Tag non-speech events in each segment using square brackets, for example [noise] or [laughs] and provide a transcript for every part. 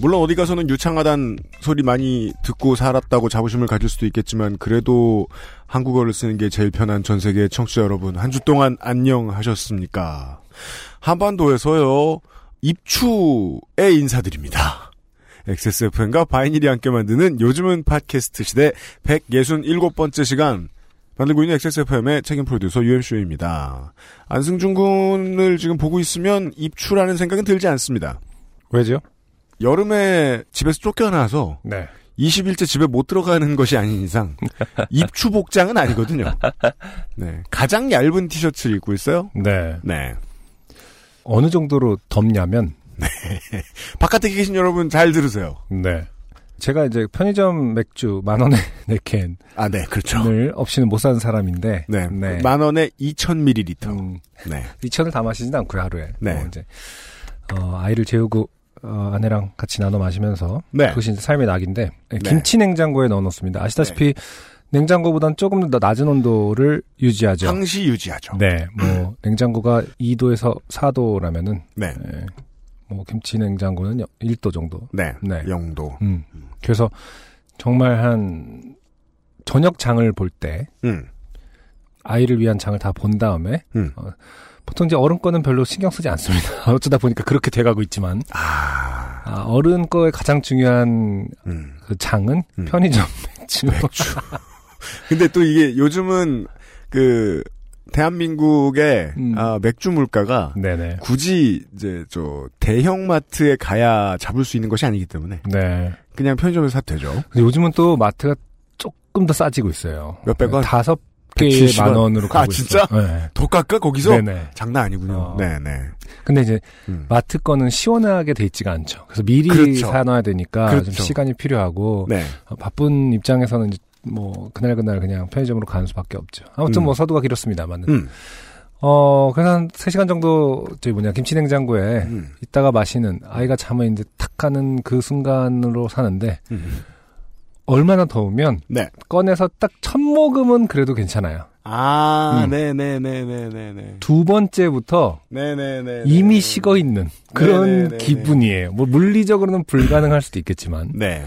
물론 어디 가서는 유창하단 소리 많이 듣고 살았다고 자부심을 가질 수도 있겠지만 그래도 한국어를 쓰는 게 제일 편한 전 세계 청취자 여러분 한 주 동안 안녕하셨습니까? 한반도에서요 입추에 인사드립니다. XSFM과 바이닐이 함께 만드는 요즘은 팟캐스트 시대 167번째 시간 만들고 있는 XSFM의 책임 프로듀서 UMC입니다. 안승준 군을 지금 보고 있으면 입추라는 생각은 들지 않습니다. 왜죠? 여름에 집에서 쫓겨나서 네. 20일째 집에 못 들어가는 것이 아닌 이상 [laughs] 입추 복장은 아니거든요. [laughs] 네. 가장 얇은 티셔츠를 입고 있어요. 네. 네. 어느 정도로 덥냐면, [laughs] 바깥에 계신 여러분 잘 들으세요. 네. 제가 이제 편의점 맥주 만 원에 네 캔을 아, 네, 그렇죠. 없이는 못 사는 사람인데, 네. 네. 만 원에 2,000ml. 음, 네. 2천을 다 마시진 않고요, 하루에. 네. 뭐 이제, 어, 아이를 재우고, 어, 아내랑 같이 나눠 마시면서, 네. 그것이 이제 삶의 낙인데, 네, 네. 김치 냉장고에 넣어 놓습니다. 아시다시피, 냉장고보단 조금 더 낮은 온도를 유지하죠. 항시 유지하죠. 네, 뭐, 냉장고가 2도에서 4도라면은, 네. 예, 뭐, 김치 냉장고는 1도 정도. 네. 네. 영도. 음. 그래서, 정말 한, 저녁 장을 볼 때, 음. 아이를 위한 장을 다 본 다음에, 음. 어, 보통 이제 어른 거는 별로 신경 쓰지 않습니다. [laughs] 어쩌다 보니까 그렇게 돼가고 있지만, 아. 아, 어른 거에 가장 중요한 음. 그 장은 음. 편의점 [laughs] 맥주. 근데 또 이게 요즘은 그 대한민국의 음. 아, 맥주 물가가 네네. 굳이 이제 저 대형 마트에 가야 잡을 수 있는 것이 아니기 때문에 네. 그냥 편의점에서 사도 되죠. 근데 요즘은 또 마트가 조금 더 싸지고 있어요. 몇백 원? 다섯 170 원? 만 원으로 아, 가고 진짜? 있어요. 네. 더 깎아 거기서 네네. 장난 아니군요. 어. 네네. 근데 이제 음. 마트 거는 시원하게 돼 있지가 않죠. 그래서 미리 그렇죠. 사놔야 되니까 그렇죠. 좀 시간이 필요하고 네. 어, 바쁜 입장에서는 이제 뭐 그날 그날 그냥 편의점으로 가는 수밖에 없죠. 아무튼 음. 뭐 서두가 길었습니다만은. 음. 어 그래서 한 3시간 정도 저기 뭐냐 김치 냉장고에 음. 있다가 마시는 아이가 잠을 이제 탁 가는 그 순간으로 사는데 음. 얼마나 더우면 네. 꺼내서 딱 첫 모금은 그래도 괜찮아요. 아, 음. 네네네네네네. 두 번째부터 네네네. 이미 식어 있는 그런 네네네네. 기분이에요. 뭐 물리적으로는 불가능할 수도 있겠지만 네.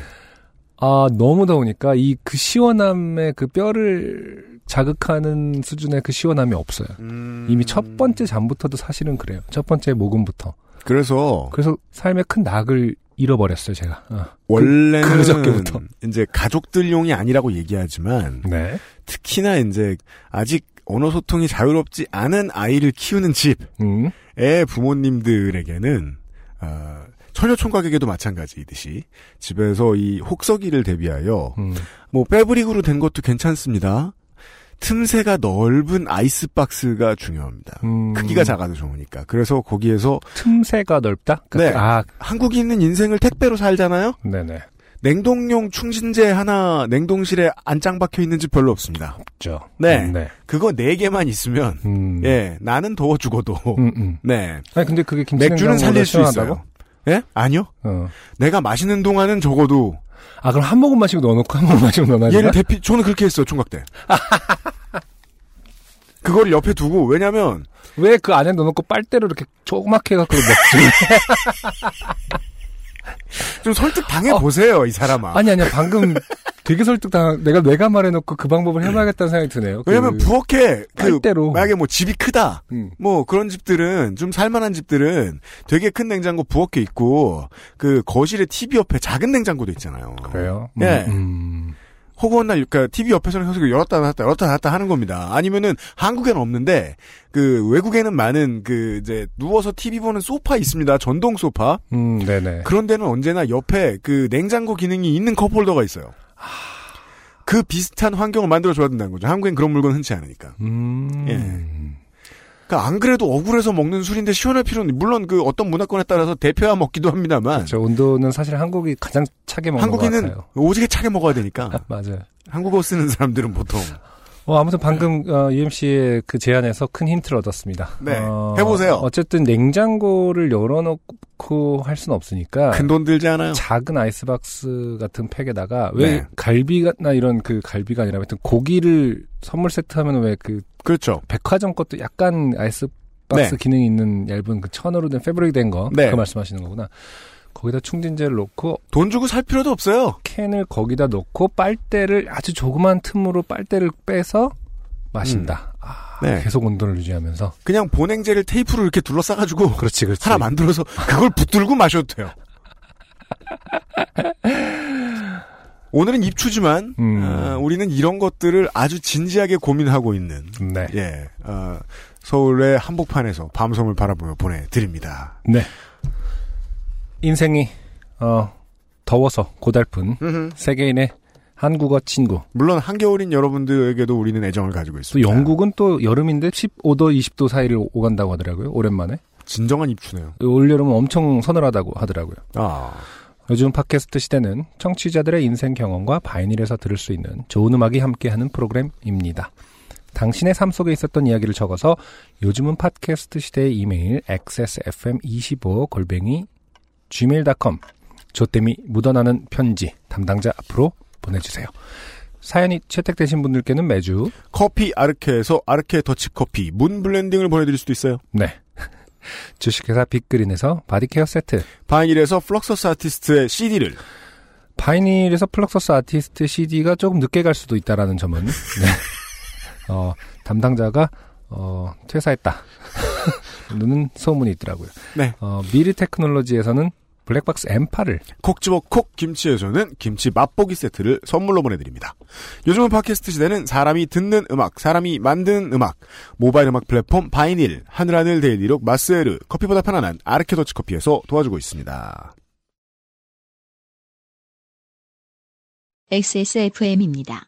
아 너무 더우니까 이 그 시원함의 그 뼈를 자극하는 수준의 그 시원함이 없어요. 음. 이미 첫 번째 잠부터도 사실은 그래요. 첫 번째 모금부터. 그래서 그래서 삶의 큰 낙을 잃어버렸어요, 제가. 어. 원래는 그 그저께부터. 이제 가족들용이 아니라고 얘기하지만 네. 특히나 이제 아직 언어 소통이 자유롭지 않은 아이를 키우는 집의 음. 부모님들에게는 어, 처녀 총각에게도 마찬가지이듯이 집에서 이 혹서기를 대비하여 음. 뭐 패브릭으로 된 것도 괜찮습니다. 틈새가 넓은 아이스박스가 중요합니다. 음. 크기가 작아도 좋으니까. 그래서 거기에서 틈새가 넓다? 네. 아, 한국인은 인생을 택배로 살잖아요. 네네. 냉동용 충진제 하나 냉동실에 안 짱 박혀 있는 집 별로 없습니다. 없죠. 네. 네. 그거 네 개만 있으면 음. 예 나는 더워 죽어도 음, 음. 네 아니, 근데 그게 맥주는 살릴 수 시원하다고? 있어요. 예 아니요. 어. 내가 마시는 동안은 적어도 아, 그럼 한 모금 마시고 넣어놓고 한 모금 마시고 넣어놔야 얘를? 대피 저는 그렇게 했어요 총각 때. 그거를 옆에 두고 왜냐면 왜 그 안에 넣어놓고 빨대로 이렇게 조그맣게 해갖고 먹지? [laughs] 좀 설득 당해 보세요 이 사람아. 아니, 아니야. 방금 되게 설득 당, 내가 내가 말해 놓고 그 방법을 해 봐야겠다는 생각이 드네요. 왜냐면 그 부엌에 그 빨대로. 만약에 뭐 집이 크다 음. 뭐 그런 집들은 좀 살만한 집들은 되게 큰 냉장고 부엌에 있고 그 거실에 TV 옆에 작은 냉장고도 있잖아요. 그래요? 예. 음. 허구한 날, 그러니까 TV 옆에서는 계속 열었다 닫았다 열었다 닫았다 하는 겁니다. 아니면은 한국에는 없는데 그 외국에는 많은 그 이제 누워서 TV 보는 소파 있습니다. 전동 소파. 음, 네네. 그런 데는 언제나 옆에 그 냉장고 기능이 있는 컵홀더가 있어요. 그 비슷한 환경을 만들어 줘야 된다는 거죠. 한국엔 그런 물건 흔치 않으니까. 음. 예. 그러니까 안 그래도 억울해서 먹는 술인데 시원할 필요는 물론 그 어떤 문화권에 따라서 대표야 먹기도 합니다만 저 온도는 사실 한국이 가장 차게 먹는 것 한국인은. 오지게 차게 먹어야 되니까 [laughs] 맞아요. 한국어 쓰는 사람들은 보통 어, 아무튼 방금 어, UMC의 그 제안에서 큰 힌트를 얻었습니다. 네, 어, 해보세요. 어쨌든 냉장고를 열어놓고 할 수는 없으니까 큰 돈 들지 않아요. 작은 아이스박스 같은 팩에다가 왜 네. 갈비나 이런 그 갈비가 아니라 하여튼 고기를 선물 세트하면 왜 그 그렇죠. 백화점 것도 약간 아이스 박스 네. 기능이 있는 얇은 그 천으로 된 패브릭 된 거. 네. 그거 말씀하시는 거구나. 거기다 충진제를 넣고 돈 주고 살 필요도 없어요. 캔을 거기다 넣고 빨대를 아주 조그만 틈으로 빨대를 빼서 마신다. 아, 네. 계속 온도를 유지하면서. 그냥 보냉제를 테이프로 이렇게 둘러싸가지고 [laughs] 그렇지, 그렇지. 하나 만들어서 그걸 붙들고 마셔도 돼요. [laughs] 오늘은 입추지만 음. 아, 우리는 이런 것들을 아주 진지하게 고민하고 있는 네. 예 어, 서울의 한복판에서 밤섬을 바라보며 보내드립니다. 네. 인생이 어 더워서 고달픈 세계인의 한국어 친구. 물론 한겨울인 여러분들에게도 우리는 애정을 가지고 또 있습니다. 영국은 또 여름인데 15도, 20도 사이를 오간다고 하더라고요. 오랜만에. 진정한 입추네요. 올여름은 엄청 서늘하다고 하더라고요. 아 요즘 팟캐스트 시대는 청취자들의 인생 경험과 바이닐에서 들을 수 있는 좋은 음악이 함께하는 프로그램입니다. 당신의 삶 속에 있었던 이야기를 적어서 요즘은 팟캐스트 시대의 이메일 xsfm25 골뱅이 gmail.com 조땜이 묻어나는 편지 담당자 앞으로 보내주세요. 사연이 채택되신 분들께는 매주 커피 아르케에서 아르케 더치커피 문 블렌딩을 보내드릴 수도 있어요. 네 [laughs] 주식회사 빅그린에서 바디케어 세트 바이닐에서 플럭서스 아티스트의 CD를 바이닐에서 플럭서스 아티스트 CD가 조금 늦게 갈 수도 있다라는 점은 네. 어, 담당자가 어, 퇴사했다. [laughs] 는 소문이 있더라고요. 네. 어, 미르 테크놀로지에서는 블랙박스 M8을 콕 집어 콕 김치에서는 김치 맛보기 세트를 선물로 보내드립니다. 요즘은 팟캐스트 시대는 사람이 듣는 음악, 사람이 만드는 음악, 모바일 음악 플랫폼 바이닐, 하늘하늘 데일리록 마스에르, 커피보다 편안한 아르케 더치 커피에서 도와주고 있습니다. XSFM입니다.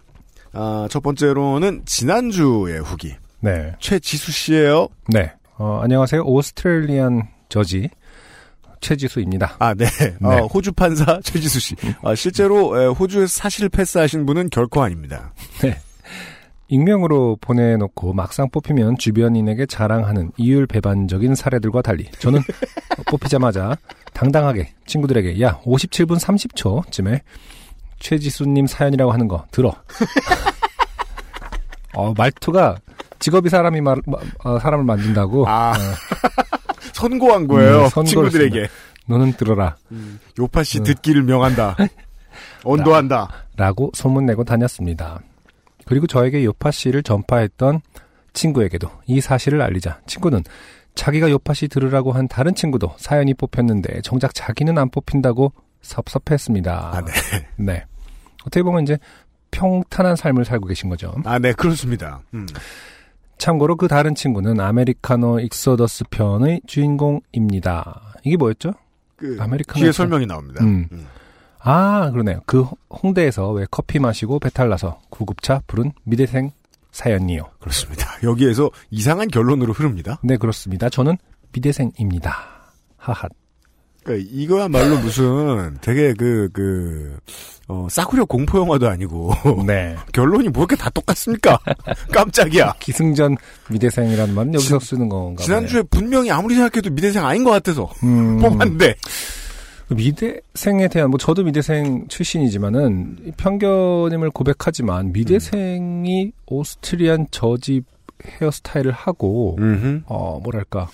아, 첫 번째로는 지난주의 후기. 네. 최지수 씨예요. 네. 어, 안녕하세요. 오스트레일리안 저지 최지수입니다. 아, 네. 네. 어, 호주 판사 [laughs] 최지수 씨. 아, 실제로 에, 호주에서 사실 패스하신 분은 결코 아닙니다. 익명으로 보내놓고 막상 뽑히면 주변인에게 자랑하는 이율 배반적인 사례들과 달리 저는 [laughs] 뽑히자마자 당당하게 친구들에게 야 57분 30초쯤에 최지수님 사연이라고 하는 거 들어. [laughs] 어, 말투가 직업이 사람이 말, 마- 어, 사람을 만든다고. 아, 어, [laughs] 선고한 거예요. 음, 친구들에게. 너는 들어라. 요파 씨 음. 듣기를 명한다. [laughs] 언도한다. 라고 소문내고 다녔습니다. 그리고 저에게 요파 씨를 전파했던 친구에게도 이 사실을 알리자 친구는 자기가 요파 씨 들으라고 한 다른 친구도 사연이 뽑혔는데 정작 자기는 안 뽑힌다고 섭섭했습니다. 아, 네. 네. 어떻게 보면 이제 평탄한 삶을 살고 계신 거죠. 아, 네, 그렇습니다. 음. 참고로 그 다른 친구는 아메리카노 익소더스 편의 주인공입니다. 이게 뭐였죠? 그, 아메리카노 뒤에 편. 설명이 나옵니다. 음. 음. 아, 그러네요. 그 홍대에서 왜 커피 마시고 배탈 나서 구급차 부른 미대생 사연이요. 그렇습니다. [laughs] 여기에서 이상한 결론으로 흐릅니다. 네, 그렇습니다. 저는 미대생입니다. 하하. 그러니까 이거야말로 무슨 되게 그, 그, 어, 싸구려 공포 영화도 아니고 [laughs] 네. 결론이 뭐 이렇게 다 똑같습니까? [laughs] 깜짝이야. 기승전 미대생이라는 말은 여기서 쓰는 건가 지난주에 분명히 아무리 생각해도 미대생 아닌 것 같아서 음, 뽑았는데 미대생에 대한 뭐 저도 미대생 출신이지만은 이 편견임을 고백하지만 미대생이 오스트리안 저집 헤어스타일을 하고 음흠. 어 뭐랄까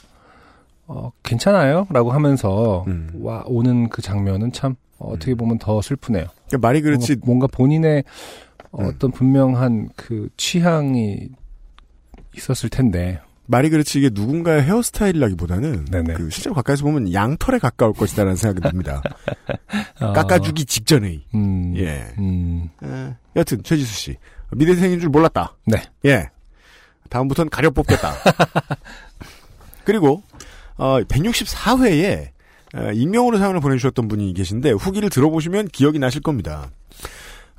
어 괜찮아요 라고 하면서 음. 와 오는 그 장면은 참 어, 어떻게 보면 더 슬프네요. 그러니까 말이 그렇지 뭔가, 뭔가 본인의 음. 어떤 분명한 그 취향이 있었을 텐데. 말이 그렇지 이게 누군가의 헤어스타일이라기보다는 네네. 그 실제로 가까이서 보면 양털에 가까울 것이다라는 생각이 듭니다. [laughs] 어, 깎아주기 직전의 음, 예. 음, 에, 여튼 최지수 씨 미대생인 줄 몰랐다. 네. 예. 다음부터는 가려 뽑겠다. [laughs] 그리고 어, 164회에 익명으로 사연을 보내주셨던 분이 계신데 후기를 들어보시면 기억이 나실 겁니다.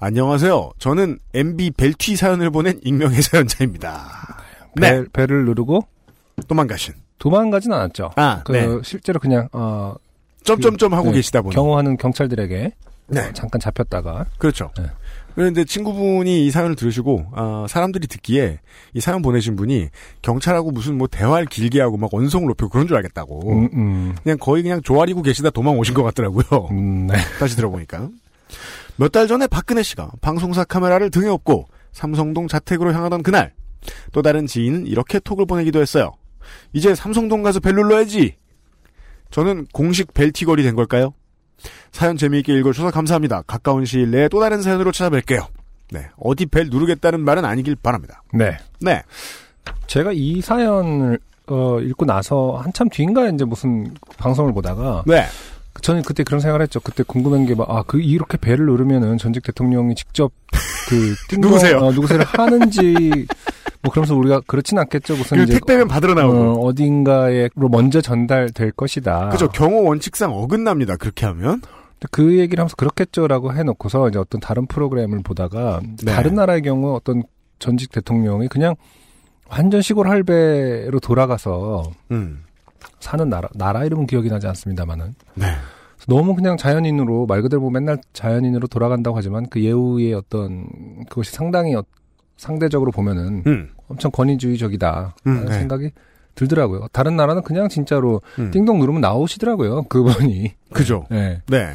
안녕하세요. 저는 MB 벨티 사연을 보낸 익명의 사연자입니다. 네. 배, 배를 누르고 도망가신. 도망가진 않았죠. 아, 그 네. 실제로 그냥 어, 점점점 하고 네, 계시다 보니. 경호하는 경찰들에게 네. 어, 잠깐 잡혔다가 그렇죠. 네. 그런데 친구분이 이 사연을 들으시고 아, 사람들이 듣기에 이 사연 보내신 분이 경찰하고 무슨 뭐 대화를 길게 하고 막 언성을 높이고 그런 줄 알겠다고. 음, 음, 그냥 거의 그냥 조아리고 계시다 도망 오신 것 같더라고요. 음, 네. 다시 들어보니까. 몇 달 전에 박근혜 씨가 방송사 카메라를 등에 업고 삼성동 자택으로 향하던 그날 또 다른 지인은 이렇게 톡을 보내기도 했어요. 이제 삼성동 가서 벨 눌러야지. 저는 공식 벨티걸이 된 걸까요? 사연 재미있게 읽어주셔서 감사합니다. 가까운 시일 내에 또 다른 사연으로 찾아뵐게요. 네. 어디 벨 누르겠다는 말은 아니길 바랍니다. 네. 네. 제가 이 사연을 어, 읽고 나서 한참 뒤인가 이제 무슨 방송을 보다가 네. 저는 그때 그런 생각을 했죠. 그때 궁금한 게 막, 아, 그, 이렇게 배를 누르면은 전직 대통령이 직접 그, [laughs] 누구세요? 어, 누구세요? 하는지, 뭐 그러면서 우리가 그렇진 않겠죠. 무슨 그 이제, 택배면 받으러 나오고. 어, 어딘가에로 먼저 전달될 것이다. 그죠. 경호 원칙상 어긋납니다. 그렇게 하면. 그 얘기를 하면서 그렇겠죠라고 해놓고서 이제 어떤 다른 프로그램을 보다가 네. 다른 나라의 경우 어떤 전직 대통령이 그냥 완전 시골 할배로 돌아가서 음. 사는 나라, 나라 이름은 기억이 나지 않습니다만은. 네. 너무 그냥 자연인으로 말 그대로 뭐 맨날 자연인으로 돌아간다고 하지만 그 예우의 어떤 그것이 상당히 어- 상대적으로 보면은 음. 엄청 권위주의적이다 음, 라는 네. 생각이 들더라고요. 다른 나라는 그냥 진짜로 음. 띵동 누르면 나오시더라고요. 그분이. [laughs] 그죠. 네. 네.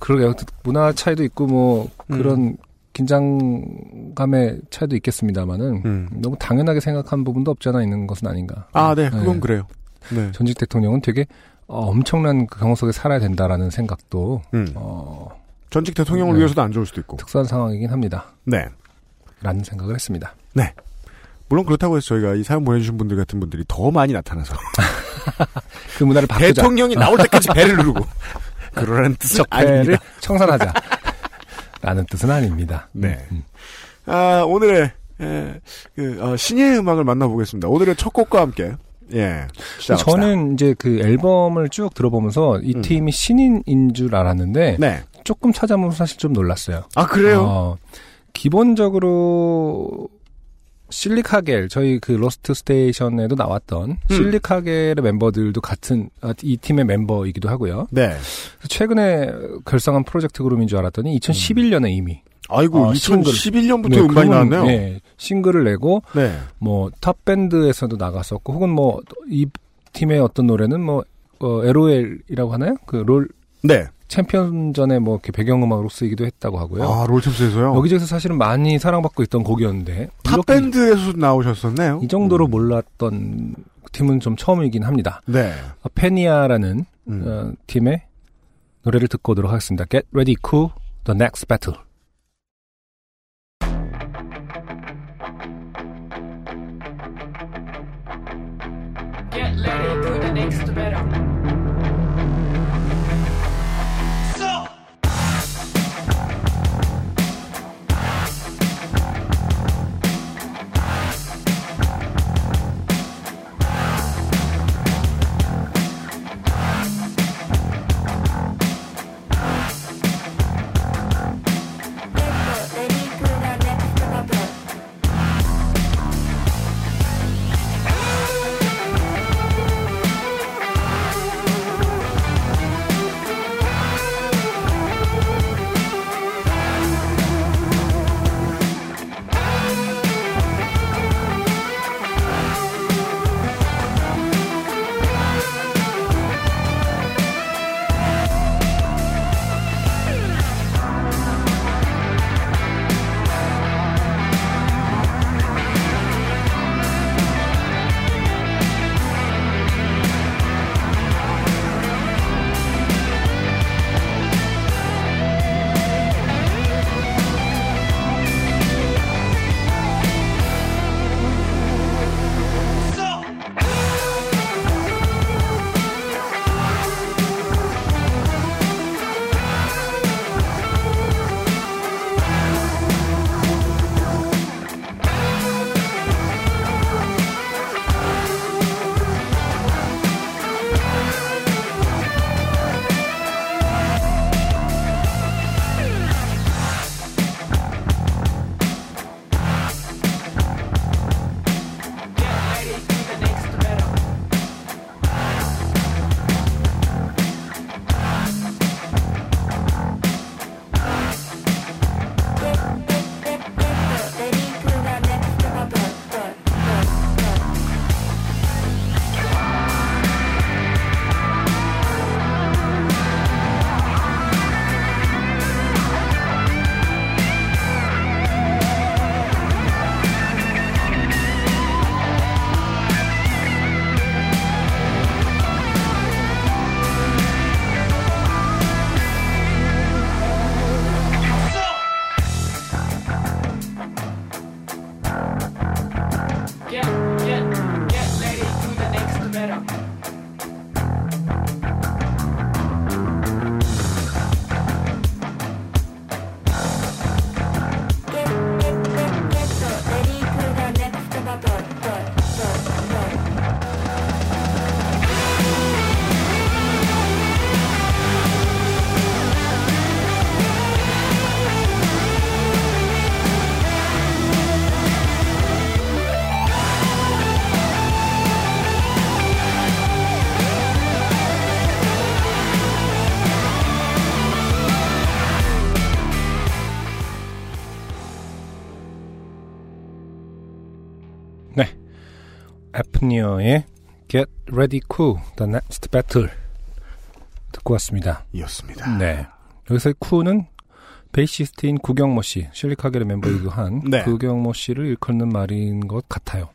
그러게요. 문화 차이도 있고 뭐 음. 그런 긴장감의 차이도 있겠습니다만은 음. 너무 당연하게 생각한 부분도 없지 않아 있는 것은 아닌가. 아, 네. 그건 네. 그래요. 네. 전직 대통령은 되게 어, 엄청난 그 경험 속에 살아야 된다라는 생각도 음. 어, 전직 대통령을 네. 위해서도 안 좋을 수도 있고. 특수한 상황이긴 합니다. 네. 라는 생각을 했습니다. 물론 그렇다고 해서 저희가 이 사연 보내주신 분들 같은 분들이 더 많이 나타나서 [laughs] 그 문화를 바꾸자. 대통령이 나올 때까지 배를 누르고 [laughs] 그러라는 뜻은 아닙니다. 청산하자. [laughs] 라는 뜻은 아닙니다. 네. 음, 아, 오늘의 에, 그, 어, 신예의 음악을 만나보겠습니다. 오늘의 첫 곡과 함께 예. 시작합시다. 저는 이제 그 앨범을 쭉 들어보면서 이 음. 팀이 신인인 줄 알았는데 네. 조금 찾아보면서 사실 좀 놀랐어요. 아 그래요? 어, 기본적으로 실리카겔 저희 그 로스트 스테이션에도 나왔던 음. 실리카겔의 멤버들도 같은 아, 이 팀의 멤버이기도 하고요. 네. 최근에 결성한 프로젝트 그룹인 줄 알았더니 2011년에 이미 아이고 어, 싱글. 2011년부터 네, 음반이 나왔네요. 네, 싱글을 내고 네. 뭐탑 밴드에서도 나갔었고 혹은 뭐 이 팀의 어떤 노래는 뭐 어, LOL이라고 하나요? 그 롤 네. 챔피언전에 뭐 이렇게 배경음악으로 쓰이기도 했다고 하고요. 아 롤챔스에서요. 여기저기서 사실은 많이 사랑받고 있던 곡이었는데 탑 밴드에서 나오셨었네요. 이 정도로 몰랐던 팀은 좀 처음이긴 합니다. 네. 어, 페니아라는 음. 어, 팀의 노래를 듣고 오도록 하겠습니다. Get ready, Koo, the next battle. Get ready for the next battle. 애프니어의 Get Ready Koo, The Next Battle 듣고 왔습니다. 이었습니다. 네. 여기서 쿠는 베이시스트인 구경모 씨, 실리카겔의 멤버이기도 한 네. 구경모 씨를 일컫는 말인 것 같아요.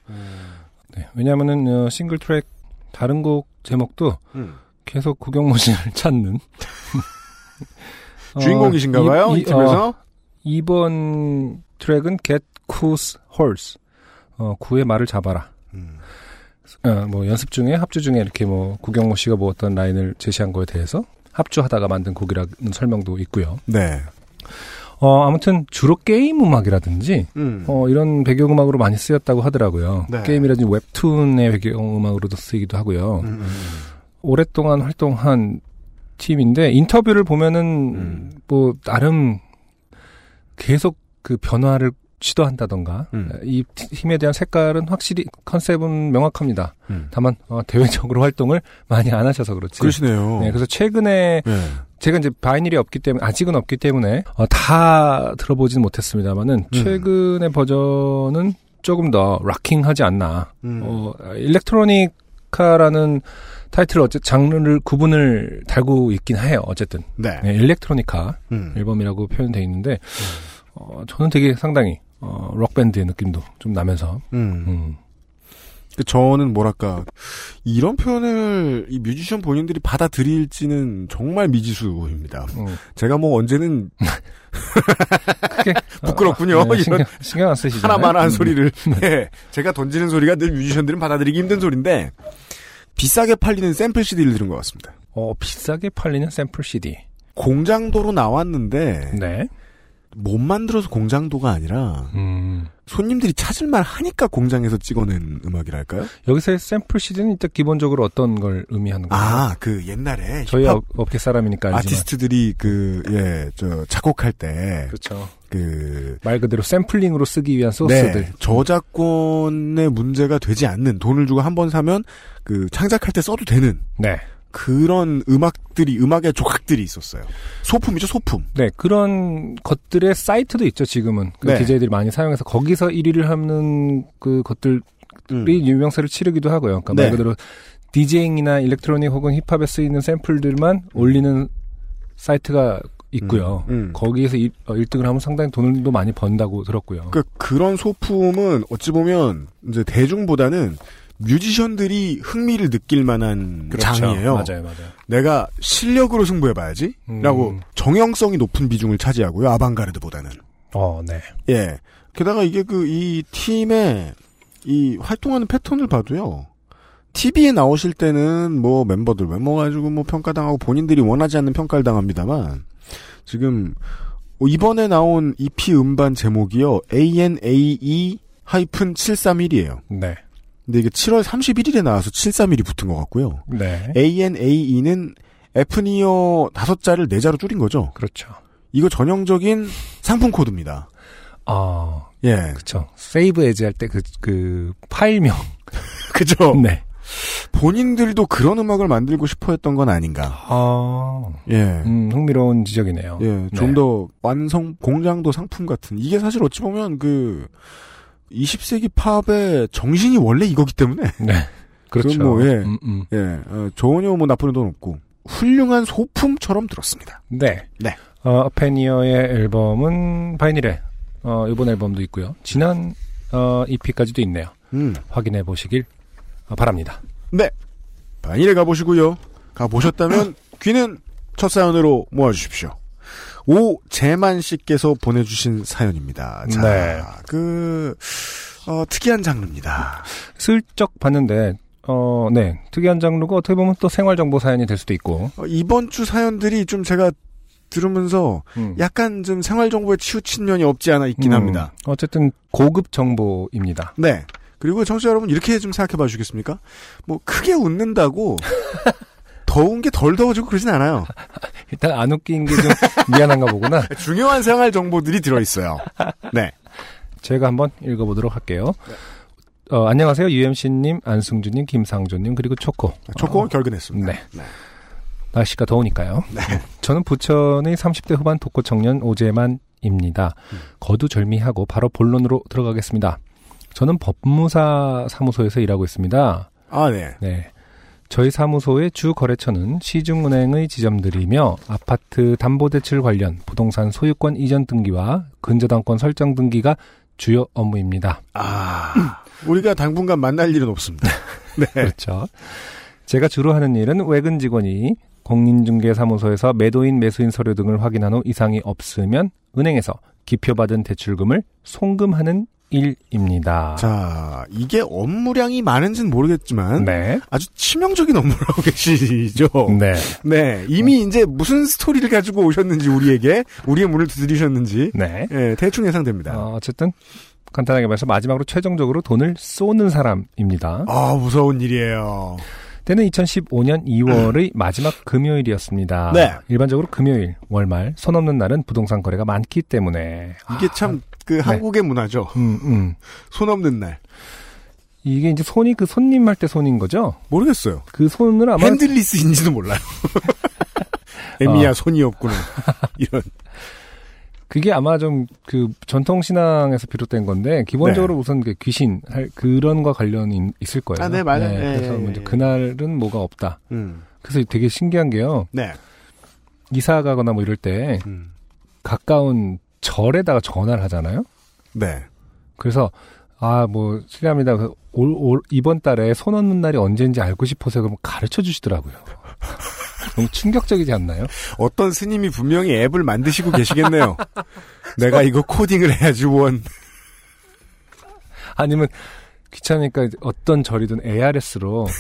네. 왜냐하면은 어, 싱글 트랙 다른 곡 제목도 음. 계속 구경모 씨를 [laughs] 찾는 [laughs] 어, 주인공이신가 봐요, 이, 이- 팀에서. 어, 이번 트랙은 Get Koo's Horse. 어, 구의 말을 잡아라. 음. 어, 뭐 연습 중에 합주 중에 이렇게 뭐 구경모 씨가 뭐 어떤 라인을 제시한 거에 대해서 합주하다가 만든 곡이라는 설명도 있고요. 네. 어, 아무튼 주로 게임 음악이라든지 음. 어, 이런 배경 음악으로 많이 쓰였다고 하더라고요. 네. 게임이라든지 웹툰의 배경 음악으로도 쓰이기도 하고요. 음, 음, 오랫동안 활동한 팀인데 인터뷰를 보면은 음. 뭐 나름 계속 그 변화를 시도한다던가 음. 이 팀에 대한 색깔은 확실히 컨셉은 명확합니다. 음. 다만 어, 대외적으로 [laughs] 활동을 많이 안 하셔서 그렇지. 그러시네요. 네, 그래서 최근에 네. 제가 이제 바이닐이 없기 때문에 아직은 없기 때문에 어, 다 들어보진 못했습니다만은 음. 최근의 버전은 조금 더 rocking하지 않나. 음. 어, 일렉트로니카라는 타이틀 어째 장르를 구분을 달고 있긴 해요. 어쨌든 네. 네, 일렉트로니카 음. 앨범이라고 표현돼 있는데 어, 저는 되게 상당히 어, 록 밴드의 느낌도 좀 나면서 음. 음, 그 저는 뭐랄까 이런 표현을 이 뮤지션 본인들이 받아들일지는 정말 미지수입니다. 음. 제가 뭐 언제는 [laughs] 부끄럽군요. 어, 네, 신경, 신경 안 쓰시잖아요. 하나만한 음. 소리를 [laughs] 네, 제가 던지는 소리가 늘 뮤지션들은 받아들이기 힘든 소리인데 비싸게 팔리는 샘플 CD를 들은 것 같습니다. 어, 비싸게 팔리는 샘플 CD. 공장도로 나왔는데 네. 못 만들어서 공장도가 아니라 음. 손님들이 찾을만 하니까 공장에서 찍어낸 음악이랄까요? 여기서의 샘플 CD는 일단 기본적으로 어떤 걸 의미하는 거예요? 아, 그 옛날에 저희 업, 업계 사람이니까 알지만. 아티스트들이 그, 예, 저, 작곡할 때, 그렇죠. 그, 말 그대로 샘플링으로 쓰기 위한 소스들. 네, 저작권의 문제가 되지 않는 돈을 주고 한 번 사면 그 창작할 때 써도 되는 네. 그런 음악들이 음악의 조각들이 있었어요. 소품이죠, 소품. 네, 그런 것들의 사이트도 있죠, 지금은. 그 네. DJ들이 많이 사용해서 거기서 1위를 하는 그 것들이 음. 유명세를 치르기도 하고요. 그러니까 말 네. 그대로 디제잉이나 일렉트로닉 혹은 힙합에 쓰이는 샘플들만 올리는 사이트가 있고요. 음, 음. 거기에서 1, 등을 하면 상당히 돈도 많이 번다고 들었고요. 그 그런 소품은 어찌 보면 이제 대중보다는 뮤지션들이 흥미를 느낄 만한 장이에요. 그렇죠. 맞아요, 맞아요. 내가 실력으로 승부해봐야지. 음. 라고 정형성이 높은 비중을 차지하고요. 아방가르드보다는. 어, 네. 예. 게다가 이게 그 이 팀의 이 활동하는 패턴을 봐도요. TV에 나오실 때는 뭐 멤버들 외모 가지고 뭐 평가당하고 본인들이 원하지 않는 평가를 당합니다만 지금 이번에 나온 EP 음반 제목이요. ANAE-731이에요. 네. 근데 이게 7월 31일에 나와서 731이 붙은 것 같고요. 네. ANAE는 F니어 다섯 자를 네 자로 줄인 거죠. 그렇죠. 이거 전형적인 상품 코드입니다. 아, 예. 그쵸. 세이브 에지 할때 그, 그, 파일명. [laughs] 그죠? 네. 본인들도 그런 음악을 만들고 싶어 했던 건 아닌가. 아, 예. 음, 흥미로운 지적이네요. 예. 좀 네. 더 완성, 공장도 상품 같은. 이게 사실 어찌 보면 그, 20세기 팝의 정신이 원래 이거기 때문에. [laughs] 네. 그렇죠. 뭐, 예. 음, 음. 예. 어, 전혀 뭐 나쁘는 돈 없고. 훌륭한 소품처럼 들었습니다. 네. 네. 어, 페니어의 앨범은 바이닐에, 어, 이번 앨범도 있고요. 지난, 어, EP까지도 있네요. 음. 확인해 보시길 어, 바랍니다. 네. 바닐에 가보시고요. 가보셨다면 귀는 첫 사연으로 모아주십시오. 오재만 씨께서 보내주신 사연입니다. 자, 네. 그, 어, 특이한 장르입니다. 슬쩍 봤는데, 어, 네. 특이한 장르고 어떻게 보면 또 생활정보 사연이 될 수도 있고. 어, 이번 주 사연들이 좀 제가 들으면서 음. 약간 좀 생활정보에 치우친 면이 없지 않아 있긴 음, 합니다. 어쨌든 고급 정보입니다. 네. 그리고 청취자 여러분 이렇게 좀 생각해 봐 주시겠습니까? 뭐 크게 웃는다고 [laughs] 더운 게 덜 더워지고 그러진 않아요. [laughs] 일단 안 웃긴 게 좀 미안한가 보구나. [laughs] 중요한 생활 정보들이 들어있어요. 네. 제가 한번 읽어보도록 할게요. 어, 안녕하세요. UMC님, 안승준님, 김상조님, 그리고 초코. 초코 어, 결근했습니다. 네. 날씨가 더우니까요. 저는 부천의 30대 후반 독거 청년 오재만입니다. 거두절미하고 바로 본론으로 들어가겠습니다. 저는 법무사 사무소에서 일하고 있습니다. 아, 네. 네. 저희 사무소의 주 거래처는 시중은행의 지점들이며 아파트 담보대출 관련 부동산 소유권 이전 등기와 근저당권 설정 등기가 주요 업무입니다. 아, [clears throat] 우리가 당분간 만날 일은 없습니다. [laughs] 네. 그렇죠. 제가 주로 하는 일은 외근 직원이 공인중개사무소에서 매도인 매수인 서류 등을 확인한 후 이상이 없으면 은행에서 기표받은 대출금을 송금하는 일입니다. 자, 이게 업무량이 많은지는 모르겠지만 네. 아주 치명적인 업무를 하고 [laughs] 계시죠. 네. 네, 이미 이제 무슨 스토리를 가지고 오셨는지 우리에게 우리의 문을 두드리셨는지 네. 예, 대충 예상됩니다. 어, 어쨌든 간단하게 말해서 마지막으로 최종적으로 돈을 쏘는 사람입니다. 아, 무서운 일이에요. 때는 2015년 2월의 마지막 금요일이었습니다. 네. 일반적으로 금요일, 월말, 손 없는 날은 부동산 거래가 많기 때문에 이게 참 그 한국의 문화죠. 음, 음. 손 없는 날. 이게 이제 손이 그 손님 할 때 손인 거죠? 모르겠어요. 그 손을 아마 핸들리스인지도 몰라요. [laughs] 에미야 어. 손이 없구나. 이런. 그게 아마 좀 그 전통 신앙에서 비롯된 건데 기본적으로 우선 그 귀신 할 그런 거 관련이 있을 거예요. 아, 네, 맞아요. 예, 그래서 예, 먼저 예. 그날은 뭐가 없다. 음. 그래서 되게 신기한 게요. 네. 이사 가거나 뭐 이럴 때 음. 가까운 절에다가 전화를 하잖아요. 네. 그래서 아 뭐 실례합니다. 그 올, 올 이번 달에 손 얻는 날이 언제인지 알고 싶어서 그럼 가르쳐 주시더라고요. [laughs] 너무 충격적이지 않나요? 어떤 스님이 분명히 앱을 만드시고 계시겠네요. 내가 이거 코딩을 해야지 원. 아니면 귀찮으니까 어떤 절이든 ARS로 [laughs]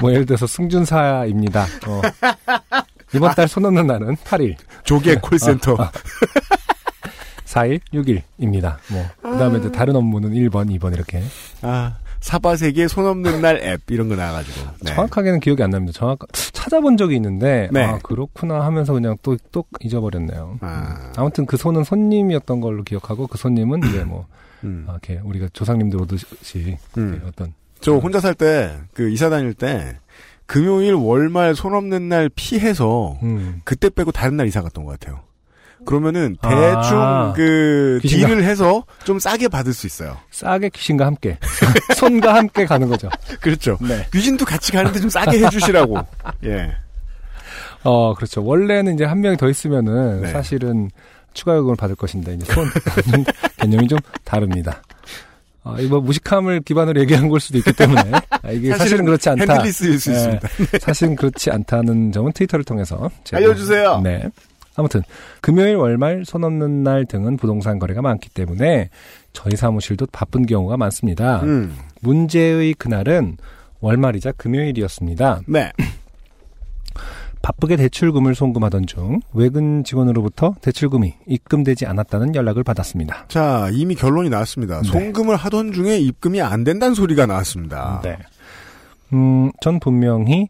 뭐 예를 들어서 승준사입니다. 어. 이번 달손 얻는 날은 8일, 조개 콜센터. 4일, 6일입니다. 뭐 그 다음에 이제 다른 업무는 1번, 2번 이렇게 아, 사바세계 손 없는 날 앱 이런 거 나와가지고. 네. 정확하게는 기억이 안 납니다. 정확 찾아본 적이 있는데 네. 아 그렇구나 하면서 그냥 또 또 잊어버렸네요. 아, 아무튼 그 손은 손님이었던 걸로 기억하고 그 손님은 이제 뭐 음. 아, 이렇게 우리가 조상님들 오듯이 음. 어떤 저 혼자 살 때, 그 이사 다닐 때, 금요일, 월말 손 없는 날 피해서, 음. 그때 빼고 다른 날 이사 갔던 것 같아요. 그러면은 아. 대충 그 귀신가. 딜을 해서 좀 싸게 받을 수 있어요. 싸게 귀신과 함께 [laughs] 손과 함께 가는 거죠. [laughs] 그렇죠. 네. 귀신도 같이 가는데 좀 싸게 해주시라고. [laughs] 예. 어 그렇죠. 원래는 이제 한 명이 더 있으면은 네. 사실은 추가 요금을 받을 것인데 이제 손 개념이 좀 다릅니다. 아, 이거 무식함을 기반으로 얘기한 걸 수도 있기 때문에 [laughs] 아, 이게 사실은, 그렇지 않다. 핸들리스일 수 예, 있습니다. [laughs] 사실은 그렇지 않다는 점은 트위터를 통해서 알려주세요. 네. 아무튼 금요일, 월말, 손 없는 날 등은 부동산 거래가 많기 때문에 저희 사무실도 바쁜 경우가 많습니다. 음. 문제의 그날은 월말이자 금요일이었습니다. 네. [clears throat] 바쁘게 대출금을 송금하던 중 외근 직원으로부터 대출금이 입금되지 않았다는 연락을 받았습니다. 자, 이미 결론이 나왔습니다. 네. 송금을 하던 중에 입금이 안 된다는 소리가 나왔습니다. 네. 음, 전 분명히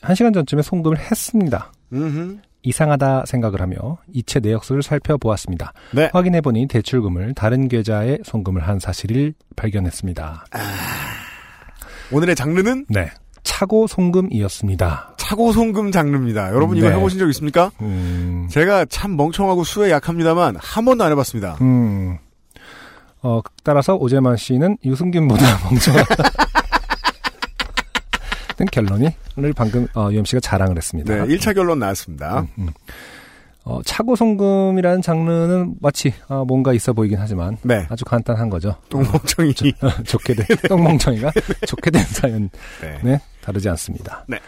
한 시간 전쯤에 송금을 했습니다. 음흠. 이상하다 생각을 하며 이체 내역서를 살펴보았습니다. 네. 확인해보니 대출금을 다른 계좌에 송금을 한 사실을 발견했습니다. 오늘의 장르는 네. 차고 송금이었습니다. 차고 송금 장르입니다. 여러분 이거 네. 해보신 적 있습니까? 음, 제가 참 멍청하고 수에 약합니다만 한 번도 안 해봤습니다. 음, 어, 따라서 오재만 씨는 유승균보다 [laughs] 멍청하다. 는 결론이, 를 방금, 어, 유엠 씨가 자랑을 했습니다. 네, 1차 결론 나왔습니다. 음, 음. 어, 차고 송금이라는 장르는 마치, 어, 뭔가 있어 보이긴 하지만, 네. 아주 간단한 거죠. 똥멍청이. 좋게 된, [laughs] 똥멍청이가 좋게 된 사연, 네. 네, 다르지 않습니다. 네.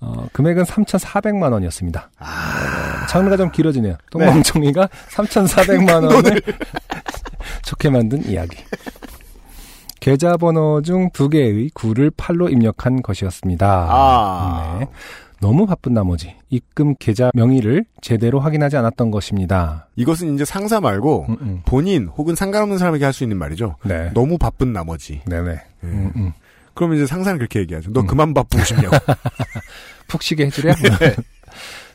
어, 금액은 3,400만 원이었습니다. 아, 장르가 좀 길어지네요. 똥멍청이가 [laughs] 3,400만 [laughs] 원을 [laughs] 좋게 만든 이야기. 계좌번호 중 두 개의 9를 8로 입력한 것이었습니다. 아. 네. 너무 바쁜 나머지 입금 계좌 명의를 제대로 확인하지 않았던 것입니다. 이것은 이제 상사 말고 음, 음. 본인 혹은 상관없는 사람에게 할 수 있는 말이죠. 네. 너무 바쁜 나머지. 네네. 음, 음. 그럼 이제 상사는 그렇게 얘기하죠. 너 음. 그만 바쁘고 싶냐고. [laughs] 푹 쉬게 해주랴? [laughs] 네.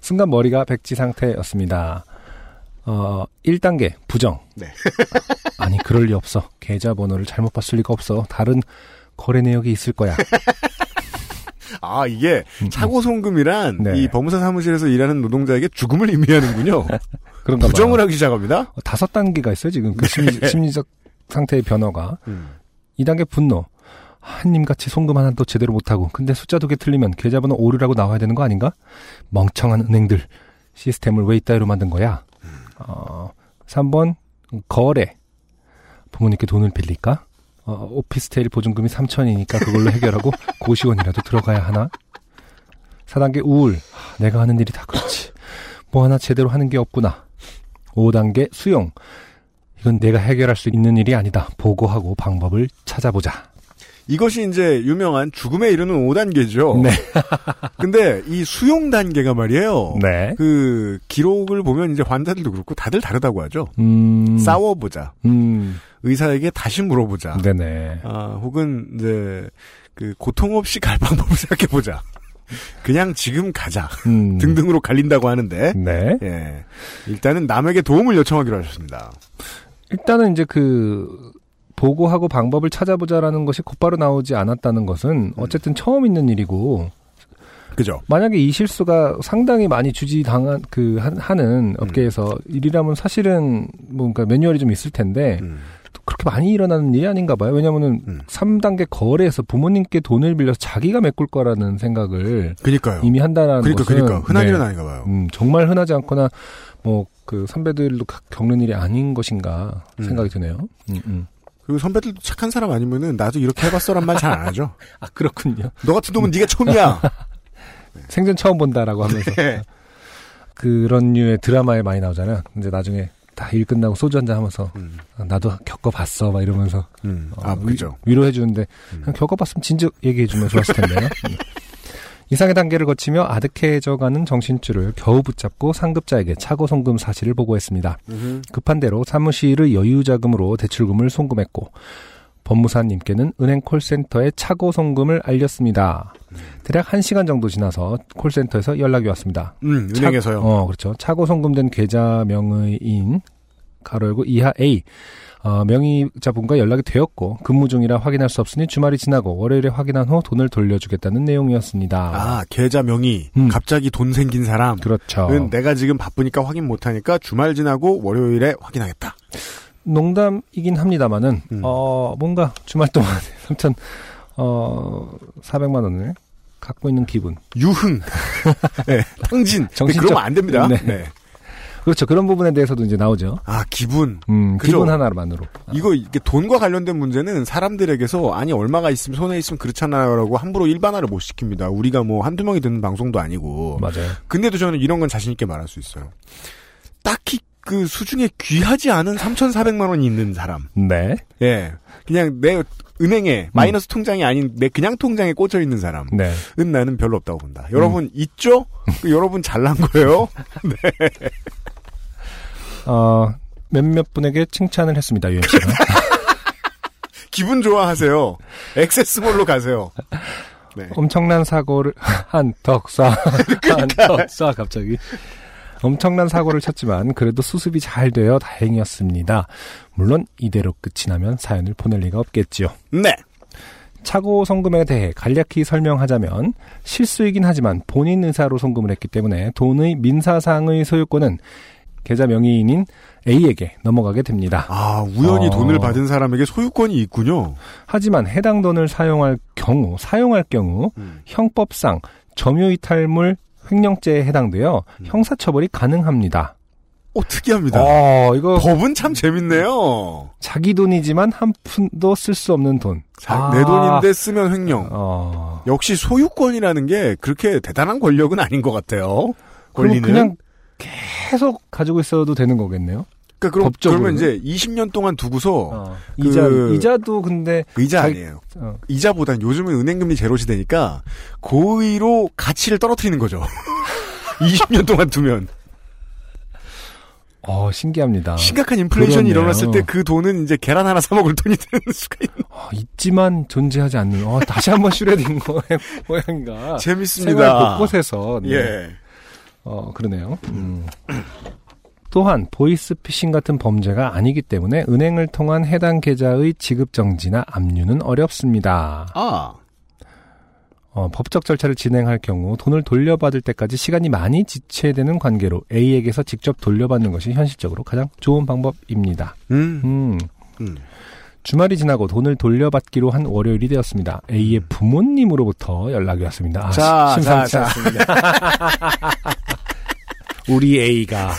순간 머리가 백지 상태였습니다. 어, 1단계, 부정. 네. [laughs] 아니, 그럴 리 없어. 계좌번호를 잘못 봤을 리가 없어. 다른 거래 내역이 있을 거야. 아 이게 차고 송금이란 네. 이 법무사 사무실에서 일하는 노동자에게 죽음을 의미하는군요. 그런가 부정을 봐요. 하기 시작합니다. 어, 다섯 단계가 있어요, 지금. 그 심리, 심리적 상태의 변화가. 음. 2단계 분노. 한님같이 송금 하나도 제대로 못하고, 근데 숫자 두 개 틀리면 계좌번호 오류라고 나와야 되는 거 아닌가? 멍청한 은행들. 시스템을 왜 이따위로 만든 거야? 어, 3번, 거래. 부모님께 돈을 빌릴까? 어, 오피스텔 보증금이 3천이니까 그걸로 해결하고 [laughs] 고시원이라도 들어가야 하나? 4단계 우울. 하, 내가 하는 일이 다 그렇지. 뭐 하나 제대로 하는 게 없구나. 5단계 수용. 이건 내가 해결할 수 있는 일이 아니다. 보고하고 방법을 찾아보자. 이것이 이제 유명한 죽음에 이르는 5단계죠. 네. [laughs] 근데 이 수용 단계가 말이에요. 네. 그 기록을 보면 이제 환자들도 그렇고 다들 다르다고 하죠. 음. 싸워보자. 음. 의사에게 다시 물어보자. 네네. 아, 혹은 이제 그 고통 없이 갈 방법을 [laughs] 생각해 보자. 그냥 지금 가자. 음. 등등으로 갈린다고 하는데 네. 예. 일단은 남에게 도움을 요청하기로 하셨습니다. 일단은 이제 그 보고하고 방법을 찾아보자라는 것이 곧바로 나오지 않았다는 것은 어쨌든 처음 있는 일이고 그죠? 만약에 이 실수가 상당히 많이 주지당한 그 한- 하는 업계에서 일이라면 사실은 뭔가 매뉴얼이 좀 있을 텐데 음. 또 그렇게 많이 일어나는 일이 아닌가 봐요. 왜냐면은 음. 3단계 거래에서 부모님께 돈을 빌려서 자기가 메꿀 거라는 생각을 그니까요. 이미 한다는 그러니까 것은 그러니까 흔한 네. 일은 아닌가 봐요. 음, 정말 흔하지 않거나 뭐 그 선배들도 가- 겪는 일이 아닌 것인가 음. 생각이 드네요. 음, 음. 그리고 선배들도 착한 사람 아니면은 나도 이렇게 해봤어란 말 잘 안 하죠. [laughs] 아 그렇군요. 너 같은 놈은 네가 처음이야. [laughs] 생전 처음 본다라고 하면서 네. 그런 류의 드라마에 많이 나오잖아요. 이제 나중에 다 일 끝나고 소주 한잔 하면서 음, 아, 나도 겪어봤어 막 이러면서 음. 어, 아, 그죠. 위, 로해 주는데 음. 겪어봤으면 진즉 얘기해 주면 좋았을 텐데요. [laughs] 음. 이상의 단계를 거치며 아득해져가는 정신줄을 겨우 붙잡고 상급자에게 차고 송금 사실을 보고했습니다. 급한 대로 사무실의 여유자금으로 대출금을 송금했고 법무사님께는 은행 콜센터에 차고 송금을 알렸습니다. 대략 1시간 정도 지나서 콜센터에서 연락이 왔습니다. 음, 차- 은행에서요. 어, 그렇죠. 차고 송금된 계좌 명의인 가로 열고 이하 A 어, 명의자분과 연락이 되었고 근무 중이라 확인할 수 없으니 주말이 지나고 월요일에 확인한 후 돈을 돌려주겠다는 내용이었습니다. 아, 계좌 명의. 음. 갑자기 돈 생긴 사람. 그렇죠. 은 내가 지금 바쁘니까 확인 못하니까 주말 지나고 월요일에 확인하겠다. 농담이긴 합니다만은 음. 어 뭔가 주말 동안 [laughs] 3천 어 400만 원을 갖고 있는 기분. 유흥. [laughs] 네, 탕진. 네, 정신적- 그러면 안 됩니다. 네. 네. 그렇죠. 그런 부분에 대해서도 이제 나오죠. 아, 기분. 음, 그죠. 기분 하나만으로. 이거 이게 돈과 관련된 문제는 사람들에게서 아니 얼마가 있으면 손에 있으면 그렇잖아요라고 함부로 일반화를 못 시킵니다. 우리가 뭐 한두 명이 듣는 방송도 아니고. 맞아요. 근데도 저는 이런 건 자신 있게 말할 수 있어요. 딱히 그 수중에 귀하지 않은 3,400만 원이 있는 사람. 네. 예. 그냥 내 은행에 마이너스 통장이 아닌 내 그냥 통장에 꽂혀 있는 사람은 네. 나는 별로 없다고 본다. 여러분 있죠? 그 여러분 잘난 거예요. [laughs] 어, 몇몇 분에게 칭찬을 했습니다, UMC가. [laughs] 기분 좋아하세요. 액세스몰로 가세요. 네. 엄청난 사고를, [laughs] 한, 덕, 쏴. [laughs] 한, 덕, 쏴, 갑자기. 엄청난 사고를 쳤지만, 그래도 수습이 잘 되어 다행이었습니다. 물론, 이대로 끝이 나면 사연을 보낼 리가 없겠지요. 네. 차고 송금에 대해 간략히 설명하자면, 실수이긴 하지만 본인 의사로 송금을 했기 때문에 돈의 민사상의 소유권은 계좌 명의인인 A에게 넘어가게 됩니다. 아, 우연히 어. 돈을 받은 사람에게 소유권이 있군요. 하지만 해당 돈을 사용할 경우, 사용할 경우 음. 형법상 점유이탈물 횡령죄에 해당되어 형사처벌이 가능합니다. 오, 특이합니다. 어, 이거 법은 참 재밌네요. 자기 돈이지만 한 푼도 쓸 수 없는 돈. 자, 아. 내 돈인데 쓰면 횡령. 어, 역시 소유권이라는 게 그렇게 대단한 권력은 아닌 것 같아요. 권리는. 그냥 계속 가지고 있어도 되는 거겠네요. 그러니까 그럼, 법적으로는? 그러면 이제 20년 동안 두고서 어, 그- 이자 이자도 근데 의자 자기- 아니에요. 어, 이자보단 요즘은 은행금리 제로 시대니까 고의로 가치를 떨어뜨리는 거죠. [laughs] 20년 동안 두면 어, 신기합니다. 심각한 인플레이션이 그러네요. 일어났을 때 그 돈은 이제 계란 하나 사 먹을 돈이 되는 [laughs] 수가 있는. 어, 있지만 존재하지 않는. 어, 다시 한번 [laughs] 슈레딩 모양인가. 재밌습니다. 곳곳에서 네. 예. 어, 그러네요. 음. 또한 보이스피싱 같은 범죄가 아니기 때문에 은행을 통한 해당 계좌의 지급 정지나 압류는 어렵습니다. 아, 어, 법적 절차를 진행할 경우 돈을 돌려받을 때까지 시간이 많이 지체되는 관계로 A에게서 직접 돌려받는 것이 현실적으로 가장 좋은 방법입니다. 음, 음, 음. 주말이 지나고 돈을 돌려받기로 한 월요일이 되었습니다. A의 부모님으로부터 연락이 왔습니다. 아, 자, 시- 심상치 자, 자. 않습니다. [laughs] 우리 A가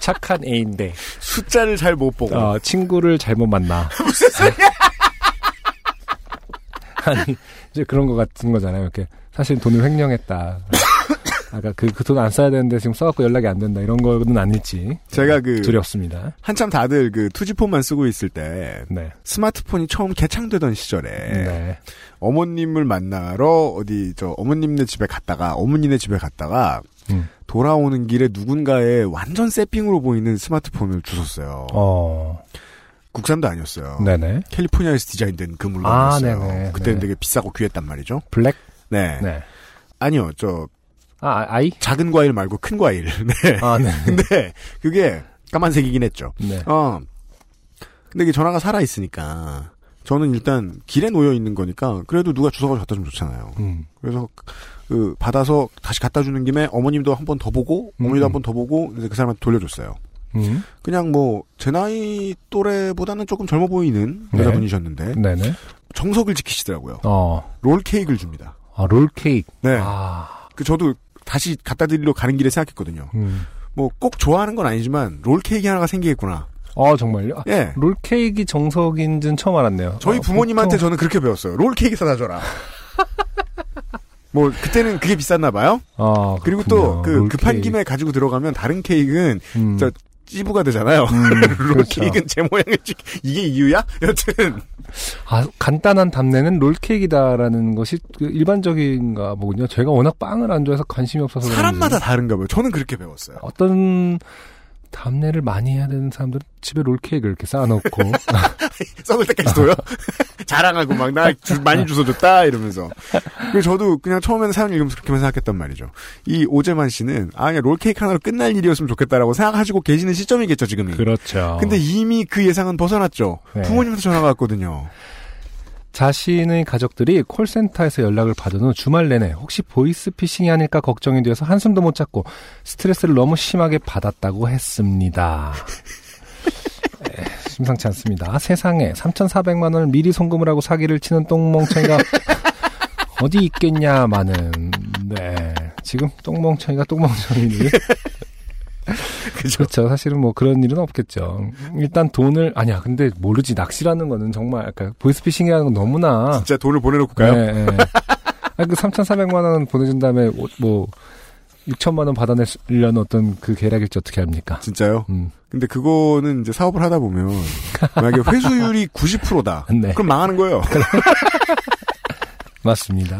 착한 A인데 숫자를 잘 못 보고. 어, 친구를 잘못 만나. 무슨 소리야? 아니 이제 그런 거 같은 거잖아요. 이렇게 사실 돈을 횡령했다. 아까 그 그 돈 안 써야 되는데 지금 써갖고 연락이 안 된다 이런 거는 아닐지 제가 그 두렵습니다. 한참 다들 그 투지폰만 쓰고 있을 때 네, 스마트폰이 처음 개창되던 시절에 네, 어머님을 만나러 어디 저 어머님네 집에 갔다가 어머니네 집에 갔다가 음. 돌아오는 길에 누군가의 완전 세핑으로 보이는 스마트폰을 주셨어요. 어, 국산도 아니었어요. 네네, 캘리포니아에서 디자인된 그 아. 네네, 그때는 네. 되게 비싸고 귀했단 말이죠. 블랙, 네. 네, 아니요, 저 아 아이, 작은 과일 말고 큰 과일. [laughs] 네. 아 네, 근데 [laughs] 그게 까만색이긴 했죠. 네, 어. 근데 이게 전화가 살아 있으니까 저는 일단 길에 놓여 있는 거니까 그래도 누가 주워가 갖다 주면 좋잖아요. 음, 그래서 그 받아서 다시 갖다 주는 김에 어머님도 한 번 더 보고 어머니도 음. 한번 더 보고 이제 그 사람한테 돌려줬어요. 음, 그냥 뭐 제 나이 또래보다는 조금 젊어 보이는 네. 여자분이셨는데 네네, 정석을 지키시더라고요. 어, 롤 케이크를 줍니다. 아, 롤 케이크, 네. 아, 그 저도 다시 갖다 드리러 가는 길에 생각했거든요. 음, 뭐꼭 좋아하는 건 아니지만 롤 케이크 하나가 생기겠구나. 어 정말요? 아, 예. 롤 케이크 정석인지는 처음 알았네요. 저희 어, 부모님한테 보통- 저는 그렇게 배웠어요. 롤 케이크 사다 줘라. [laughs] 뭐 그때는 그게 비쌌나 봐요. 아, 그리고. 또그롤 급한. 김에 가지고 들어가면 다른 케이크는 음. 저 찌부가 되잖아요. 음, 롤 [laughs] 그렇죠. 케이크는 제 모양을 찍 이게 이유야? 여튼 아, 간단한 답례는 롤케이크다라는 것이 그 일반적인가 보군요. 제가 워낙 빵을 안 좋아해서 관심이 없어서 그런지 사람마다 다른가 봐요. 저는 그렇게 배웠어요. 어떤 답례를 많이 해야 되는 사람들은 집에 롤케이크를 이렇게 쌓아놓고 [laughs] 썩을 때까지 둬요. [laughs] 자랑하고 막 나 많이 주워줬다 이러면서. 그래서 저도 그냥 처음에는 사연 읽으면서 그렇게만 생각했단 말이죠. 이 오재만 씨는 아 그냥 롤케이크 하나로 끝날 일이었으면 좋겠다라고 생각하시고 계시는 시점이겠죠 지금이. 그렇죠. 근데 이미 그 예상은 벗어났죠. 네. 부모님한테 전화가 왔거든요. 자신의 가족들이 콜센터에서 연락을 받은 후 주말 내내 혹시 보이스피싱이 아닐까 걱정이 되어서 한숨도 못 잤고 스트레스를 너무 심하게 받았다고 했습니다. 에, 심상치 않습니다. 세상에 3,400만 원을 미리 송금을 하고 사기를 치는 똥멍청이가 어디 있겠냐마는 네 지금 똥멍청이가 똥멍청이니 [laughs] 그렇죠. 사실은 뭐 그런 일은 없겠죠. 일단 돈을 아니야. 근데 모르지 낚시라는 거는 정말 약간 보이스피싱이라는 건 너무나 진짜 돈을 보내놓고 가요. 네, 네. 아니, 그 3,400만 원 보내준 다음에 오- 뭐 6천만 원 받아내려는 어떤 그 계략일지 어떻게 합니까? 진짜요? 음. 근데 그거는 이제 사업을 하다 보면 만약에 회수율이 90%다. [laughs] 네. 그럼 망하는 거예요. [laughs] 맞습니다.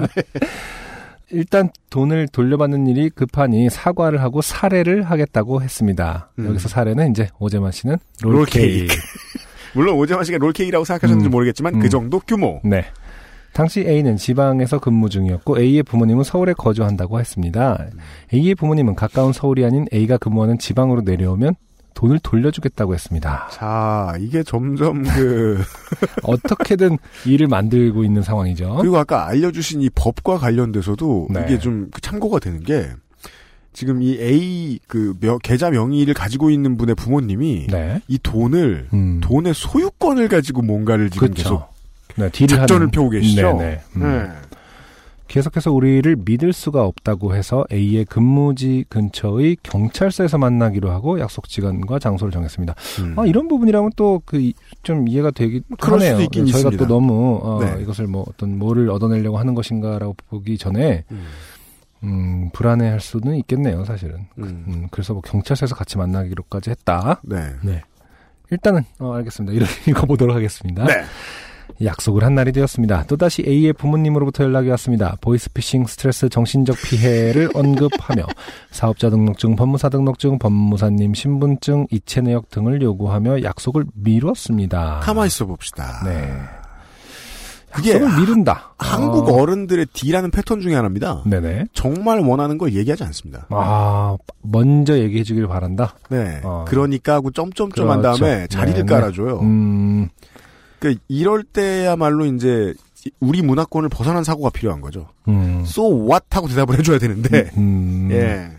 일단 돈을 돌려받는 일이 급하니 사과를 하고 사례를 하겠다고 했습니다. 음. 여기서 사례는 이제 오재만 씨는 롤케이크. [laughs] 물론 오재만 씨가 롤케이크라고 생각하셨는지 음. 모르겠지만 음. 그 정도 규모. 네. 당시 A는 지방에서 근무 중이었고 A의 부모님은 서울에 거주한다고 했습니다. A의 부모님은 가까운 서울이 아닌 A가 근무하는 지방으로 내려오면 돈을 돌려주겠다고 했습니다. 자, 이게 점점 그 [laughs] 어떻게든 일을 만들고 있는 상황이죠. 그리고 아까 알려주신 이 법과 관련돼서도 네. 이게 좀그 참고가 되는 게 지금 이 A 그 명- 계좌 명의를 가지고 있는 분의 부모님이 네. 이 돈을 음. 돈의 소유권을 가지고 뭔가를 지금 그렇죠. 계속 네, 작전을. 펴고 계시죠. 네네. 음. 네. 계속해서 우리를 믿을 수가 없다고 해서 A의 근무지 근처의 경찰서에서 만나기로 하고 약속 시간과 장소를 정했습니다. 음. 아, 이런 부분이라면 또 그 좀 이해가 되기. 수도 있긴 저희가 있습니다. 또 너무 어, 네. 이것을 뭐 어떤 뭐를 얻어내려고 하는 것인가라고 보기 전에 음. 음, 불안해할 수는 있겠네요, 사실은. 음. 음, 그래서 뭐 경찰서에서 같이 만나기로까지 했다. 네. 네. 일단은 어, 알겠습니다. 이렇게 [laughs] 읽어보도록 하겠습니다. 네. 약속을 한 날이 되었습니다. 또다시 A의 부모님으로부터 연락이 왔습니다. 보이스피싱, 스트레스, 정신적 피해를 언급하며 [laughs] 사업자 등록증, 법무사 등록증, 법무사님 신분증, 이체 내역 등을 요구하며 약속을 미뤘습니다. 가만히 있어 봅시다. 네. 그게 약속을 미룬다. 한국 어. 어른들의 D라는 패턴 중에 하나입니다. 네네. 정말 원하는 걸 얘기하지 않습니다. 아, 먼저 얘기해 주길 바란다. 네. 어. 그러니까 하고 점점점 한 그렇죠. 다음에 자리를 네네. 깔아줘요. 음, 그 이럴 때야말로 이제 우리 문화권을 벗어난 사고가 필요한 거죠. 음. So what 하고 대답을 해줘야 되는데 음. 예.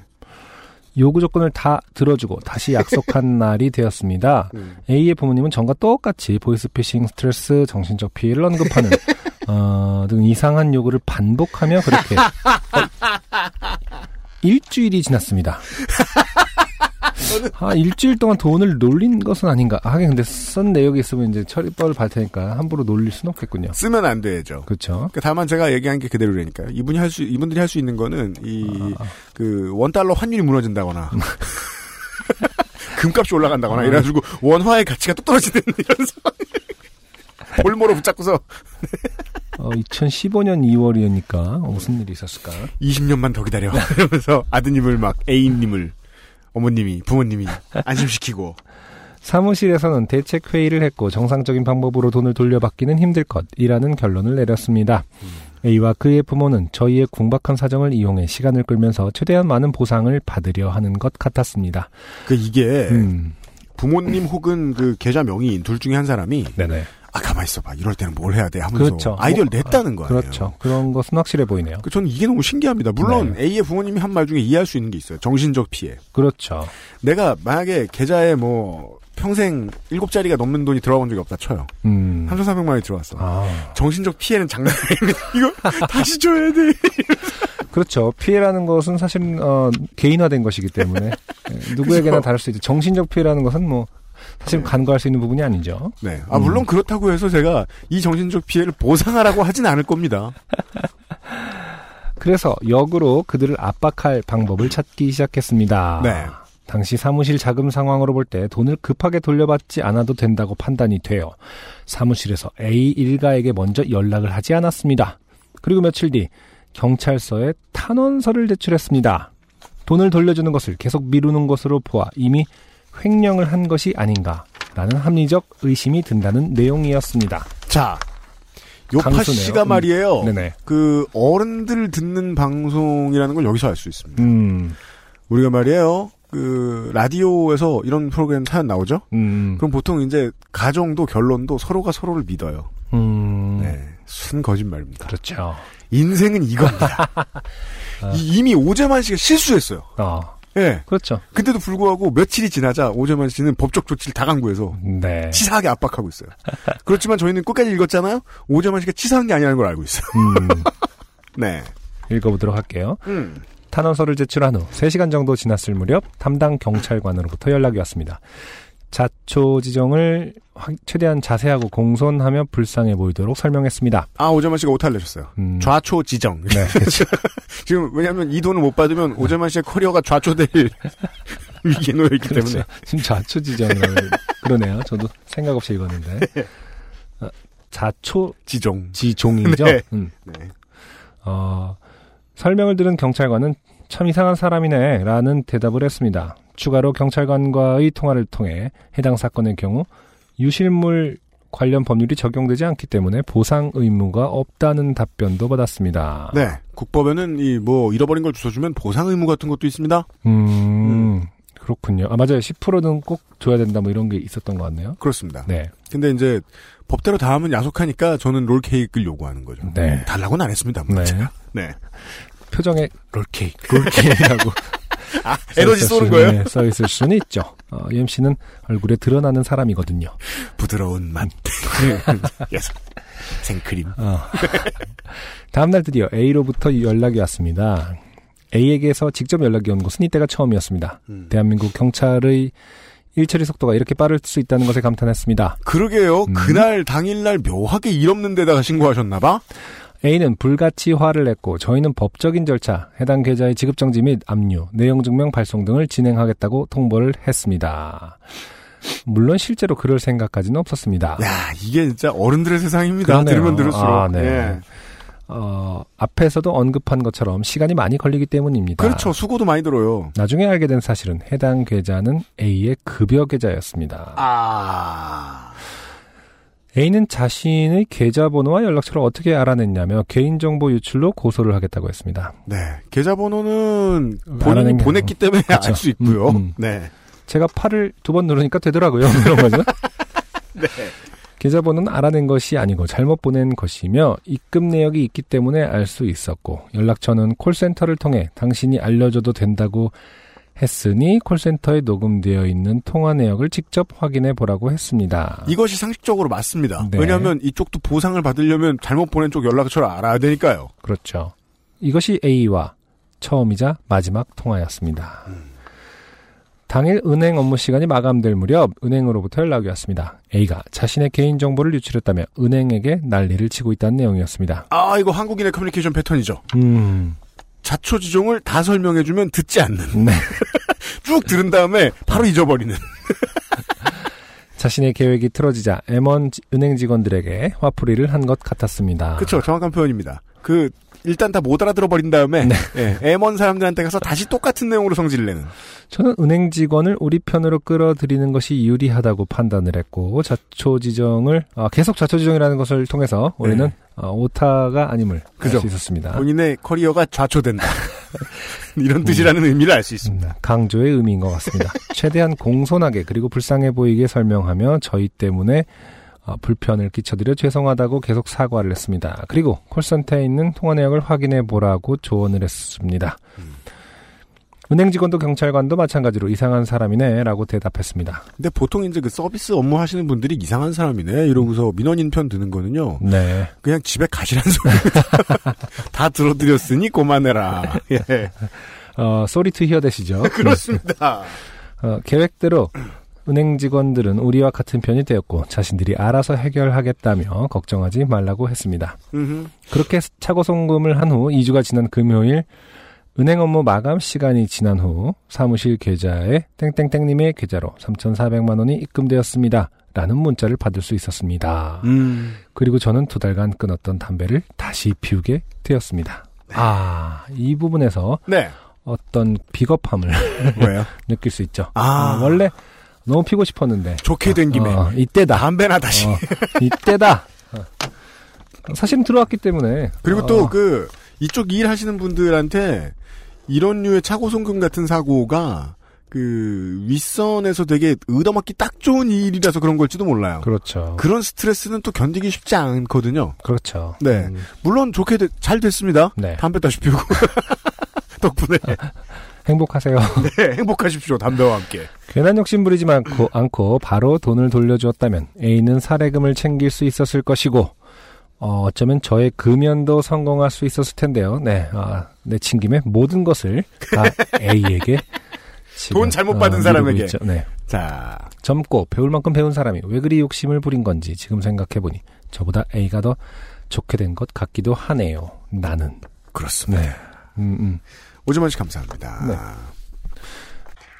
요구 조건을 다 들어주고 다시 약속한 [laughs] 날이 되었습니다. 음. A의 부모님은 전과 똑같이 보이스피싱, 스트레스, 정신적 피해를 언급하는 [laughs] 어, 등 이상한 요구를 반복하며 그렇게 어, [laughs] 일주일이 지났습니다. 아, 일주일 동안 돈을 놀린 것은 아닌가. 하긴 근데 쓴 내역이 있으면 이제 처리법을 발 테니까 함부로 놀릴 수는 없겠군요. 쓰면 안 되죠. 그렇죠. 그러니까 다만 제가 얘기한 게 그대로라니까요. 이분이 할 수, 이분들이 할 수 있는 거는 이, 아. 그, 원달러 환율이 무너진다거나, [laughs] 금값이 올라간다거나, 아. 이래가지고 원화의 가치가 또 떨어지는 [laughs] 이런 상황. 볼모로 붙잡고서 어, 2015년 2월이니까 무슨 일이 있었을까? 20년만 더 기다려. [laughs] 이러면서 아드님을 막, 애인님을, 어머님이, 부모님이 안심시키고. 사무실에서는 대책 회의를 했고 정상적인 방법으로 돈을 돌려받기는 힘들 것이라는 결론을 내렸습니다. A와 그의 부모는 저희의 궁박한 사정을 이용해 시간을 끌면서 최대한 많은 보상을 받으려 하는 것 같았습니다. 그 이게, 음, 부모님 혹은 그 계좌 명의인 둘 중에 한 사람이, 네네. 아, 가만 있어봐. 이럴 때는 뭘 해야 돼 하면서 그렇죠. 아이디어를 뭐, 냈다는 거예요. 그렇죠. 그런 것은 확실해 보이네요. 그 저는 이게 너무 신기합니다. 물론 네. A의 부모님이 한 말 중에 이해할 수 있는 게 있어요. 정신적 피해. 그렇죠. 내가 만약에 계좌에 뭐 평생 일곱 자리가 넘는 돈이 들어본 적이 없다 쳐요. 음. 3,400만 원이 들어왔어. 아, 정신적 피해는 장난 아닙니다. [laughs] 이거 다시 줘야 돼. 그렇죠. 피해라는 것은 사실 어, 개인화된 것이기 때문에 예, 누구에게나. 다를 수 있죠. 정신적 피해라는 것은 뭐 사실 네. 간과할 수 있는 부분이 아니죠. 네. 아 물론 그렇다고 해서 제가 이 정신적 피해를 보상하라고 하진 않을 겁니다. [laughs] 그래서 역으로 그들을 압박할 방법을 찾기 시작했습니다. 네. 당시 사무실 자금 상황으로 볼 때 돈을 급하게 돌려받지 않아도 된다고 판단이 되어 사무실에서 A 일가에게 먼저 연락을 하지 않았습니다. 그리고 며칠 뒤 경찰서에 탄원서를 제출했습니다. 돈을 돌려주는 것을 계속 미루는 것으로 보아 이미 횡령을 한 것이 아닌가라는 합리적 의심이 든다는 내용이었습니다. 자, 요파 강수네요. 씨가 음. 말이에요. 네네. 그 어른들 듣는 방송이라는 걸 여기서 알 수 있습니다. 음, 우리가 말이에요. 그 라디오에서 이런 프로그램 사연 나오죠? 음, 그럼 보통 이제 가정도 결론도 서로가 서로를 믿어요. 음, 네, 순 거짓말입니다. 그렇죠. 인생은 이겁니다. [laughs] 이- 이미 오재만 씨가 실수했어요. 어, 예. 그렇죠. 근데도 불구하고 며칠이 지나자 오재만 씨는 법적 조치를 다 강구해서 네. 치사하게 압박하고 있어요. 그렇지만 저희는 끝까지 읽었잖아요. 오재만 씨가 치사한 게 아니라는 걸 알고 있어요. 음, [laughs] 네. 읽어보도록 할게요. 음. 탄원서를 제출한 후 3시간 정도 지났을 무렵 담당 경찰관으로부터 연락이 왔습니다. 자초 지정을 확- 최대한 자세하고 공손하며 불쌍해 보이도록 설명했습니다. 아 오재만 씨가 오타를 내셨어요. 음, 좌초 지정. 네, [laughs] 그렇죠. 지금 왜냐하면 이 돈을 못 받으면 오재만 씨의 커리어가 좌초될 위기에 놓여 있기 그렇죠. 때문에. 지금 자초 지정이라고 그러네요. 저도 생각 없이 읽었는데. 어, [laughs] 자초 지정. 지종이죠. 네. 음. 네. 어, 설명을 들은 경찰관은 참 이상한 사람이네 라는 대답을 했습니다. 추가로 경찰관과의 통화를 통해 해당 사건의 경우 유실물 관련 법률이 적용되지 않기 때문에 보상 의무가 없다는 답변도 받았습니다. 네. 국법에는 이 뭐 잃어버린 걸 주워주면 보상 의무 같은 것도 있습니다. 음, 그렇군요. 아, 맞아요. 10%는 꼭 줘야 된다 뭐 이런 게 있었던 것 같네요. 그렇습니다. 네. 근데 이제 법대로 다 하면 야속하니까 저는 롤케이크를 요구하는 거죠. 네. 달라고는 안 했습니다. 네. 제가. 네. 표정에 롤케이크. 롤케이라고 [laughs] 아, 에너지 써 쏘는 거예요? 수- 네, 써 있을 수는 있죠. 어, UMC는 얼굴에 드러나는 사람이거든요. 부드러운 맛. Yes. 생크림. 어. 다음날 드디어 A로부터 연락이 왔습니다. A에게서 직접 연락이 온 것은 이때가 처음이었습니다. 음. 대한민국 경찰의 일처리 속도가 이렇게 빠를 수 있다는 것에 감탄했습니다. 그러게요. 음. 그날 당일날 묘하게 일 없는 데다가 신고하셨나봐? A는 불같이 화를 냈고 저희는 법적인 절차, 해당 계좌의 지급정지 및 압류, 내용증명 발송 등을 진행하겠다고 통보를 했습니다. 물론 실제로 그럴 생각까지는 없었습니다. 야, 이게 진짜 어른들의 세상입니다. 그러네요. 들으면 들을수록. 아, 네. 예. 어, 앞에서도 언급한 것처럼 시간이 많이 걸리기 때문입니다. 그렇죠. 수고도 많이 들어요. 나중에 알게 된 사실은 해당 계좌는 A의 급여 계좌였습니다. 아. A는 자신의 계좌번호와 연락처를 어떻게 알아냈냐며 개인정보 유출로 고소를 하겠다고 했습니다. 네. 계좌번호는 본인이 보냈기 때문에 그렇죠. 알수 있고요. 음, 음. 네. 제가 팔을 두 번 누르니까 되더라고요. [laughs] 그런 거죠. [laughs] 네. 계좌번호는 알아낸 것이 아니고 잘못 보낸 것이며 입금 내역이 있기 때문에 알 수 있었고 연락처는 콜센터를 통해 당신이 알려줘도 된다고 했으니 콜센터에 녹음되어 있는 통화 내역을 직접 확인해 보라고 했습니다. 이것이 상식적으로 맞습니다. 네. 왜냐하면 이쪽도 보상을 받으려면 잘못 보낸 쪽 연락처를 알아야 되니까요. 그렇죠. 이것이 A와 처음이자 마지막 통화였습니다. 당일 은행 업무 시간이 마감될 무렵 은행으로부터 연락이 왔습니다. A가 자신의 개인정보를 유출했다며 은행에게 난리를 치고 있다는 내용이었습니다. 아 이거 한국인의 커뮤니케이션 패턴이죠. 음, 자초지종을 다 설명해주면 듣지 않는. 네. [laughs] 쭉 들은 다음에 바로 잊어버리는. [laughs] 자신의 계획이 틀어지자 M1 지- 은행 직원들에게 화풀이를 한 것 같았습니다. 그렇죠. 정확한 표현입니다. 그 일단 다 못 알아들어 버린 다음에 예, M1 사람들한테 가서 다시 똑같은 내용으로 성질을 내는. 저는 은행 직원을 우리 편으로 끌어들이는 것이 유리하다고 판단을 했고 자초지정을 아, 계속 자초지정이라는 것을 통해서 우리는 어, 오타가 아님을 알. 수 있었습니다. 본인의 커리어가 좌초된다. [laughs] 이런 뜻이라는 의미를 알 수 있습니다. 음, 강조의 의미인 것 같습니다. 최대한 공손하게 그리고 불쌍해 보이게 설명하며 저희 때문에 어, 불편을 끼쳐드려 죄송하다고 계속 사과를 했습니다. 그리고 콜센터에 있는 통화 내역을 확인해 보라고 조언을 했습니다. 은행 직원도 경찰관도 마찬가지로 이상한 사람이네라고 대답했습니다. 근데 보통 이제 그 서비스 업무 하시는 분들이 이상한 사람이네 이러고서 민원인 편 드는 거는요. 네. 그냥 집에 가시라는 소리입니다. [laughs] 다 들어드렸으니 그만해라. 예. 어, sorry to hear 되시죠? 그렇습니다. 어, 계획대로 은행 직원들은 우리와 같은 편이 되었고 자신들이 알아서 해결하겠다며 걱정하지 말라고 했습니다. 그렇게 차고 송금을 한 후 2주가 지난 금요일 은행 업무 마감 시간이 지난 후 사무실 계좌에 땡땡땡님의 계좌로 3,400만 원이 입금되었습니다. 라는 문자를 받을 수 있었습니다. 음. 그리고 저는 두 달간 끊었던 담배를 다시 피우게 되었습니다. 아, 이 부분에서 네. 어떤 비겁함을? [laughs] [laughs] 느낄 수 있죠. 아. 어, 원래 너무 피고 싶었는데. 좋게 된 김에 어, 이때다. 담배나 다시. 어, [laughs] 이때다. 어. 사실은 들어왔기 때문에. 그리고 어, 또그 이쪽 일 하시는 분들한테 이런 류의 차고 송금 같은 사고가 그 윗선에서 되게 의도맞기 딱 좋은 일이라서 그런 걸지도 몰라요. 그렇죠. 그런 스트레스는 또 견디기 쉽지 않거든요. 그렇죠. 네. 음, 물론 좋게 되- 잘 됐습니다. 네. 담배 다시 피우고 [laughs] 덕분에 [laughs] 행복하세요. [laughs] 네, 행복하십시오 담배와 함께. 괜한 욕심 부리지 않고, 않고 바로 돈을 돌려주었다면 A는 사례금을 챙길 수 있었을 것이고 어, 어쩌면 저의 금연도 성공할 수 있었을 텐데요. 네, 아, 내친 김에 모든 것을 다 [laughs] A에게 지금, 돈 잘못 받은 미루고 사람에게. 네. 자, 젊고 배울 만큼 배운 사람이 왜 그리 욕심을 부린 건지 지금 생각해 보니 저보다 A가 더 좋게 된 것 같기도 하네요. 나는. 그렇습니다. 네. 음, 음. 오지만 씨 감사합니다. 네.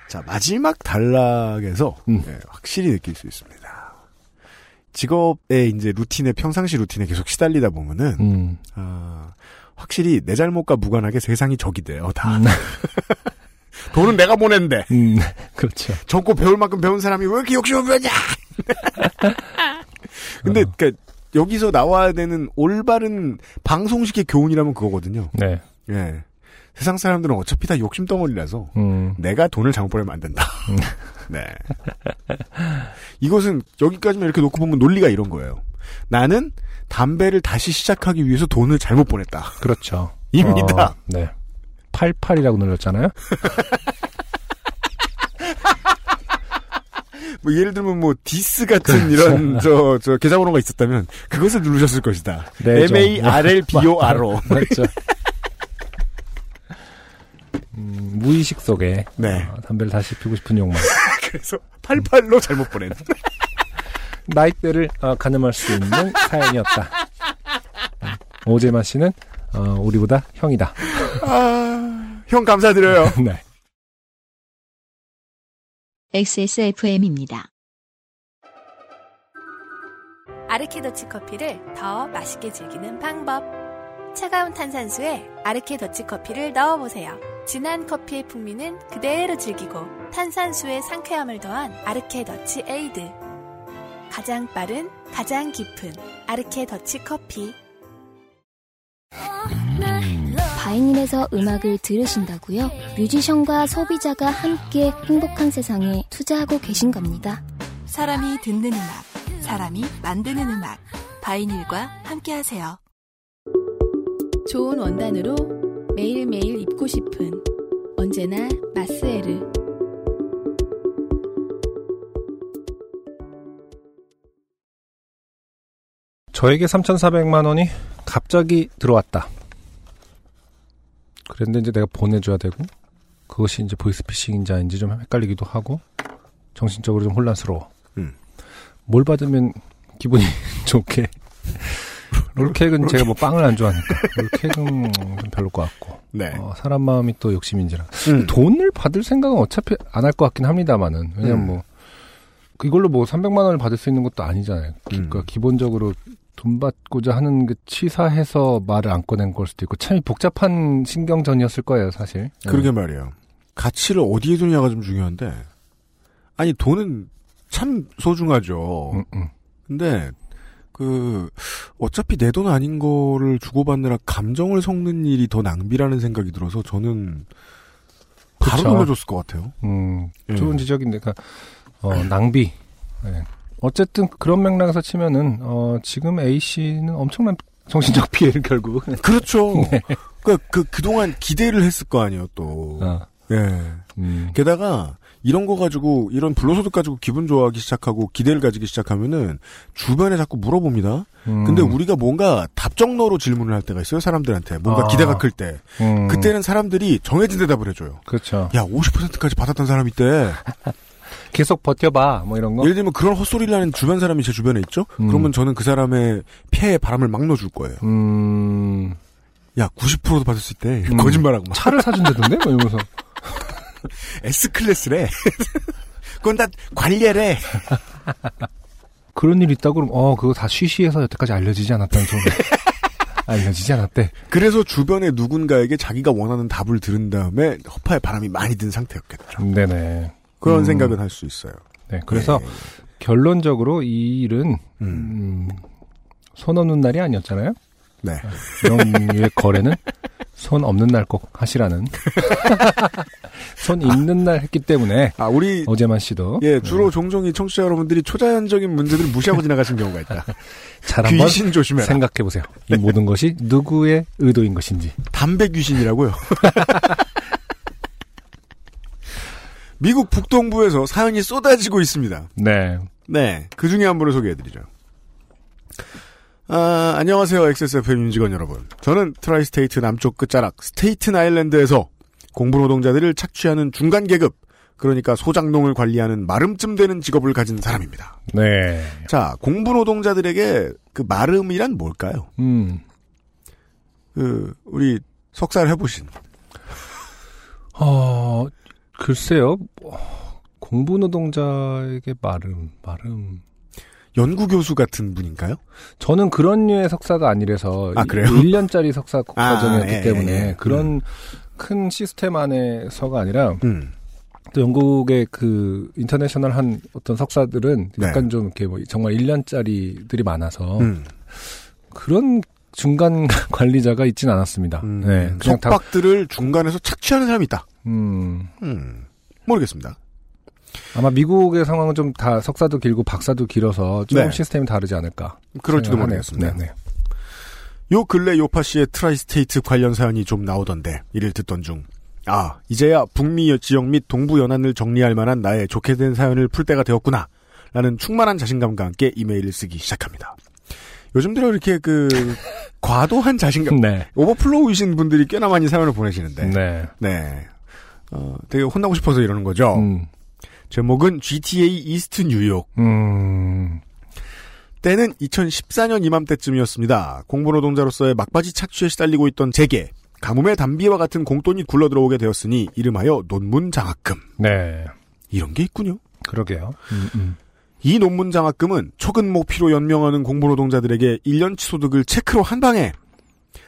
자, 마지막 단락에서 음. 네, 확실히 느낄 수 있습니다. 직업의 이제 루틴에 평상시 루틴에 계속 시달리다 보면은 음. 아, 확실히 내 잘못과 무관하게 세상이 적이 돼요. 다 음. [laughs] 돈은 내가 보낸데 음, [laughs] 그렇죠. 적고 배울 만큼 배운 사람이 왜 이렇게 욕심을 부렸냐? [laughs] 근데 어. 그러니까 여기서 나와야 되는 올바른 방송식의 교훈이라면 그거거든요. 네. 예. 세상 사람들은 어차피 다 욕심 덩어리라서 음. 내가 돈을 잘못 벌면 안 된다. 네. 이것은 여기까지만 이렇게 놓고 보면 논리가 이런 거예요. 나는 담배를 다시 시작하기 위해서 돈을 잘못 보냈다. 그렇죠. 입니다. 어, 네. 88이라고 눌렀잖아요. [laughs] 뭐 예를 들면 뭐 디스 같은 이런 저 저 계좌번호가 있었다면 그것을 누르셨을 것이다. 네, 좀. M A R L B O R O. [laughs] 그렇죠. 음, 무의식 속에 네. 어, 담배를 다시 피우고 싶은 욕망. [laughs] 그래서 88로 잘못 보낸. 나이대를 어, 가늠할 수 있는 사연이었다. 음, 오재만 씨는 어, 우리보다 형이다. 아, 형 감사드려요. [laughs] 네. XSFM입니다. 아르케더치 커피를 더 맛있게 즐기는 방법. 차가운 탄산수에 아르케 더치 커피를 넣어보세요. 진한 커피의 풍미는 그대로 즐기고 탄산수의 상쾌함을 더한 아르케 더치 에이드. 가장 빠른, 가장 깊은 아르케 더치 커피. 바이닐에서 음악을 들으신다고요? 뮤지션과 소비자가 함께 행복한 세상에 투자하고 계신 겁니다. 사람이 듣는 음악, 사람이 만드는 음악 바이닐과 함께하세요. 좋은 원단으로 매일매일 입고 싶은 언제나 마스에르 저에게 3,400만 원이 갑자기 들어왔다. 그런데 이제 내가 보내줘야 되고 그것이 이제 보이스피싱인지 아닌지 좀 헷갈리기도 하고 정신적으로 좀 혼란스러워. 음. 뭘 받으면 기분이 [laughs] 좋게. 롤케이크는 제가 뭐 빵을 안 좋아하니까 롤케이크는 좀 별로 것 같고 네. 어, 사람 마음이 또 욕심인지라 음. 돈을 받을 생각은 어차피 안 할 것 같긴 합니다만은 왜냐면 음. 뭐 이걸로 뭐 300만 원을 받을 수 있는 것도 아니잖아요. 기- 음. 그러니까 기본적으로 돈 받고자 하는 그 치사해서 말을 안 꺼낸 걸 수도 있고 참 복잡한 신경전이었을 거예요, 사실. 그러게 말이에요. 가치를 어디에 두냐가 좀 중요한데, 아니, 돈은 참 소중하죠. 음, 음. 근데, 그, 어차피 내 돈 아닌 거를 주고받느라 감정을 섞는 일이 더 낭비라는 생각이 들어서 저는 바로. 돌려줬을 것 같아요. 음, 예. 좋은 지적인데, 그러니까 어, 낭비. 예. 어쨌든 그런 맥락에서 치면은 어, 지금 A 씨는 엄청난 정신적 피해를 결국. [laughs] 그렇죠. [laughs] 그, 그, 그동안 기대를 했을 거 아니에요, 또. 어, 예. 음, 게다가, 이런 거 가지고, 이런 불로소득 가지고 기분 좋아하기 시작하고, 기대를 가지기 시작하면은, 주변에 자꾸 물어봅니다. 음, 근데 우리가 뭔가 답정너로 질문을 할 때가 있어요, 사람들한테. 뭔가 아. 기대가 클 때. 음, 그때는 사람들이 정해진 대답을 해줘요. 그렇죠. 야, 50%까지 받았던 사람 있대. [laughs] 계속 버텨봐, 뭐 이런 거. 예를 들면 그런 헛소리를 하는 주변 사람이 제 주변에 있죠? 음. 그러면 저는 그 사람의 폐에 바람을 막 넣어줄 거예요. 음, 야, 90%도 받을 수 있대. 음. [laughs] 거짓말하고 막. 차를 사준다던데? 뭐 이러면서. [laughs] S클래스래. [laughs] 그건 다 관리래. [laughs] 그런 일이 있다고 그러면, 어, 그거 다 쉬쉬해서 여태까지 알려지지 않았다는 소리. 알려지지 않았대. 그래서 주변에 누군가에게 자기가 원하는 답을 들은 다음에 허파에 바람이 많이 든 상태였겠죠. 네네. 그런 음. 생각은 할 수 있어요. 네, 그래서 네. 결론적으로 이 일은, 음. 음, 손 없는 날이 아니었잖아요? 네. 류의 거래는 손 없는 날 꼭 하시라는. [laughs] 손 있는 날 했기 때문에, 아, 우리 어제만 씨도. 예, 주로 종종 이 청취자 여러분들이 초자연적인 문제들을 무시하고 지나가신 경우가 있다. [laughs] 잘 한번 귀신 조심해라. 생각해보세요. 이 모든 것이 누구의 의도인 것인지. 담배 귀신이라고요. [laughs] 미국 북동부에서 사연이 쏟아지고 있습니다. 네. 네, 그 중에 한 분을 소개해드리죠. 아, 안녕하세요, XSFM 임직원 여러분. 저는 tri-state 남쪽 끝자락 스테이튼 아일랜드에서 공부 노동자들을 착취하는 중간 계급, 그러니까 소장농을 관리하는 마름쯤 되는 직업을 가진 사람입니다. 네. 자, 공부 노동자들에게 그 마름이란 뭘까요? 음. 그 우리 석사를 해보신 어, 글쎄요. 공부 노동자에게 마름, 마름. 연구 교수 같은 분인가요? 저는 그런 류의 석사가 아니라서 아, 그래요? 1년짜리 석사 [laughs] 아, 과정이었기 예, 때문에 예, 예. 그런 큰 시스템 안에서가 아니라 음, 또 영국의 그 인터내셔널 한 어떤 석사들은 네. 약간 좀 이렇게 뭐 정말 1년짜리들이 많아서 음, 그런 중간 [laughs] 관리자가 있진 않았습니다. 음. 네. 그냥 다 석박들을 중간에서 착취하는 사람이 있다. 음. 음, 모르겠습니다. 아마 미국의 상황은 좀 다 석사도 길고 박사도 길어서 조금 네. 시스템이 다르지 않을까. 그럴지도. 모르겠습니다. 네, 네. 요 근래 요파 씨의 tri-state 관련 사연이 좀 나오던데 이를 듣던 중. 아, 이제야 북미 지역 및 동부 연안을 정리할 만한 나의 좋게 된 사연을 풀 때가 되었구나. 라는 충만한 자신감과 함께 이메일을 쓰기 시작합니다. 요즘 들어 이렇게 그 [laughs] 과도한 자신감, 네. 오버플로우이신 분들이 꽤나 많이 사연을 보내시는데, 네, 네. 어, 되게 혼나고 싶어서 이러는 거죠. 음. 제목은 GTA 이스트 뉴욕. 음. 때는 2014년 이맘때쯤이었습니다. 공부노동자로서의 막바지 착취에 시달리고 있던 제게 가뭄의 단비와 같은 공돈이 굴러 들어오게 되었으니 이름하여 논문 장학금. 네. 이런 게 있군요. 그러게요. 음, 음. 이 논문 장학금은 초근 목피로 연명하는 공부노동자들에게 1년치 소득을 체크로 한 방에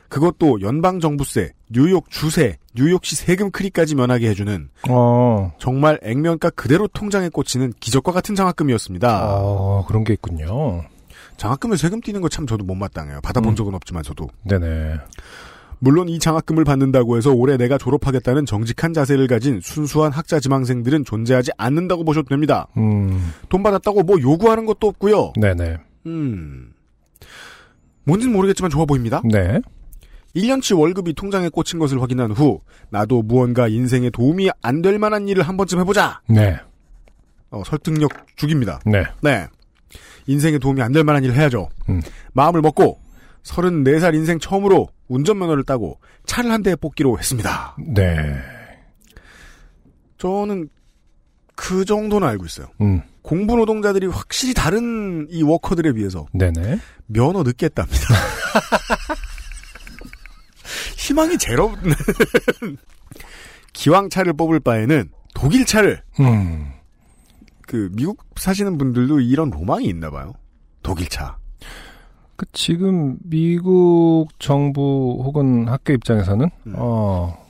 그것도 연방 정부세, 뉴욕 주세, 뉴욕시 세금 크리까지 면하게 해주는 어. 정말 액면가 그대로 통장에 꽂히는 기적과 같은 장학금이었습니다. 어, 그런 게 있군요. 장학금에 세금 띄는 거 참 저도 못마땅해요. 받아본 음. 적은 없지만 저도. 네네. 물론 이 장학금을 받는다고 해서 올해 내가 졸업하겠다는 정직한 자세를 가진 순수한 학자 지망생들은 존재하지 않는다고 보셔도 됩니다. 음, 돈 받았다고 뭐 요구하는 것도 없고요. 네네. 음. 뭔지는 모르겠지만 좋아 보입니다. 네. 1년치 월급이 통장에 꽂힌 것을 확인한 후 나도 무언가 인생에 도움이 안 될 만한 일을 한 번쯤 해보자. 네. 어, 설득력 죽입니다. 네. 네. 인생에 도움이 안 될 만한 일을 해야죠. 음. 마음을 먹고 34살 인생 처음으로 운전면허를 따고 차를 한 대 뽑기로 했습니다. 네. 저는 그 정도는 알고 있어요. 음, 공부 노동자들이 확실히 다른 이 워커들에 비해서 네네. 면허 늦게 땁니다. [laughs] 희망이 제로. [laughs] 기왕 차를 뽑을 바에는 독일 차를 음, 그 미국 사시는 분들도 이런 로망이 있나 봐요. 독일 차. 그 지금 미국 정부 혹은 학교 입장에서는 음. 어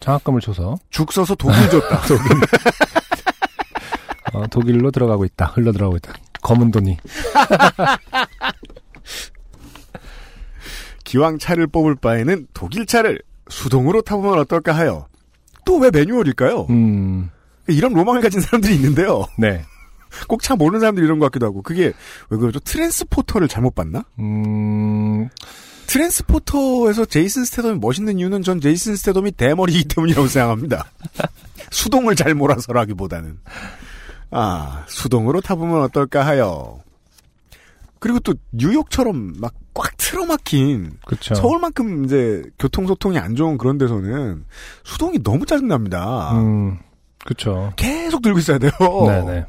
장학금을 줘서 죽 써서 독일 줬다. [laughs] 어, 독일로 들어가고 있다. 흘러 들어가고 있다. 검은 돈이. [laughs] 기왕 차를 뽑을 바에는 독일 차를 수동으로 타보면 어떨까 하여. 또 왜 매뉴얼일까요? 음, 이런 로망을 가진 사람들이 있는데요. 네. [laughs] 꼭 차 모르는 사람들이 이런 것 같기도 하고. 그게 왜 그러죠? 트랜스포터를 잘못 봤나? 음, 트랜스포터에서 제이슨 스테덤이 멋있는 이유는 전 제이슨 스테덤이 대머리이기 때문이라고 생각합니다. 수동을 잘 몰아서라기보다는. 아, 수동으로 타보면 어떨까 하여. 그리고 또 뉴욕처럼 막 꽉 틀어막힌 그쵸. 서울만큼 이제 교통 소통이 안 좋은 그런 데서는 수동이 너무 짜증납니다. 음, 그쵸. 계속 들고 있어야 돼요. 네네.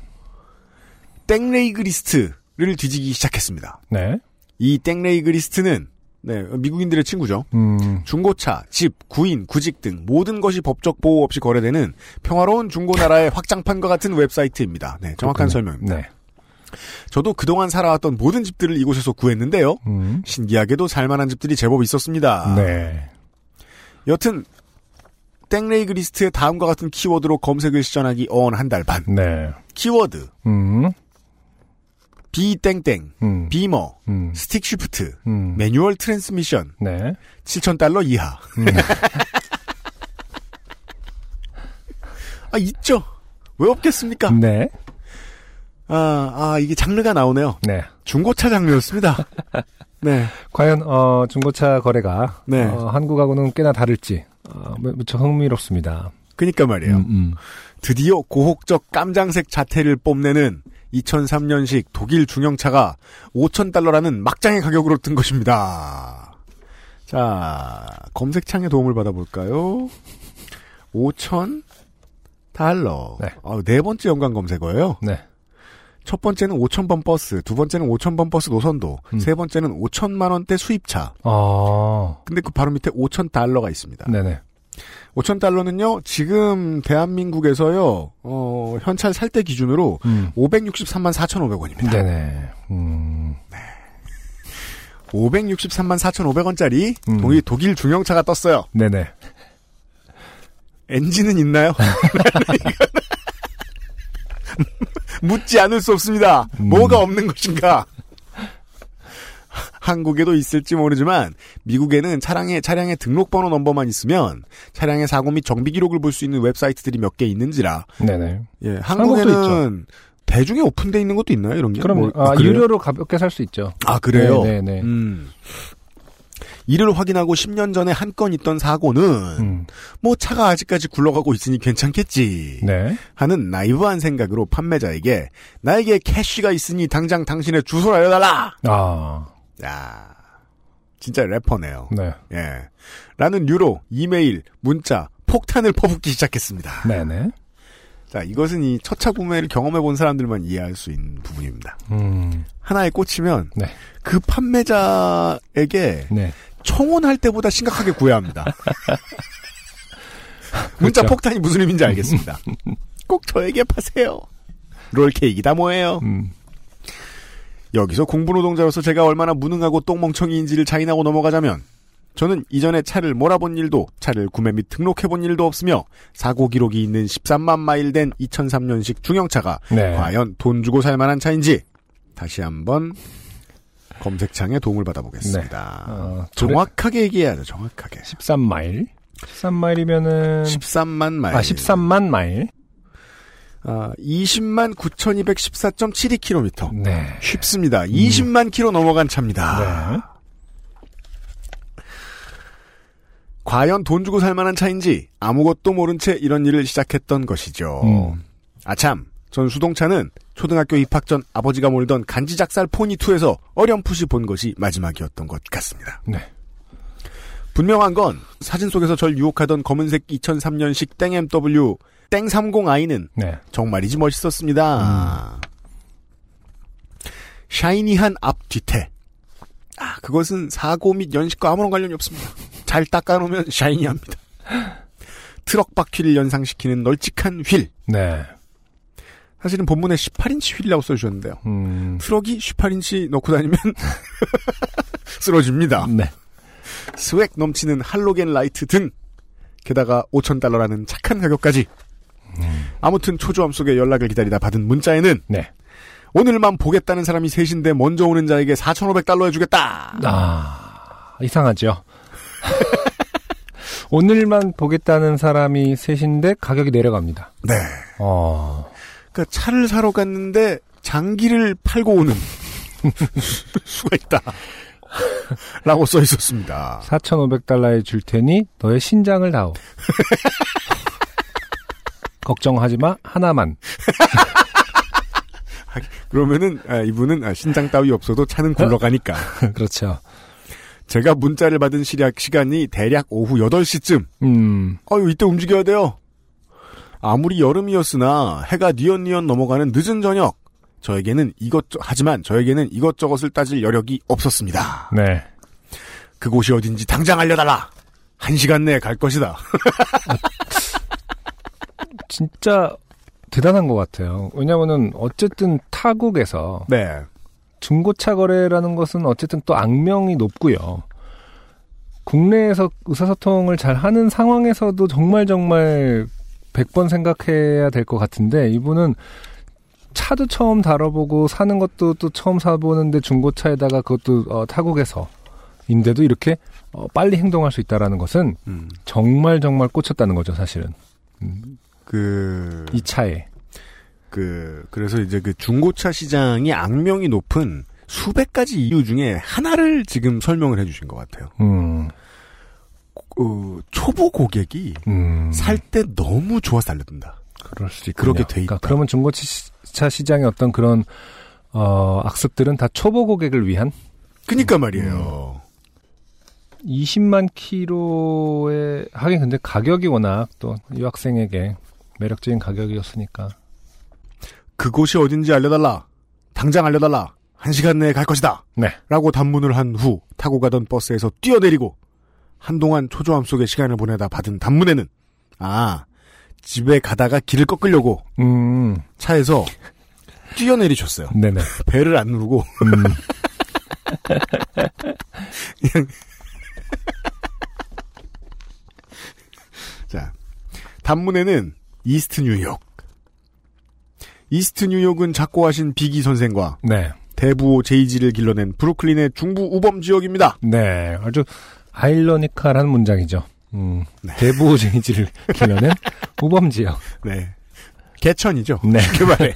땡레이그 리스트를 뒤지기 시작했습니다. 네. 이 땡레이그 리스트는 네, 미국인들의 친구죠. 음, 중고차, 집, 구인, 구직 등 모든 것이 법적 보호 없이 거래되는 평화로운 중고나라의 [laughs] 확장판과 같은 웹사이트입니다. 네, 정확한 그렇군요. 설명입니다. 네. 저도 그동안 살아왔던 모든 집들을 이곳에서 구했는데요. 음, 신기하게도 살만한 집들이 제법 있었습니다. 네. 여튼 땡레이그 리스트의 다음과 같은 키워드로 검색을 시전하기 어언 한 달 반. 네. 키워드 음, 비땡땡, 음, Bimmer, 음, stick shift, 음, manual transmission, 네. 7,000달러 이하. 음. [laughs] 아, 있죠. 왜 없겠습니까? 네. 아, 아, 이게 장르가 나오네요. 네. 중고차 장르였습니다. [laughs] 네. 과연, 어, 중고차 거래가, 네. 어, 한국하고는 꽤나 다를지, 어, 무- 무척 흥미롭습니다. 그니까 말이에요. 음, 음. 드디어 고혹적 깜장색 자태를 뽐내는 2003년식 독일 중형차가 5,000달러라는 막장의 가격으로 뜬 것입니다. 자, 검색창에 도움을 받아볼까요? 5,000 달러. 네. 아, 네 번째 연관 검색어예요. 네. 첫 번째는 5,000번 버스, 두 번째는 5,000번 버스 노선도, 음. 세 번째는 5천만 원대 수입차. 어, 근데 그 바로 밑에 5천 달러가 있습니다. 네네. 5천 달러는요, 지금 대한민국에서요, 어, 현찰 살 때 기준으로 음. 563만 4,500원입니다. 네네. 음, 563만 4,500원짜리 음. 독일, 독일 중형차가 떴어요. 네네. 엔진은 있나요? [laughs] 묻지 않을 수 없습니다. 음. 뭐가 없는 것인가? 한국에도 있을지 모르지만 미국에는 차량의 차량의 등록번호 넘버만 있으면 차량의 사고 및 정비 기록을 볼 수 있는 웹사이트들이 몇 개 있는지라 네네. 예, 한국에는 대중에 오픈돼 있는 것도 있나요? 이런 게? 그럼, 뭐, 아, 그래요? 유료로 가볍게 살 수 있죠. 아 그래요? 네네. 음. 이를 확인하고 10년 전에 한 건 있던 사고는 음, 뭐 차가 아직까지 굴러가고 있으니 괜찮겠지 네. 하는 나이브한 생각으로 판매자에게 나에게 캐시가 있으니 당장 당신의 주소를 알려달라. 아, 야, 진짜 래퍼네요. 네. 예, 라는 류로 이메일, 문자, 폭탄을 퍼붓기 시작했습니다. 네네. 자, 이것은 이 첫차 구매를 경험해 본 사람들만 이해할 수 있는 부분입니다. 음, 하나에 꽂히면 네. 그 판매자에게 네. 청혼할 때보다 심각하게 구해야 합니다. [laughs] 문자 그렇죠. 폭탄이 무슨 의미인지 알겠습니다. [laughs] 꼭 저에게 파세요. 롤케이크다 뭐예요? 음, 여기서 공부노동자로서 제가 얼마나 무능하고 똥멍청이인지를 자인하고 넘어가자면 저는 이전에 차를 몰아본 일도 차를 구매 및 등록해본 일도 없으며 사고 기록이 있는 13만 마일 된 2003년식 중형차가 네. 과연 돈 주고 살 만한 차인지 다시 한번 검색창에 도움을 받아보겠습니다. 어, 정확하게 얘기해야죠. 정확하게. 13마일. 13마일이면은 13만 마일. 아 13만 마일. 아, 20만 9,214.72km. 네. 쉽습니다. 20만 킬로 넘어간 차입니다. 네. 과연 돈 주고 살 만한 차인지 아무것도 모른 채 이런 일을 시작했던 것이죠. 음. 아참, 전 수동차는 초등학교 입학 전 아버지가 몰던 간지작살 포니2에서 어렴풋이 본 것이 마지막이었던 것 같습니다. 네. 분명한 건 사진 속에서 절 유혹하던 검은색 2003년식 땡MW 땡30i는 네. 정말이지 멋있었습니다. shiny한 앞 뒤태. 아, 그것은 사고 및 연식과 아무런 관련이 없습니다. 잘 닦아놓으면 shiny합니다. 트럭 바퀴를 연상시키는 널찍한 휠. 네. 사실은 본문에 18인치 휠이라고 써주셨는데요. 음. 트럭이 18인치 넣고 다니면 [laughs] 쓰러집니다. 네. swag 넘치는 할로겐 라이트 등 게다가 5천 달러라는 착한 가격까지 아무튼 초조함 속에 연락을 기다리다 받은 문자에는 네. 오늘만 보겠다는 사람이 셋인데 먼저 오는 자에게 4,500달러 해주겠다. 아, 이상하죠. [laughs] 오늘만 보겠다는 사람이 셋인데 가격이 내려갑니다. 네. 어, 그러니까 차를 사러 갔는데 장기를 팔고 오는 [laughs] 수가 있다. 라고 써 있었습니다. 4,500달러에 줄 테니 너의 신장을 다오. [laughs] 걱정하지 마, 하나만. 그러면은 아, 이분은 아, 신장 따위 없어도 차는 굴러가니까. [laughs] 그렇죠. 제가 문자를 받은 시작 시간이 대략 오후 8시쯤. 음, 아유, 이때 움직여야 돼요. 아무리 여름이었으나 해가 뉘엿뉘엿 넘어가는 늦은 저녁. 저에게는 이것저 하지만 저에게는 이것저것을 따질 여력이 없었습니다. 네. 그곳이 어딘지 당장 알려달라. 한 시간 내에 갈 것이다. [laughs] 진짜 대단한 것 같아요. 왜냐면은 어쨌든 타국에서 네. 중고차 거래라는 것은 어쨌든 또 악명이 높고요. 국내에서 의사소통을 잘 하는 상황에서도 정말 정말 100번 생각해야 될 것 같은데 이분은 차도 처음 다뤄보고 사는 것도 또 처음 사보는데 중고차에다가 그것도 어, 타국에서 인데도 이렇게 어, 빨리 행동할 수 있다라는 것은 음, 정말 정말 꽂혔다는 거죠 사실은. 음, 그, 이 차에. 그, 그래서 이제 그 중고차 시장이 악명이 높은 수백 가지 이유 중에 하나를 지금 설명을 해주신 것 같아요. 음, 어, 초보 고객이 음. 살때 너무 좋아서 달려든다. 그럴 수 있군요. 그렇게 돼 있다. 그러니까 그러면 중고차 시장의 어떤 그런 어, 악습들은 다 초보 고객을 위한 그니까 말이에요. 20만 킬로에 하긴 근데 가격이 워낙 또 유학생에게 매력적인 가격이었으니까 그곳이 어딘지 알려달라. 당장 알려달라. 한 시간 내에 갈 것이다. 네. 라고 단문을 한 후 타고 가던 버스에서 뛰어내리고 한동안 초조함 속에 시간을 보내다 받은 단문에는 아 집에 가다가 길을 꺾으려고 음, 차에서 뛰어내리셨어요. 네네. 배를 안 누르고 음, [laughs] 자 단문에는 이스트 뉴욕 이스트 뉴욕은 작고하신 비기 선생과 네. 대부호 제이지를 길러낸 브루클린의 중부 우범 지역입니다. 네. 아주 아일러니컬한 문장이죠. 음, 네. 대부 제이지를 [laughs] 길러낸 우범 지역. 네. 개천이죠. 네. [laughs] 말해.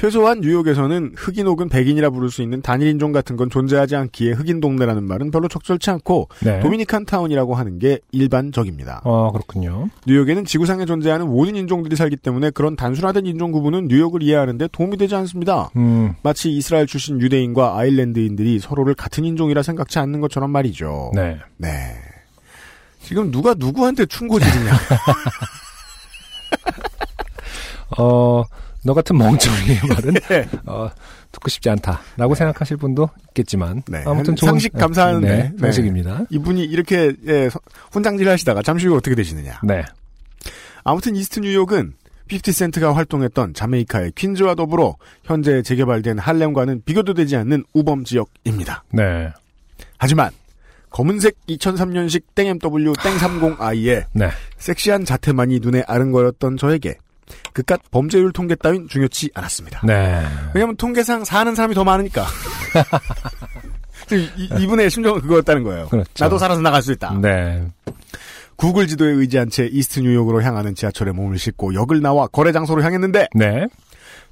최소한 뉴욕에서는 흑인 혹은 백인이라 부를 수 있는 단일 인종 같은 건 존재하지 않기에 흑인 동네라는 말은 별로 적절치 않고 네. 도미니칸 타운이라고 하는 게 일반적입니다. 어, 그렇군요. 뉴욕에는 지구상에 존재하는 모든 인종들이 살기 때문에 그런 단순화된 인종 구분은 뉴욕을 이해하는데 도움이 되지 않습니다. 음, 마치 이스라엘 출신 유대인과 아일랜드인들이 서로를 같은 인종이라 생각지 않는 것처럼 말이죠. 네. 네. 지금 누가 누구한테 충고지르냐. [laughs] 어, 너 같은 멍청이의 [laughs] 말은 네. 어, 듣고 싶지 않다라고 생각하실 분도 있겠지만 네. 아무튼 한 좋은 상식 감사하는데. 네, 네. 상식입니다. 이분이 이렇게 예, 서- 혼장질 하시다가 잠시 후에 어떻게 되시느냐. 네. 아무튼 이스트 뉴욕은 50센트가 활동했던 자메이카의 퀸즈와 더불어 현재 재개발된 할렘과는 비교도 되지 않는 우범 지역입니다. 네. 하지만 검은색 2003년식 땡MW 땡30i의 네. 섹시한 자태만이 눈에 아른거렸던 저에게 그깟 범죄율 통계 따윈 중요치 않았습니다. 네. 왜냐면 통계상 사는 사람이 더 많으니까. [laughs] 이, 이분의 심정은 그거였다는 거예요. 그렇죠. 나도 살아서 나갈 수 있다. 네. 구글 지도에 의지한 채 이스트 뉴욕으로 향하는 지하철에 몸을 싣고 역을 나와 거래 장소로 향했는데 네.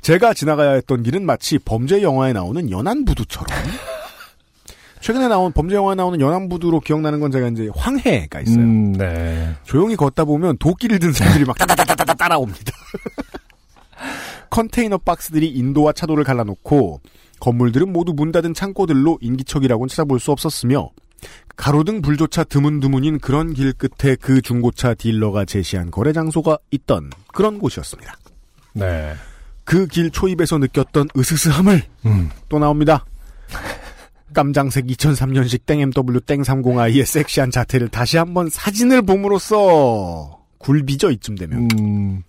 제가 지나가야 했던 길은 마치 범죄 영화에 나오는 연안 부두처럼 [laughs] 최근에 나온 범죄 영화에 나오는 연안부두로 기억나는 건 제가 이제 황해가 있어요. 음, 네. 조용히 걷다 보면 도끼를 든 사람들이 막 따다다다다 따라옵니다. [laughs] 컨테이너 박스들이 인도와 차도를 갈라놓고 건물들은 모두 문 닫은 창고들로 인기척이라고는 찾아볼 수 없었으며 가로등 불조차 드문드문인 그런 길 끝에 그 중고차 딜러가 제시한 거래 장소가 있던 그런 곳이었습니다. 네. 그 길 초입에서 느꼈던 으스스함을 음. 또 나옵니다. 깜장색 2003년식 땡MW 땡30i의 섹시한 자태를 다시 한번 사진을 봄으로써 굴비죠 이쯤 되면 음.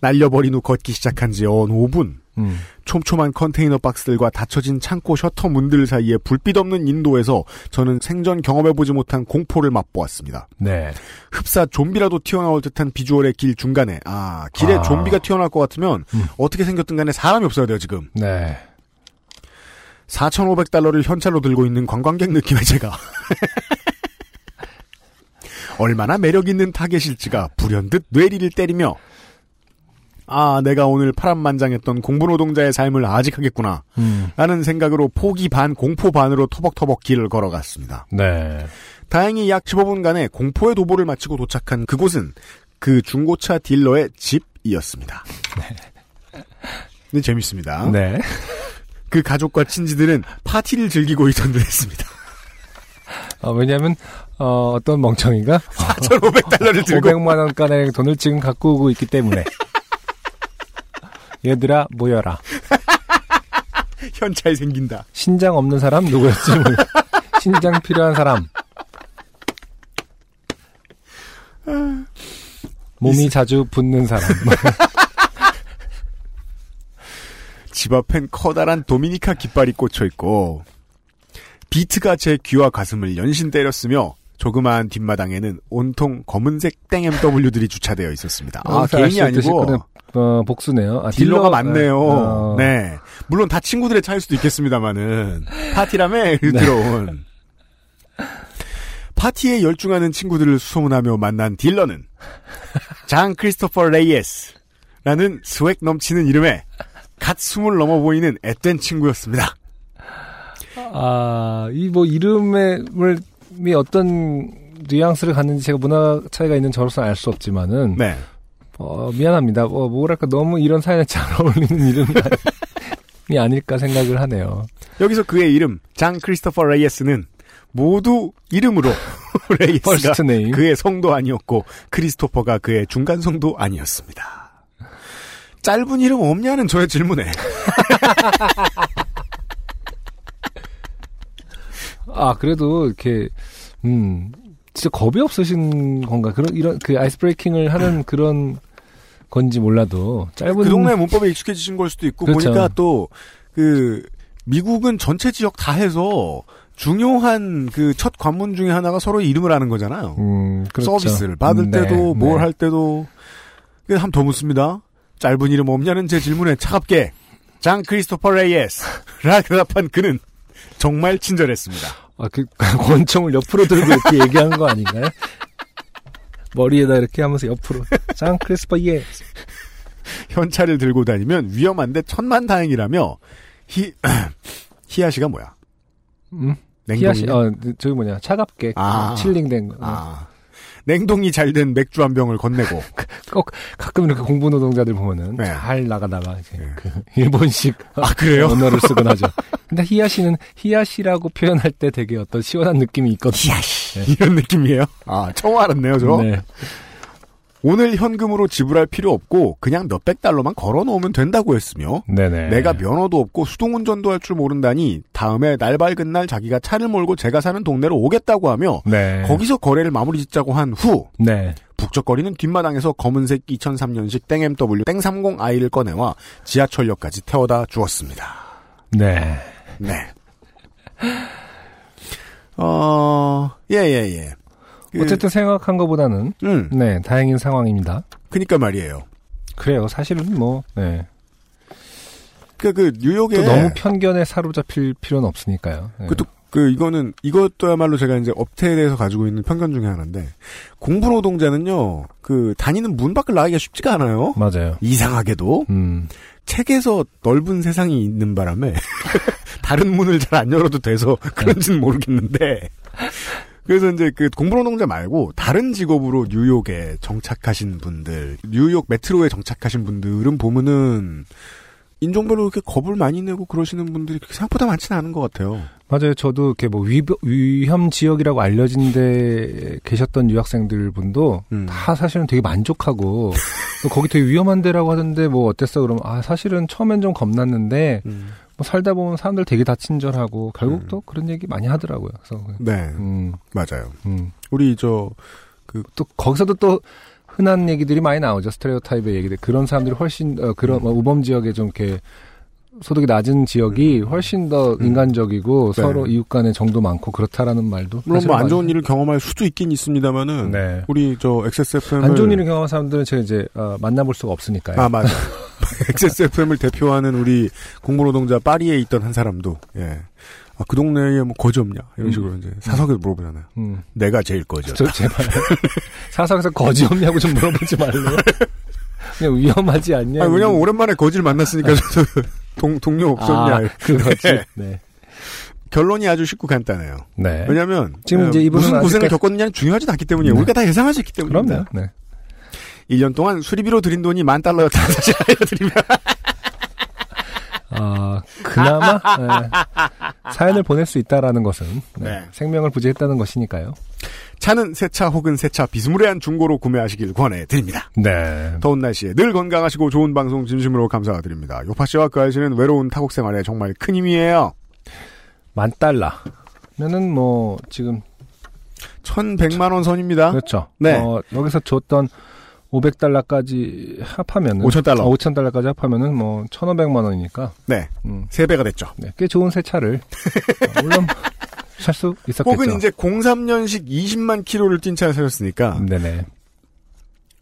날려버린 후 걷기 시작한 지언 5분 음. 촘촘한 컨테이너 박스들과 닫혀진 창고 셔터 문들 사이에 불빛 없는 인도에서 저는 생전 경험해보지 못한 공포를 맛보았습니다. 네. 흡사 좀비라도 튀어나올 듯한 비주얼의 길 중간에 아 길에 아. 좀비가 튀어나올 것 같으면 음. 어떻게 생겼든 간에 사람이 없어야 돼요 지금 네. 4,500달러를 현찰로 들고 있는 관광객 느낌의 제가 [laughs] 얼마나 매력 있는 타겟일지가 불현듯 뇌리를 때리며 아 내가 오늘 파란만장했던 공부노동자의 삶을 아직하겠구나 음. 라는 생각으로 포기 반 공포 반으로 터벅터벅 길을 걸어갔습니다. 네. 다행히 약 15분간의 공포의 도보를 마치고 도착한 그곳은 그 중고차 딜러의 집이었습니다. 네, 재밌습니다. 네. [laughs] 그 가족과 친지들은 파티를 즐기고 있던 듯했습니다. 어, 왜냐면, 어, 어떤 멍청이가 4,500달러를 들고 500만 원가량의 돈을 지금 갖고 오고 있기 때문에. 얘들아, 모여라. 현찰 생긴다. 신장 없는 사람 누구였지? 신장 필요한 사람. 몸이 자주 붓는 사람. 집 앞엔 커다란 도미니카 깃발이 꽂혀 있고 비트가 제 귀와 가슴을 연신 때렸으며 조그마한 뒷마당에는 온통 검은색 땡MW들이 주차되어 있었습니다. 아, 개인이 아니고 어, 복수네요. 아, 딜러가 딜러- 많네요. 어, 네. 물론 다 친구들의 차일 수도 있겠습니다만은 파티라며 [laughs] 들어온 파티에 열중하는 친구들을 수소문하며 만난 딜러는 장 크리스토퍼 레이에스라는 swag 넘치는 이름에 갓 스물 넘어 보이는 앳된 친구였습니다. 아, 이 뭐 이름의 이 어떤 뉘앙스를 갖는지 제가 문화 차이가 있는 저로서는 알수 없지만은 네. 어, 미안합니다. 어, 뭐랄까 너무 이런 사연에 [laughs] 잘 어울리는 이름이 아닐까 생각을 하네요. 여기서 그의 이름 장 크리스토퍼 레이에스는 모두 이름으로 [laughs] name. 그의 성도 아니었고 크리스토퍼가 그의 중간 성도 아니었습니다. 짧은 이름 없냐는 저의 질문에 [laughs] 아, 그래도 이렇게 음. 진짜 겁이 없으신 건가? 그런 이런 그 ice breaking을 하는 그런 건지 몰라도 짧은 그 동네 문법에 익숙해지신 걸 수도 있고 그렇죠. 보니까 또 그 미국은 전체 지역 다 해서 중요한 그 첫 관문 중에 하나가 서로 이름을 아는 거잖아요. 음, 그렇죠. 서비스를 받을 음, 때도 네, 뭘 네. 할 때도 그래서 한번 더 묻습니다. 짧은 이름 없냐는 제 질문에 차갑게 장 크리스토퍼 레이에스 라 대답한 그는 정말 친절했습니다. 아, 그 [laughs] 권총을 옆으로 들고 이렇게 얘기한 거 아닌가요? 머리에다 이렇게 하면서 옆으로 장 크리스토퍼 예. 현찰을 들고 다니면 위험한데 천만 다행이라며 히 [clears throat] 히야시가 뭐야? 음. 냉동이 어 저기 뭐냐 차갑게 아. 칠링된 거. 아 냉동이 잘 된 맥주 한 병을 건네고 [laughs] 꼭 가끔 이렇게 공부 노동자들 보면은 네. 잘 나가다가 이제 네. 그 일본식 [laughs] 아 그래요? 언어를 쓰곤 하죠. [laughs] 근데 히야시는 히야시라고 표현할 때 되게 어떤 시원한 느낌이 있거든요. 이런 느낌이에요? 아 처음 알았네요 저. 네. 오늘 현금으로 지불할 필요 없고 그냥 몇백 달러만 걸어 놓으면 된다고 했으며 네네. 내가 면허도 없고 수동운전도 할 줄 모른다니 다음에 날 밝은 날 자기가 차를 몰고 제가 사는 동네로 오겠다고 하며 네. 거기서 거래를 마무리 짓자고 한후 네. 북적거리는 뒷마당에서 검은색 2003년식 땡MW 땡30i를 꺼내와 지하철역까지 태워다 주었습니다. 네. 네. 어, 예, 예, 예. 그, 어쨌든 생각한 것보다는 음, 네 다행인 상황입니다. 그니까 말이에요. 그래요. 사실은 뭐, 네. 그, 그, 뉴욕에. 또 너무 편견에 사로잡힐 필요는 없으니까요. 네. 그것도 그 이거는 이것도야말로 제가 이제 업태에 대해서 가지고 있는 편견 중에 하나인데 공부 노동자는요 그 다니는 문 밖을 나가기가 쉽지가 않아요. 맞아요. 이상하게도 음, 책에서 넓은 세상이 있는 바람에 [laughs] 다른 문을 잘 안 열어도 돼서 그런지는 모르겠는데 그래서 이제 그 공부 노동자 말고 다른 직업으로 뉴욕에 정착하신 분들 뉴욕 메트로에 정착하신 분들은 보면은 인종별로 이렇게 겁을 많이 내고 그러시는 분들이 생각보다 많지는 않은 것 같아요. 맞아요. 저도 이렇게 뭐 위, 위험 지역이라고 알려진 데 계셨던 유학생들 분도 음. 다 사실은 되게 만족하고 또 거기 되게 위험한 데라고 하던데 뭐 어땠어? 그러면 아 사실은 처음엔 좀 겁났는데 음. 뭐 살다 보면 사람들 되게 다 친절하고 결국 음. 또 그런 얘기 많이 하더라고요. 그래서 네, 음, 맞아요. 음. 우리 저또 거기서도 또 흔한 얘기들이 많이 나오죠. 스테레오 타입의 얘기들. 그런 사람들이 훨씬 어, 그런 뭐 우범 지역에 좀 이렇게 소득이 낮은 지역이 훨씬 더 음. 인간적이고 네. 서로 이웃 간에 정도 많고 그렇다라는 말도 물론 뭐 안 좋은 일을 경험할 수도 있긴 있습니다만은 네. 우리 저 XSFM을 안 좋은 일을 경험한 사람들은 제가 이제 어, 만나볼 수가 없으니까요. 아 맞아. [laughs] XSFM을 대표하는 우리 공무노동자 파리에 있던 한 사람도 예. 아, 그 동네에 뭐 거지 없냐 이런 음. 식으로 이제 사석에서 물어보잖아요. 음. 내가 제일 거지였다. 저 제발 [laughs] 사석에서 거지 없냐고 좀 물어보지 말래요. 그냥 위험하지 않냐. 아, 왜냐면 오랜만에 거지를 만났으니까 저도 동, 동료 없었냐. 아, 그거지. 네. 네. 결론이 아주 쉽고 간단해요. 네. 왜냐면 지금 어, 이제 이분은 무슨 고생을 아직까지- 겪었느냐는 중요하지 않기 때문이에요. 네. 우리가 다 예상할 수 있기 때문입니다. 그럼요. 네. 1년 동안 수리비로 들인 돈이 만 달러였다는 사실 [laughs] 알려드리면 아, 그나마 네. 사연을 보낼 수 있다라는 것은 네. 네. 생명을 부지했다는 것이니까요. 차는 새 차 혹은 새 차 비스무리한 중고로 구매하시길 권해드립니다. 네. 더운 날씨에 늘 건강하시고 좋은 방송 진심으로 감사드립니다. 요파 씨와 그 아저씨는 외로운 타국 생활에 정말 큰 힘이에요. 만 달러면은 뭐 지금 1100만 원 선입니다. 그렇죠. 네. 어, 여기서 줬던 500달러까지 합하면은 5천 달러. 5천 달러까지 합하면은 뭐 1,500만 원이니까 네. 음, 3배가 됐죠. 네, 꽤 좋은 새 차를 어, 물론 [laughs] 살 수 있었겠죠. 혹은 이제 03년식 20만 킬로를 뛴 차를 사셨으니까 네네.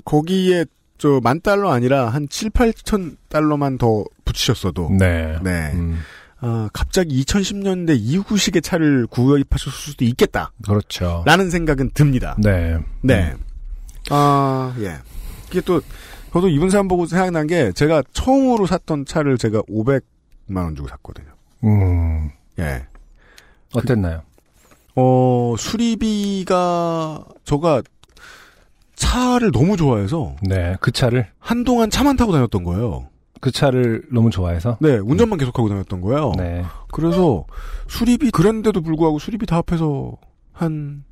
거기에 저 만 달러 아니라 한 7, 8천 달러만 더 붙이셨어도 네. 네. 음, 아, 갑자기 2010년대 이후식의 차를 구입하셨을 수도 있겠다라는 그렇죠. 생각은 듭니다. 네. 네. 아, 예. 이게 또, 저도 이분 사람 보고 생각난 게, 제가 처음으로 샀던 차를 제가 500만 원 주고 샀거든요. 음, 예. 어땠나요? 어, 수리비가, 저가 차를 너무 좋아해서, 네. 그 차를 한동안 차만 타고 다녔던 거예요. 그 차를 너무 좋아해서 네, 운전만 계속하고 다녔던 거예요. 네. 그래서, 수리비, 그랬는데도 불구하고 수리비 다 합해서, 한,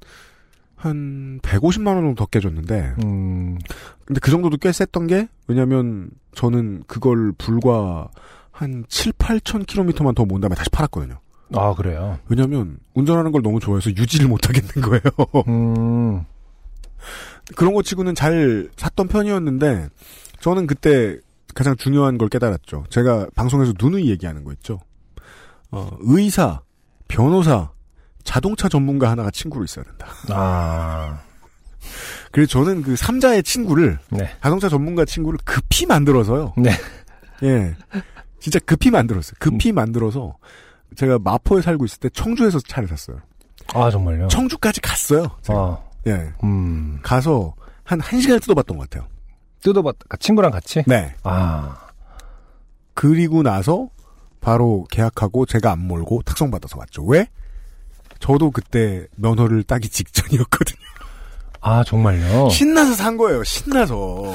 한, 150만 원 정도 더 깨졌는데, 음, 근데 그 정도도 꽤 셌던 게 왜냐면 저는 그걸 불과 한 7, 8천 킬로미터만 더 몬 다음에 다시 팔았거든요. 아 그래요. 왜냐면 운전하는 걸 너무 좋아해서 유지를 못 하겠는 거예요. [laughs] 음, 그런 거 치고는 잘 샀던 편이었는데 저는 그때 가장 중요한 걸 깨달았죠. 제가 방송에서 누누이 얘기하는 거 있죠. 어, 의사, 변호사, 자동차 전문가 하나가 친구로 있어야 된다. 아, 그래서 저는 그 삼자의 친구를 네. 자동차 전문가 친구를 급히 만들어서요. 네. 예. 진짜 급히 만들었어요. 급히 만들어서 제가 마포에 살고 있을 때 청주에서 차를 샀어요. 아 정말요. 청주까지 갔어요. 제가. 아, 예. 음, 가서 한 1시간을 뜯어봤던 것 같아요. 뜯어봤, 친구랑 같이. 네. 아, 그리고 나서 바로 계약하고 제가 안 몰고 특성 받아서 왔죠. 왜? 저도 그때 면허를 따기 직전이었거든요. 아 정말요. 신나서 산 거예요. 신나서.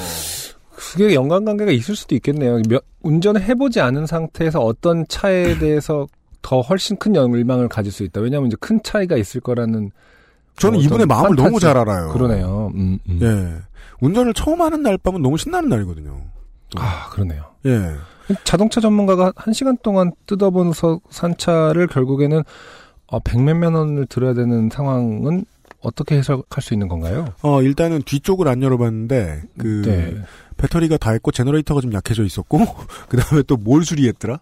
그게 연관관계가 있을 수도 있겠네요. 몇- 운전을 해보지 않은 상태에서 어떤 차에 [clears throat] 대해서 더 훨씬 큰 열망을 가질 수 있다. 왜냐하면 이제 큰 차이가 있을 거라는. 저는 이분의 마음을 판타지. 너무 잘 알아요. 그러네요. 음, 음. 예. 운전을 처음 하는 날 밤은 너무 신나는 날이거든요. 아 그러네요. 예. 자동차 전문가가 한 시간 동안 뜯어보면서 산 차를 결국에는 어, 백몇만 원을 들어야 되는 상황은 어떻게 해석할 수 있는 건가요? 어, 일단은 뒤쪽을 안 열어봤는데, 그, 네. 배터리가 다 있고 generator가 좀 약해져 있었고, [laughs] 그 다음에 또 뭘 수리했더라?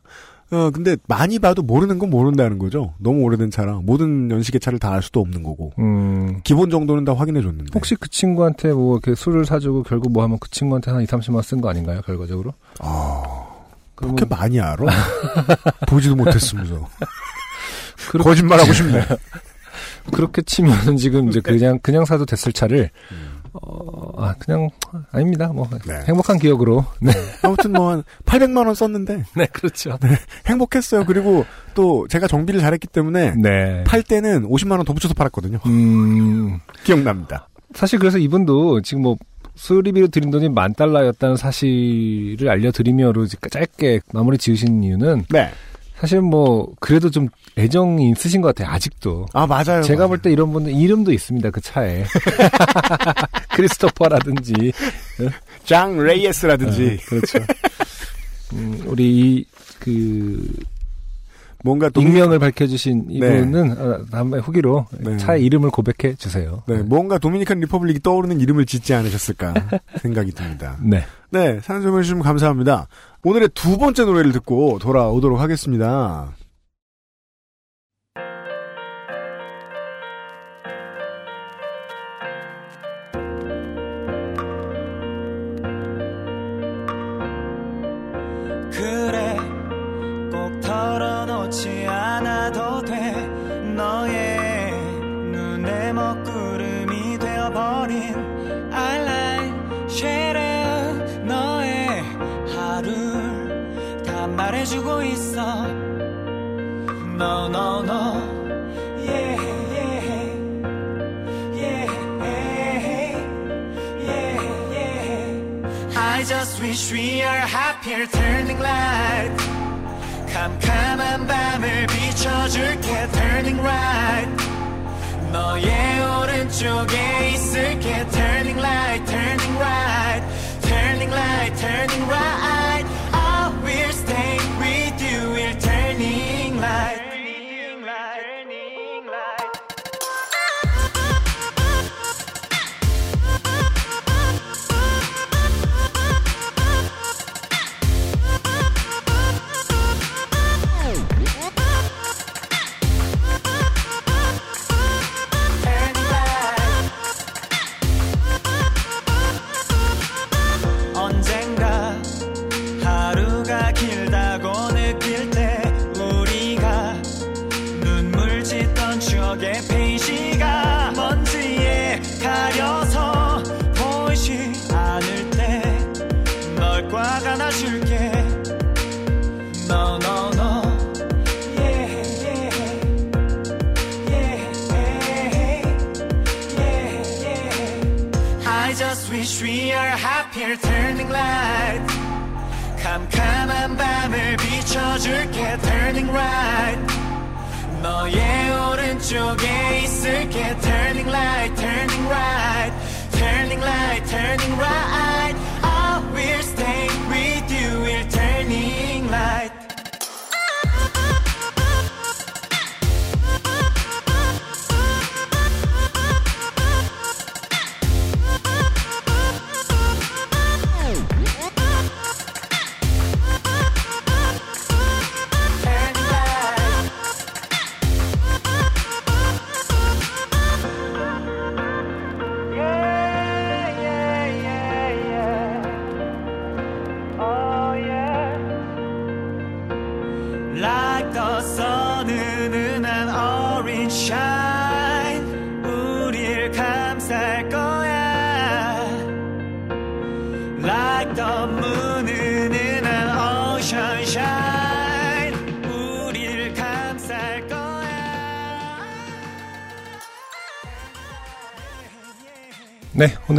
어, 근데 많이 봐도 모르는 건 모른다는 거죠. 너무 오래된 차랑 모든 연식의 차를 다 알 수도 없는 거고. 음. 기본 정도는 다 확인해 줬는데. 혹시 그 친구한테 뭐 이렇게 술을 사주고 결국 뭐 하면 그 친구한테 한 2, 30만 원쓴거 아닌가요, 결과적으로? 아, 그러면 그렇게 많이 알아? [laughs] 보지도 못했으면서. 그렇게- 거짓말하고 싶네. [laughs] 그렇게 치면은 지금 이제 그냥 그냥 사도 됐을 차를 음. 어, 아, 그냥 아닙니다. 뭐 네. 행복한 기억으로. 네. 아무튼 뭐 한 800만 원 썼는데 [laughs] 네, 그렇죠. 행복했어요. 그리고 또 제가 정비를 잘했기 때문에 네. 팔 때는 50만 원 더 붙여서 팔았거든요. 음. [laughs] 기억납니다. 사실 그래서 이분도 지금 뭐 수리비로 드린 돈이 만 달러였다는 사실을 알려드리며로 짧게 마무리 지으신 이유는 네. 사실 뭐 그래도 좀 애정이 있으신 것 같아요. 아직도. 아 맞아요. 제가 볼 때 이런 분들 이름도 있습니다. 그 차에. [laughs] 크리스토퍼라든지. 장 레이에스라든지 네, 그렇죠. 음, 우리 이, 그, 뭔가 또 익명을 밝혀주신 네. 이분은 어, 다음에 후기로 네. 차의 이름을 고백해 주세요. 네, 뭔가 도미니칸 리퍼블릭이 떠오르는 이름을 짓지 않으셨을까 생각이 듭니다. 네. 네, 사연 좀 해주시면 감사합니다. 오늘의 두 번째 노래를 듣고 돌아오도록 하겠습니다. 너의 눈에 먹구름이 되어버린 I like share 말해주고 있어 No no no yeah yeah yeah yeah yeah I just wish we are happier turning light 캄캄한 밤을 비춰줄게 turning right 너의 오른쪽에 있을게 turning light turning right turning light turning right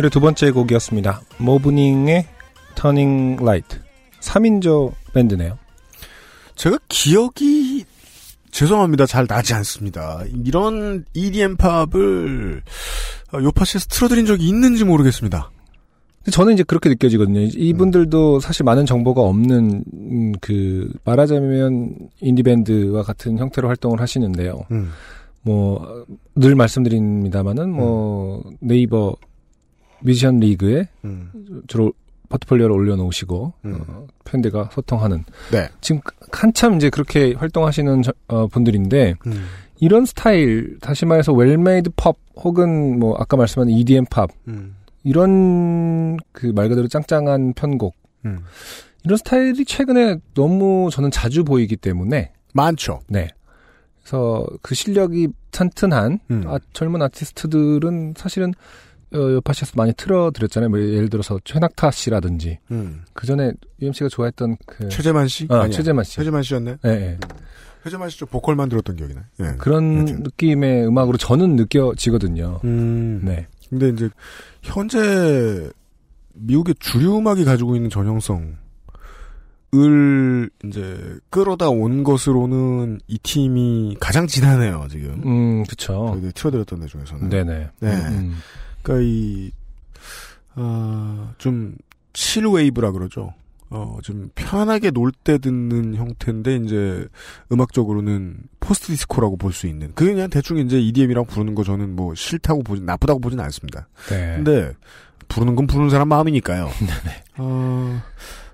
오늘의 두 번째 곡이었습니다. 모브닝의 Turning Light. 3인조 밴드네요. 제가 기억이 죄송합니다. 잘 나지 않습니다. 이런 EDM 팝을 어, 요파시에서 틀어드린 적이 있는지 모르겠습니다. 저는 이제 그렇게 느껴지거든요. 이분들도 사실 많은 정보가 없는 음, 그 말하자면 인디 밴드와 같은 형태로 활동을 하시는데요. 음. 뭐늘 말씀드립니다만은 뭐 네이버 뮤지션 리그에 음. 주로 포트폴리오를 올려놓으시고 음. 어, 팬들과 소통하는 네. 지금 한참 이제 그렇게 활동하시는 저- 어, 분들인데 음. 이런 스타일 다시 말해서 well-made 팝 혹은 뭐 아까 말씀한 EDM 팝 음. 이런 그 말 그대로 짱짱한 편곡 음. 이런 스타일이 최근에 너무 저는 자주 보이기 때문에 많죠. 네. 그래서 그 실력이 탄탄한 음. 아, 젊은 아티스트들은 사실은 어, 여파시에서 많이 틀어드렸잖아요. 뭐 예를 들어서 최낙타 씨라든지 음. 그 전에 UMC가 좋아했던 그 최재만 씨? 아. 최재만 씨. 최재만 씨였네. 예, 예. 최재만 씨저 보컬만 들었던 기억이 나요. 예. 그런 하여튼. 느낌의 음악으로 저는 느껴지거든요. 음. 네. 근데 이제 현재 미국의 주류 음악이 가지고 있는 전형성 을 이제 끌어다 온 것으로는 이 팀이 가장 진하네요 지금. 음, 그쵸. 저희들 틀어드렸던 애 중에서는. 네네. 네. 음, 그러니까 이, 어, 좀, chillwave라 그러죠. 어, 좀 편하게 놀 때 듣는 형태인데, 이제, 음악적으로는 post disco라고 볼 수 있는. 그게 그냥 대충 이제 EDM이라고 부르는 거 저는 뭐 싫다고 보진, 나쁘다고 보진 않습니다. 네. 근데, 부르는 건 부르는 사람 마음이니까요. [laughs] 어,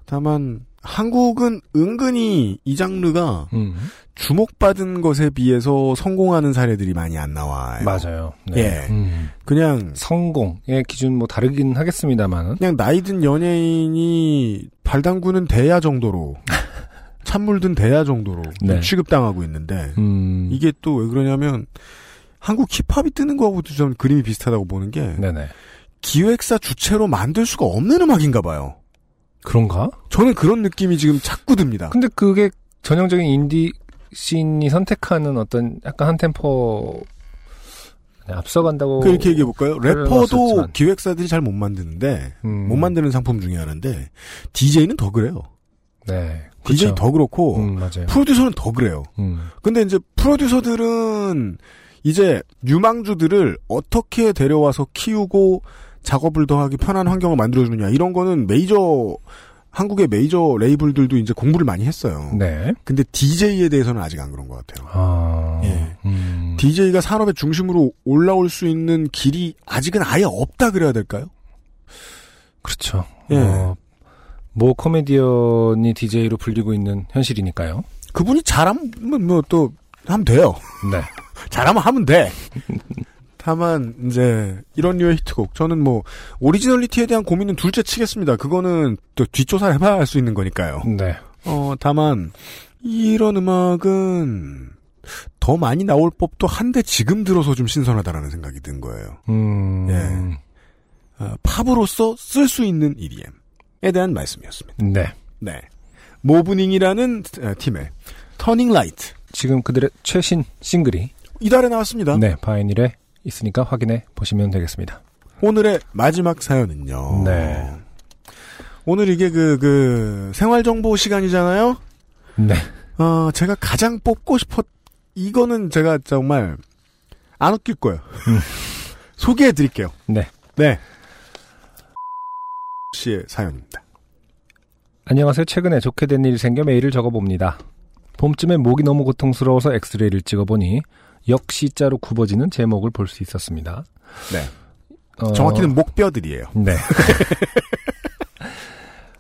다만, 한국은 은근히 이 장르가 음, 주목받은 것에 비해서 성공하는 사례들이 많이 안 나와요. 맞아요. 네. 예. 음, 그냥 성공의 기준 뭐 다르긴 하겠습니다만은. 그냥 나이든 연예인이 발담구는 대야 정도로 찬물 든 대야 정도로 좀 네. 취급당하고 있는데 음, 이게 또 왜 그러냐면 한국 힙합이 뜨는 거하고도 좀 그림이 비슷하다고 보는 게 네네. 기획사 주체로 만들 수가 없는 음악인가 봐요. 그런가? 저는 그런 느낌이 지금 자꾸 듭니다. 근데 그게 전형적인 인디 씬이 선택하는 어떤 약간 한 템포 앞서간다고 그 이렇게 얘기해 볼까요? 래퍼도. 기획사들이 잘 못 만드는데 음, 못 만드는 상품 중에 하나인데 DJ는 더 그래요. 네. DJ 그쵸. 더 그렇고 음, 맞아요. 프로듀서는 더 그래요. 음, 근데 이제 프로듀서들은 이제 유망주들을 어떻게 데려와서 키우고 작업을 더하기 편한 환경을 만들어주느냐 이런 거는 메이저 한국의 메이저 레이블들도 이제 공부를 많이 했어요. 네. 근데 DJ에 대해서는 아직 안 그런 것 같아요. 아, 예. 음, DJ가 산업의 중심으로 올라올 수 있는 길이 아직은 아예 없다 그래야 될까요? 그렇죠. 예. 어, 모 코미디언이 DJ로 불리고 있는 현실이니까요. 그분이 잘하면 뭐 또 하면 돼요. 네. [laughs] 잘하면 하면 돼. [laughs] 다만 이제 이런 류의 히트곡 저는 뭐 originality에 대한 고민은 둘째 치겠습니다. 그거는 또 뒷조사를 해봐야 할 수 있는 거니까요. 네. 어 다만 이런 음악은 더 많이 나올 법도 한데 지금 들어서 좀 신선하다라는 생각이 든 거예요. 음, 예. 어, 팝으로서 쓸 수 있는 EDM에 대한 말씀이었습니다. 네. 네. 모브닝이라는 어, 팀의 Turning Light 지금 그들의 최신 싱글이 이달에 나왔습니다. 네, 바이닐에 있으니까 확인해 보시면 되겠습니다. 오늘의 마지막 사연은요. 네. 오늘 이게 그, 그, 생활정보 시간이잖아요? 네. 어, 제가 가장 뽑고 싶었, 이거는 제가 정말, 안 웃길 거예요. [laughs] 소개해 드릴게요. 네. 네. 씨의 사연입니다. 안녕하세요. 최근에 좋게 된 일이 생겨 메일을 적어봅니다. 봄쯤에 목이 너무 고통스러워서 엑스레이를 찍어보니 역C자로 굽어지는 제 목을 볼 수 있었습니다. 네. 어, 정확히는 목뼈들이에요. 네. [laughs]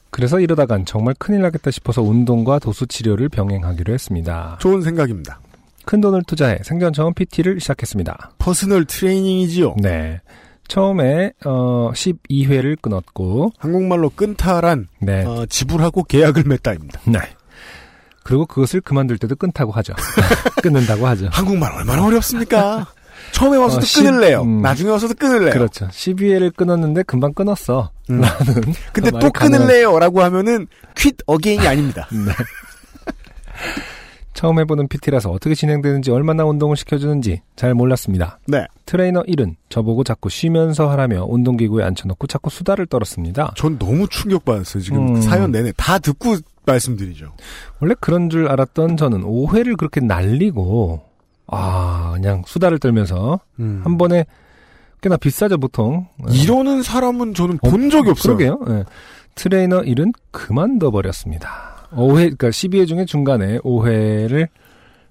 그래서 이러다간 정말 큰일 나겠다 싶어서 운동과 도수 치료를 병행하기로 했습니다. 좋은 생각입니다. 큰 돈을 투자해 생전 처음 PT를 시작했습니다. personal training이지요. 네. 처음에 어 12회를 끊었고 한국말로 끊다란, 네. 어, 지불하고 계약을 맺다입니다. 네. 그리고 그것을 그만둘 때도 끊다고 하죠. [laughs] 끊는다고 하죠. 한국말 얼마나 어렵습니까? 처음에 와서도 어, 시- 끊을래요. 음. 나중에 와서도 끊을래요. 그렇죠. 12회를 끊었는데 금방 끊었어. 음. 라는 근데 말이 또 가능한- 끊을래요? 라고 하면은 quit again이 아닙니다. [laughs] 네. 처음 해보는 PT라서 어떻게 진행되는지 얼마나 운동을 시켜주는지 잘 몰랐습니다. 네. 트레이너 1은 저보고 자꾸 쉬면서 하라며 운동기구에 앉혀놓고 자꾸 수다를 떨었습니다. 전 너무 충격받았어요. 지금 음. 사연 내내 다 듣고 말씀드리죠. 원래 그런 줄 알았던 저는 5회를 그렇게 날리고 아 그냥 수다를 떨면서 음. 한 번에 꽤나 비싸죠 보통. 이러는 사람은 저는 본 적이 없어요. 그러게요. 예. 트레이너 1은 그만둬 버렸습니다. 5회, 그러니까 12회 중에 중간에 5회를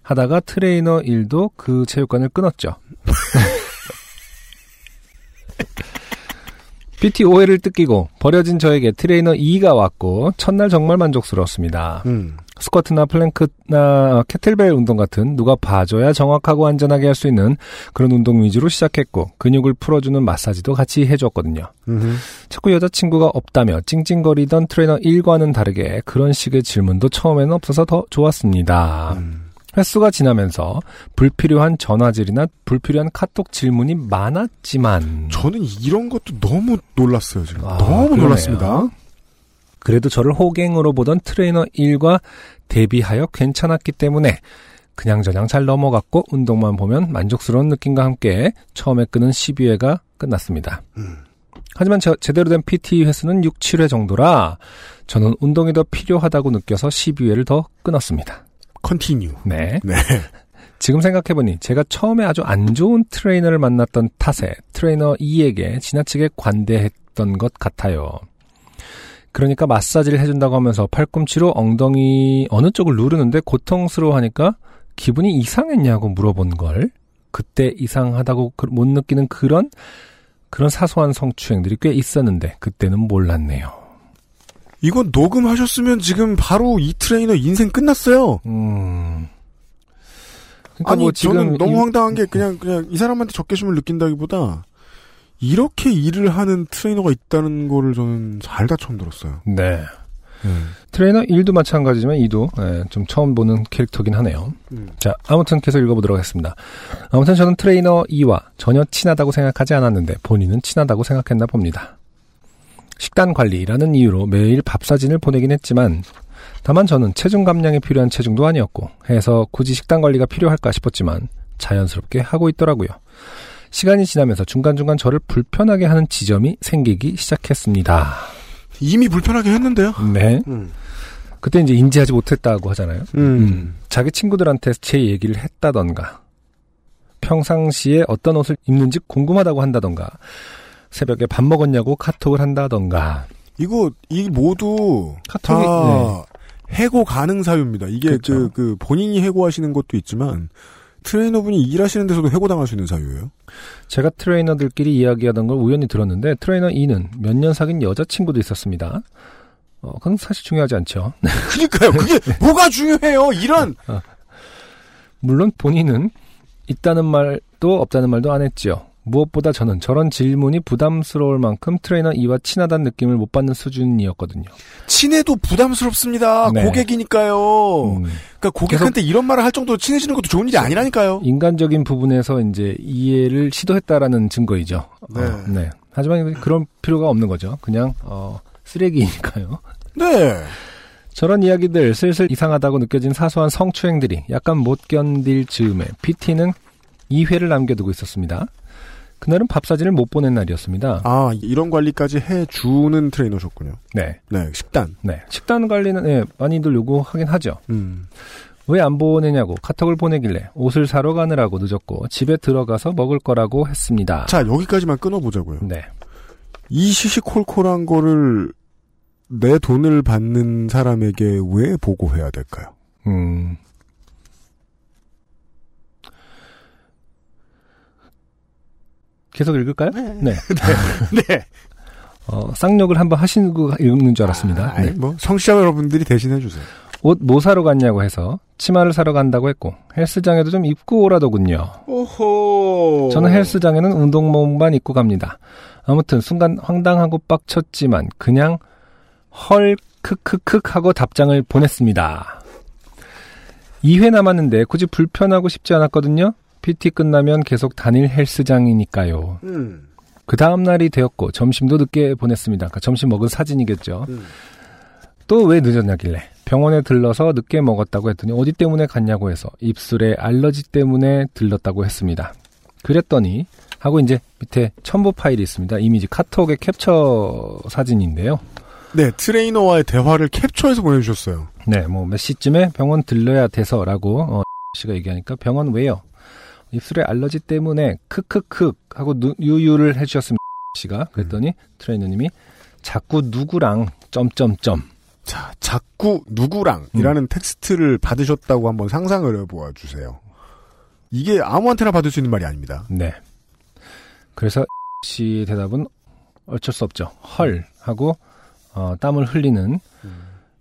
하다가 트레이너 1도 그 체육관을 끊었죠. [laughs] PT 5회를 뜯기고 버려진 저에게 트레이너 2가 왔고 첫날 정말 만족스러웠습니다. 음. 스쿼트나 plank나 kettlebell 운동 같은 누가 봐줘야 정확하고 안전하게 할 수 있는 그런 운동 위주로 시작했고 근육을 풀어주는 마사지도 같이 해줬거든요. 음흠. 자꾸 여자친구가 없다며 찡찡거리던 트레이너 1과는 다르게 그런 식의 질문도 처음에는 없어서 더 좋았습니다. 음. 횟수가 지나면서 불필요한 전화질이나 불필요한 카톡 질문이 많았지만 저는 이런 것도 너무 놀랐어요, 지금. 아, 너무 그러네요. 놀랐습니다. 그래도 저를 호갱으로 보던 트레이너 1과 대비하여 괜찮았기 때문에 그냥저냥 잘 넘어갔고 운동만 보면 만족스러운 느낌과 함께 처음에 끊은 12회가 끝났습니다. 음. 하지만 저- 제대로 된 PT 횟수는 6, 7회 정도라 저는 운동이 더 필요하다고 느껴서 12회를 더 끊었습니다. Continue. 네. 네. [laughs] 지금 생각해보니 제가 처음에 아주 안 좋은 트레이너를 만났던 탓에 트레이너 2에게 지나치게 관대했던 것 같아요. 그러니까 마사지를 해준다고 하면서 팔꿈치로 엉덩이 어느 쪽을 누르는데 고통스러워하니까 기분이 이상했냐고 물어본 걸 그때 이상하다고 그- 못 느끼는 그런 그런 사소한 성추행들이 꽤 있었는데 그때는 몰랐네요. 이건 녹음하셨으면 지금 바로 이 트레이너 인생 끝났어요. 음. 그러니까 아니 뭐 저는 너무 이- 황당한 게 그냥 그냥 이 사람한테 적개심을 느낀다기보다 이렇게 일을 하는 트레이너가 있다는 거를 저는 살다 처음 들었어요. 네. 트레이너 1도 마찬가지지만 2도 예, 좀 처음 보는 캐릭터긴 하네요. 음. 자, 아무튼 계속 읽어보도록 하겠습니다. 아무튼 저는 트레이너 2와 전혀 친하다고 생각하지 않았는데 본인은 친하다고 생각했나 봅니다. 식단 관리라는 이유로 매일 밥 사진을 보내긴 했지만 다만 저는 체중 감량이 필요한 체중도 아니었고 해서 굳이 식단 관리가 필요할까 싶었지만 자연스럽게 하고 있더라고요. 시간이 지나면서 중간중간 저를 불편하게 하는 지점이 생기기 시작했습니다. 이미 불편하게 했는데요. 네. 음. 그때 이제 인지하지 못했다고 하잖아요. 음. 음. 자기 친구들한테 제 얘기를 했다던가, 평상시에 어떤 옷을 입는지 궁금하다고 한다던가, 새벽에 밥 먹었냐고 카톡을 한다던가, 이거 이 모두 카톡이, 다 해고 가능 사유입니다. 이게 네. 그렇죠. 그, 그 본인이 해고하시는 것도 있지만 트레이너분이 일하시는 데서도 해고당할 수 있는 사유예요. 제가 트레이너들끼리 이야기하던 걸 우연히 들었는데, 트레이너 2는 몇 년 사귄 여자친구도 있었습니다. 어, 그건 사실 중요하지 않죠. [laughs] 그러니까요. 그게 뭐가 중요해요. 이런 물론 본인은 있다는 말도 없다는 말도 안 했지요. 무엇보다 저는 저런 질문이 부담스러울 만큼 트레이너 2와 친하다는 느낌을 못 받는 수준이었거든요. 친해도 부담스럽습니다. 네. 고객이니까요. 음, 그러니까 고객한테 이런 말을 할 정도로 친해지는 것도 좋은 일이 아니라니까요. 인간적인 부분에서 이제 이해를 시도했다라는 증거이죠. 네. 어, 네. 하지만 그런 필요가 없는 거죠. 그냥 어, 쓰레기니까요. 네. 저런 이야기들 슬슬 이상하다고 느껴진 사소한 성추행들이 약간 못 견딜 즈음에 PT는 2회를 남겨두고 있었습니다. 그날은 밥 사진을 못 보낸 날이었습니다. 아 이런 관리까지 해주는 트레이너셨군요. 네. 네. 식단. 네. 식단 관리는 예, 많이들 요구하긴 하죠. 음. 왜안 보내냐고 카톡을 보내길래 옷을 사러 가느라고 늦었고 집에 들어가서 먹을 거라고 했습니다. 자 여기까지만 끊어보자고요. 네. 이 시시콜콜한 거를 내 돈을 받는 사람에게 왜 보고해야 될까요? 음. 계속 읽을까요? [laughs] 네. 네. 어, 쌍욕을 한번 하시고 읽는 줄 알았습니다. 아, 아니, 네. 뭐 성취자 여러분들이 대신해 주세요. 옷 뭐 사러 갔냐고 해서 치마를 사러 간다고 했고 헬스장에도 좀 입고 오라더군요. 오호. 저는 헬스장에는 운동복만 입고 갑니다. 아무튼 순간 황당하고 빡쳤지만 그냥 헐 크크크 하고 답장을 보냈습니다. 2회 남았는데 굳이 불편하고 싶지 않았거든요. PT 끝나면 계속 다닐 헬스장이니까요. 음. 그 다음 날이 되었고 점심도 늦게 보냈습니다. 그러니까 점심 먹은 사진이겠죠. 음. 또왜 늦었냐길래 병원에 들러서 늦게 먹었다고 했더니 어디 때문에 갔냐고 해서 입술에 알러지 때문에 들렀다고 했습니다. 그랬더니 하고 이제 밑에 첨부 파일이 있습니다. 이미지 카톡의 캡처 사진인데요. 네, 트레이너와의 대화를 캡처해서 보내주셨어요. 네, 뭐 몇 시쯤에 병원 들러야 돼서라고 어, 씨가 얘기하니까 병원 왜요? 입술에 알러지 때문에 크크크 하고 누- 유유를 해주셨습니다. [laughs] 씨가 그랬더니 트레이너님이 자꾸 누구랑 점점점 자, 자꾸 누구랑이라는 텍스트를 받으셨다고 한번 상상을 해보아 주세요. 이게 아무한테나 받을 수 있는 말이 아닙니다. 네. 그래서 [laughs] 씨 대답은 어쩔 수 없죠. 헐 하고 어, 땀을 흘리는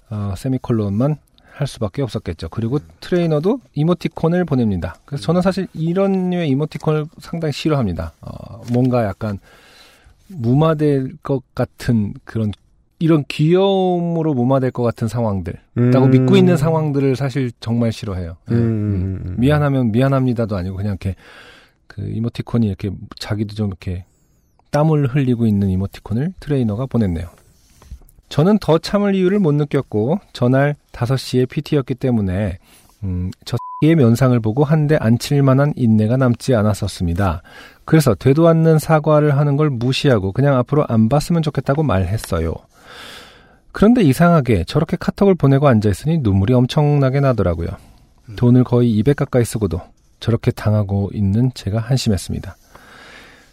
어, 세미콜론만 할 수밖에 없었겠죠. 그리고 트레이너도 이모티콘을 보냅니다. 그래서 저는 사실 이런 류의 이모티콘을 상당히 싫어합니다. 어, 뭔가 약간 무마될 것 같은 그런 이런 귀여움으로 무마될 것 같은 상황들, 라고 음. 믿고 있는 상황들을 사실 정말 싫어해요. 음, 음. 미안하면 미안합니다도 아니고 그냥 이렇게 그 이모티콘이 이렇게 자기도 좀 이렇게 땀을 흘리고 있는 이모티콘을 트레이너가 보냈네요. 저는 더 참을 이유를 못 느꼈고 전날 5시에 PT였기 때문에 음, 저 X의 면상을 보고 한 대 안 칠 만한 인내가 남지 않았었습니다. 그래서 되도 않는 사과를 하는 걸 무시하고 그냥 앞으로 안 봤으면 좋겠다고 말했어요. 그런데 이상하게 저렇게 카톡을 보내고 앉아있으니 눈물이 엄청나게 나더라고요. 돈을 거의 200 가까이 쓰고도 저렇게 당하고 있는 제가 한심했습니다.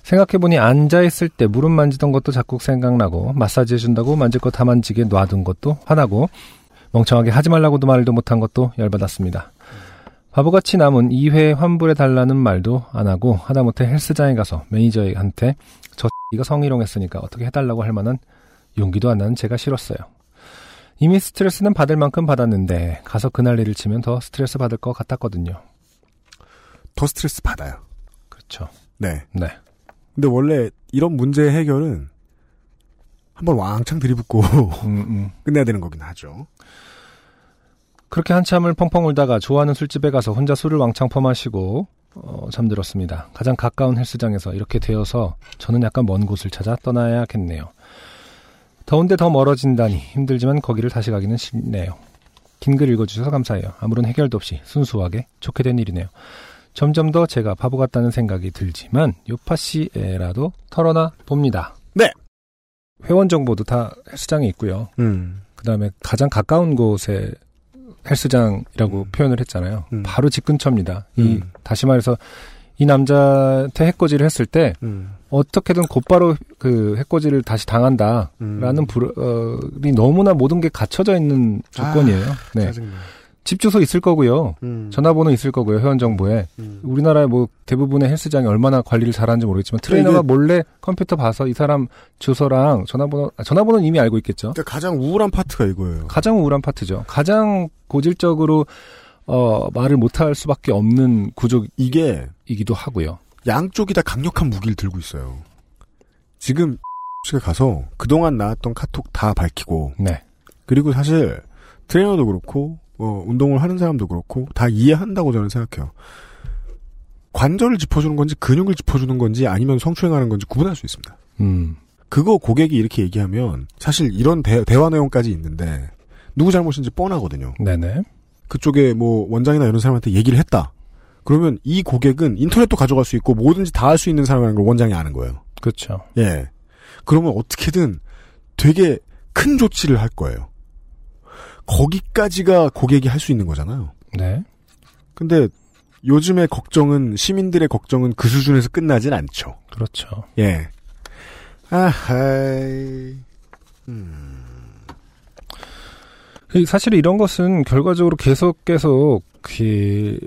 생각해보니 앉아있을 때 무릎 만지던 것도 자꾸 생각나고 마사지 해준다고 만질 거 다 만지게 놔둔 것도 화나고 멍청하게 하지 말라고도 말도 못한 것도 열받았습니다. 바보같이 남은 2회 환불해달라는 말도 안 하고 하다못해 헬스장에 가서 매니저한테 저 이가 성희롱했으니까 어떻게 해달라고 할 만한 용기도 안 나는 제가 싫었어요. 이미 스트레스는 받을 만큼 받았는데 가서 그 난리를 치면 더 스트레스 받을 것 같았거든요. 더 스트레스 받아요. 그렇죠. 네. 네. 근데 원래 이런 문제 해결은 한번 왕창 들이붓고 [laughs] 음, 음. 끝내야 되는 거긴 하죠. 그렇게 한참을 펑펑 울다가 좋아하는 술집에 가서 혼자 술을 왕창 퍼마시고 어, 잠들었습니다. 가장 가까운 헬스장에서 이렇게 되어서 저는 약간 먼 곳을 찾아 떠나야겠네요. 더운데 더 멀어진다니 힘들지만 거기를 다시 가기는 쉽네요. 긴 글 읽어주셔서 감사해요. 아무런 해결도 없이 순수하게 좋게 된 일이네요. 점점 더 제가 바보 같다는 생각이 들지만 요파 씨에라도 털어놔 봅니다. 네. 회원 정보도 다 헬스장에 있고요. 음. 그 다음에 가장 가까운 곳에 헬스장이라고 음. 표현을 했잖아요. 음. 바로 집 근처입니다. 이, 음. 다시 말해서 이 남자한테 해코지를 했을 때 음. 어떻게든 곧바로 그 해코지를 다시 당한다라는 음. 불이 너무나 모든 게 갖춰져 있는 조건이에요. 네. 짜증나. 집 주소 있을 거고요. 음. 전화번호 있을 거고요. 회원 정보에. 음. 우리나라의 뭐 대부분의 헬스장이 얼마나 관리를 잘하는지 모르겠지만 트레이너가 몰래 컴퓨터 봐서 이 사람 주소랑 전화번호 아, 전화번호는 이미 알고 있겠죠. 그러니까 가장 우울한 파트가 이거예요. 가장 우울한 파트죠. 가장 고질적으로 어, 말을 못할 수밖에 없는 구조이기도 이게 하고요. 양쪽이 다 강력한 무기를 들고 있어요. 지금 [laughs] 씨가 가서 그동안 나왔던 카톡 다 밝히고 네. 그리고 사실 트레이너도 그렇고 어, 운동을 하는 사람도 그렇고 다 이해한다고 저는 생각해요. 관절을 짚어주는 건지 근육을 짚어주는 건지 아니면 성추행하는 건지 구분할 수 있습니다. 음. 그거 고객이 이렇게 얘기하면 사실 이런 대, 화 내용까지 있는데 누구 잘못인지 뻔하거든요. 네네. 그쪽에 뭐 원장이나 이런 사람한테 얘기를 했다. 그러면 이 고객은 인터넷도 가져갈 수 있고 뭐든지 다 할 수 있는 사람이라는 걸 원장이 아는 거예요. 그렇죠. 예. 그러면 어떻게든 되게 큰 조치를 할 거예요. 거기까지가 고객이 할 수 있는 거잖아요. 네. 근데 요즘의 걱정은 시민들의 걱정은 그 수준에서 끝나진 않죠. 그렇죠. 예. 아하이. 음. 그 사실 이런 것은 결과적으로 계속 계속 그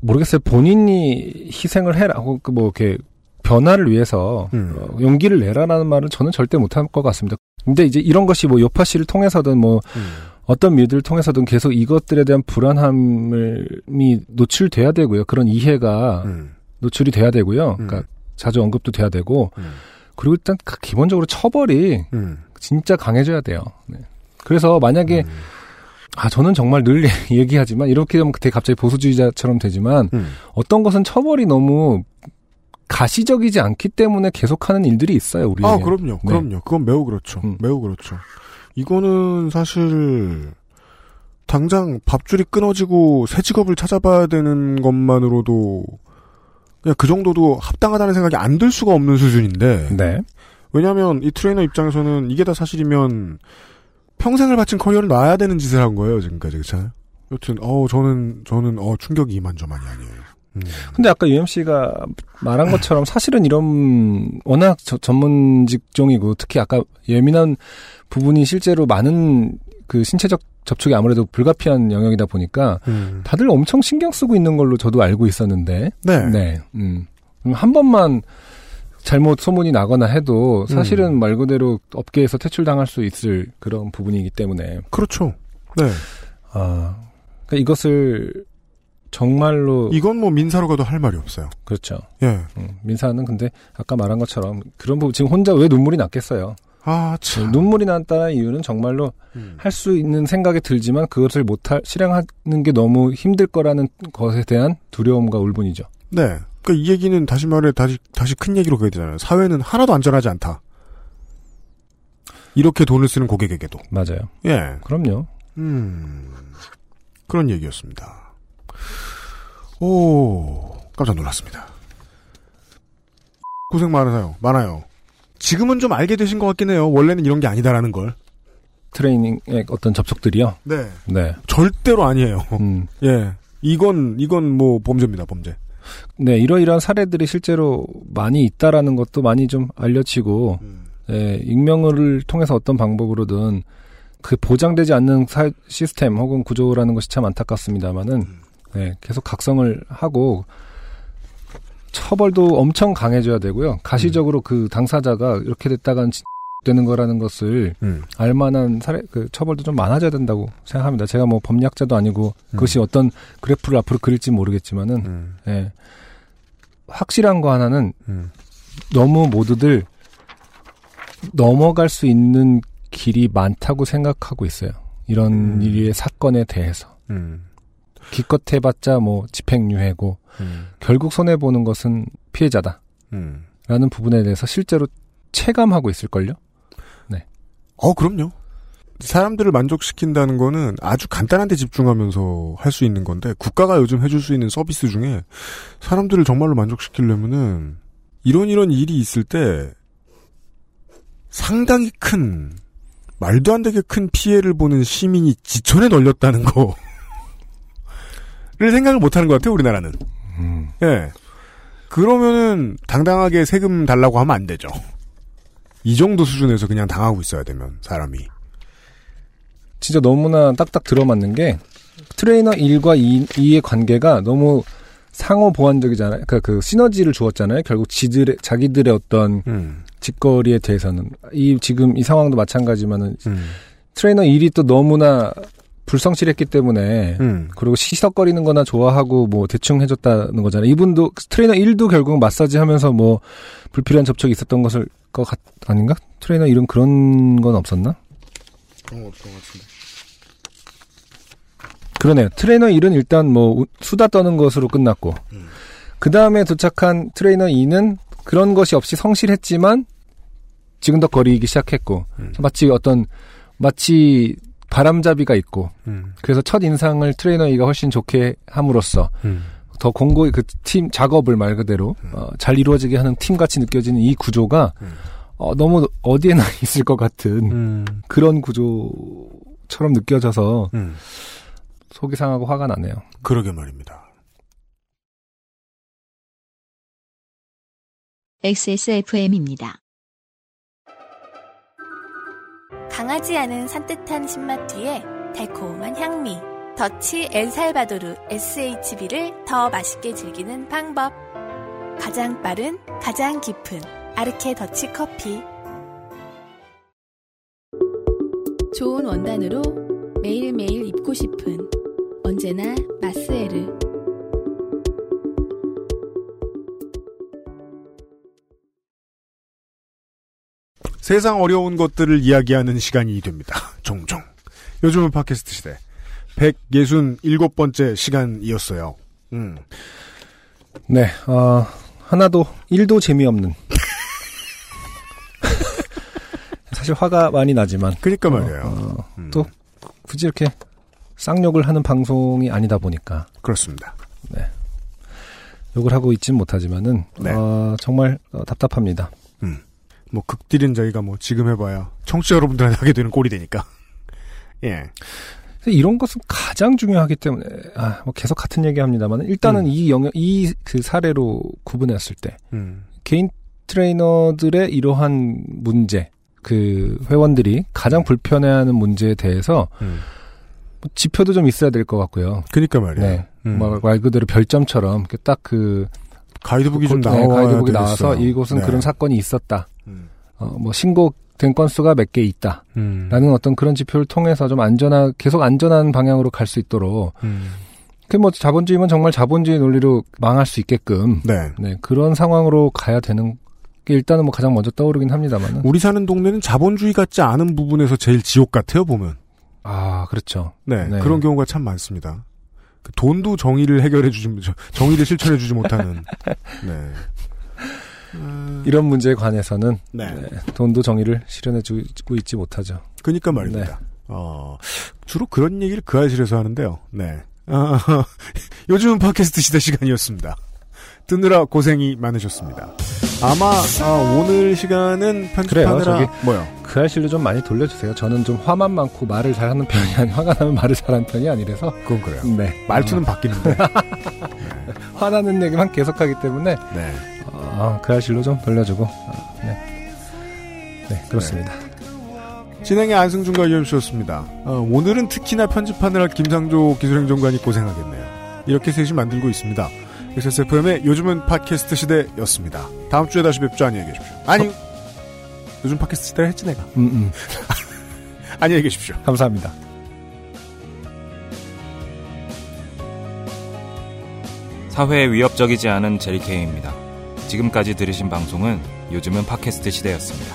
모르겠어요. 본인이 희생을 해라 혹은 그뭐 이렇게 변화를 위해서 음. 어, 용기를 내라라는 말은 저는 절대 못할 것 같습니다. 근데 이제 이런 것이 뭐 요파 씨를 통해서든 뭐 음. 어떤 뮤들을 통해서든 계속 이것들에 대한 불안함이 노출돼야 되고요. 그런 이해가 음. 노출이 돼야 되고요. 음. 그러니까 자주 언급도 돼야 되고 음. 그리고 일단 그 기본적으로 처벌이 음. 진짜 강해져야 돼요. 네. 그래서 만약에 음. 아 저는 정말 늘 [laughs] 얘기하지만 이렇게 되면 되게 갑자기 보수주의자처럼 되지만 음. 어떤 것은 처벌이 너무 가시적이지 않기 때문에 계속하는 일들이 있어요. 우리에게. 아, 그럼요. 네. 그럼요. 그건 매우 그렇죠. 음. 매우 그렇죠. 이거는 사실 당장 밥줄이 끊어지고 새 직업을 찾아봐야 되는 것만으로도 그냥 그 정도도 합당하다는 생각이 안 들 수가 없는 수준인데 네. 왜냐하면 이 트레이너 입장에서는 이게 다 사실이면 평생을 바친 커리어를 놔야 되는 짓을 한 거예요 지금까지 그렇잖아요. 여튼 어 저는 저는 어 충격이 이만저만이 아니에요. 음. 근데 아까 UMC가 말한 것처럼 사실은 이런 워낙 저- 전문 직종이고 특히 아까 예민한 부분이 실제로 많은 그 신체적 접촉이 아무래도 불가피한 영역이다 보니까 음. 다들 엄청 신경 쓰고 있는 걸로 저도 알고 있었는데 네. 네. 음. 음, 한 번만 잘못 소문이 나거나 해도 사실은 음. 말 그대로 업계에서 퇴출당할 수 있을 그런 부분이기 때문에 그렇죠. 네. 아 그러니까 이것을 정말로 이건 뭐 민사로 가도 할 말이 없어요. 그렇죠. 예. 음, 민사는 근데 아까 말한 것처럼 그런 부분 지금 혼자 왜 눈물이 났겠어요. 아, 참. 눈물이 났다는 이유는 정말로 음. 할수 있는 생각이 들지만 그것을 못할 실행하는 게 너무 힘들 거라는 것에 대한 두려움과 울분이죠. 네. 그러니까 이 얘기는 다시 말해 다시 다시 큰 얘기로 가야 되잖아요. 사회는 하나도 안전하지 않다. 이렇게 돈을 쓰는 고객에게도. 맞아요. 예. 그럼요. 음. 그런 얘기였습니다. 오, 깜짝 놀랐습니다. 고생 많으세요. 많아요. 지금은 좀 알게 되신 것 같긴 해요. 원래는 이런 게 아니다라는 걸. 트레이닝의 어떤 접촉들이요. 네. 네. 절대로 아니에요. 음. [laughs] 예. 이건, 이건 뭐 범죄입니다, 범죄. 네, 이러이러한 사례들이 실제로 많이 있다라는 것도 많이 좀 알려지고, 음. 예, 익명을 통해서 어떤 방법으로든 그 보장되지 않는 사- 시스템 혹은 구조라는 것이 참 안타깝습니다만은, 네, 계속 각성을 하고, 처벌도 엄청 강해져야 되고요. 가시적으로 그 당사자가 이렇게 됐다간 진- [laughs] 되는 거라는 것을 음. 알만한 사례, 그 처벌도 좀 많아져야 된다고 생각합니다. 제가 뭐 법리학자도 아니고 그것이 어떤 그래프를 앞으로 그릴지 모르겠지만은, 음. 예. 확실한 거 하나는 음. 너무 모두들 넘어갈 수 있는 길이 많다고 생각하고 있어요. 이런 음. 일의 사건에 대해서. 음. 기껏 해봤자 뭐 집행유예고 음. 결국 손해 보는 것은 피해자다. 음. 라는 부분에 대해서 실제로 체감하고 있을걸요? 어, 그럼요. 사람들을 만족시킨다는 거는 아주 간단한 데 집중하면서 할 수 있는 건데, 국가가 요즘 해줄 수 있는 서비스 중에 사람들을 정말로 만족시키려면은, 이런 이런 일이 있을 때, 상당히 큰, 말도 안 되게 큰 피해를 보는 시민이 지천에 널렸다는 거. 를 생각을 못 하는 것 같아요, 우리나라는. 음. 예. 그러면은, 당당하게 세금 달라고 하면 안 되죠. 이 정도 수준에서 그냥 당하고 있어야 되면, 사람이. 진짜 너무나 딱딱 들어맞는 게 트레이너 1과 2, 2의 관계가 너무 상호 보완적이잖아요. 그러니까 그 시너지를 주었잖아요. 결국 지들의 자기들의 어떤 음. 직거리에 대해서는 이 지금 이 상황도 마찬가지만은 음. 트레이너 1이 또 너무나 불성실했기 때문에 음. 그리고 시시덕거리는 거나 좋아하고 뭐 대충 해줬다는 거잖아요. 이분도 트레이너 1도 결국 마사지 하면서 뭐 불필요한 접촉이 있었던 것을 것 같, 아닌가? 트레이너 1은 그런 건 없었나? 그런 거 없던 것 같은데. 그러네요. 트레이너 1은 일단 뭐 우- 수다 떠는 것으로 끝났고 그 다음에 도착한 트레이너 2는 그런 것이 없이 성실했지만 지근덕거리기 시작했고 음. 마치 어떤 마치 바람잡이가 있고 음. 그래서 첫 인상을 트레이너 2가 훨씬 좋게 함으로써 음. 더 공고히 그 팀 작업을 말 그대로 어, 잘 이루어지게 하는 팀 같이 느껴지는 이 구조가 음. 어, 너무 어디에나 [laughs] 있을 것 같은 음. 그런 구조처럼 느껴져서 음. 속이 상하고 화가 나네요. 그러게 말입니다. XSFM입니다. 강하지 않은 산뜻한 신맛 뒤에 달콤한 향미. 더치 엘살바도르 SHB를 더 맛있게 즐기는 방법. 가장 빠른, 가장 깊은 아르케 더치 커피. 좋은 원단으로 매일매일 입고 싶은 언제나 마스에르. 세상 어려운 것들을 이야기하는 시간이 됩니다. [laughs] 종종. 요즘은 팟캐스트 시대. 167번째 시간이었어요. 음. 네, 어, 하나도, 일도 재미없는. [laughs] 사실 화가 많이 나지만, 그니까 말이에요. 어, 음. 또, 굳이 이렇게 쌍욕을 하는 방송이 아니다 보니까, 그렇습니다. 욕을 하고 있진 못하지만은, 네. 어, 정말 어, 답답합니다. 뭐 극딜은 저희가 뭐 지금 해봐야 청취자 여러분들한테 하게 되는 꼴이 되니까. [laughs] 예. 이런 것은 가장 중요하기 때문에, 아, 뭐 계속 같은 얘기 합니다만, 일단은 음. 이 영역, 이 그 사례로 구분했을 때, 음. 개인 트레이너들의 이러한 문제, 그 회원들이 가장 불편해하는 문제에 대해서 음. 뭐 지표도 좀 있어야 될 것 같고요. 그니까 말이에요. 네, 음. 뭐말 그대로 별점처럼 딱그 가이드북이 좀 네, 나와야 가이드북이 되겠어요. 나와서 이곳은 네. 그런 사건이 있었다. 음. 어, 뭐 신고된 건수가 몇 개 있다. 음. 라는 어떤 그런 지표를 통해서 좀 안전한 계속 안전한 방향으로 갈 수 있도록 음. 그뭐 자본주의면 정말 자본주의 논리로 망할 수 있게끔 네. 네, 그런 상황으로 가야 되는 게 일단은 뭐 가장 먼저 떠오르긴 합니다만은 우리 사는 동네는 자본주의 같지 않은 부분에서 제일 지옥 같아요, 보면. 아 그렇죠. 네, 네. 그런 경우가 참 많습니다. 그 돈도 정의를 해결해 주지, 저- 정의를 실천해 주지 못하는. [laughs] 네. 이런 문제에 관해서는 네. 네, 돈도 정의를 실현해주고 있지 못하죠. 그니까 말입니다. 네. 어, 주로 그런 얘기를 그 아실에서 하는데요. 네. [laughs] 아, 요즘은 팟캐스트 시대 시간이었습니다. 듣느라 고생이 많으셨습니다. 아마 아, 오늘 시간은 편집하느라 그래요. 뭐요? 그 알실로 좀 많이 돌려주세요. 저는 좀 화만 많고 말을 잘하는 편이 아니 화가 나면 말을 잘하는 편이 아니라서 그건 그래요. 네 말투는 바뀌는데. 어, [laughs] 화나는 얘기만 계속하기 때문에 네. 어, 그 알실로 좀 돌려주고 어, 네. 네 그렇습니다. 진행의 안승준과 이현수였습니다. 어, 오늘은 특히나 편집하느라 김상조 기술행정관이 고생하겠네요. 이렇게 셋이 만들고 있습니다. XSFM의 요즘은 팟캐스트 시대였습니다. 다음 주에 다시 뵙죠. 안녕히 계십시오. 아니, 요즘 팟캐스트 시대를 했지 내가. 음, 음. [laughs] 안녕히 계십시오. 감사합니다. 사회에 위협적이지 않은 제리케이입니다. 지금까지 들으신 방송은 요즘은 팟캐스트 시대였습니다.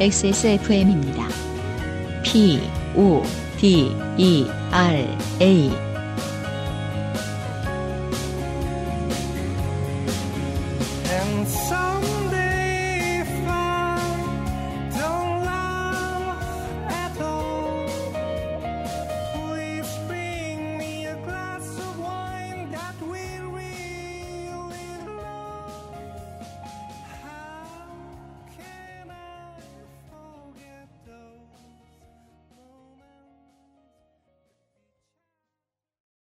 XSFM입니다. P, O, D, E, R, A.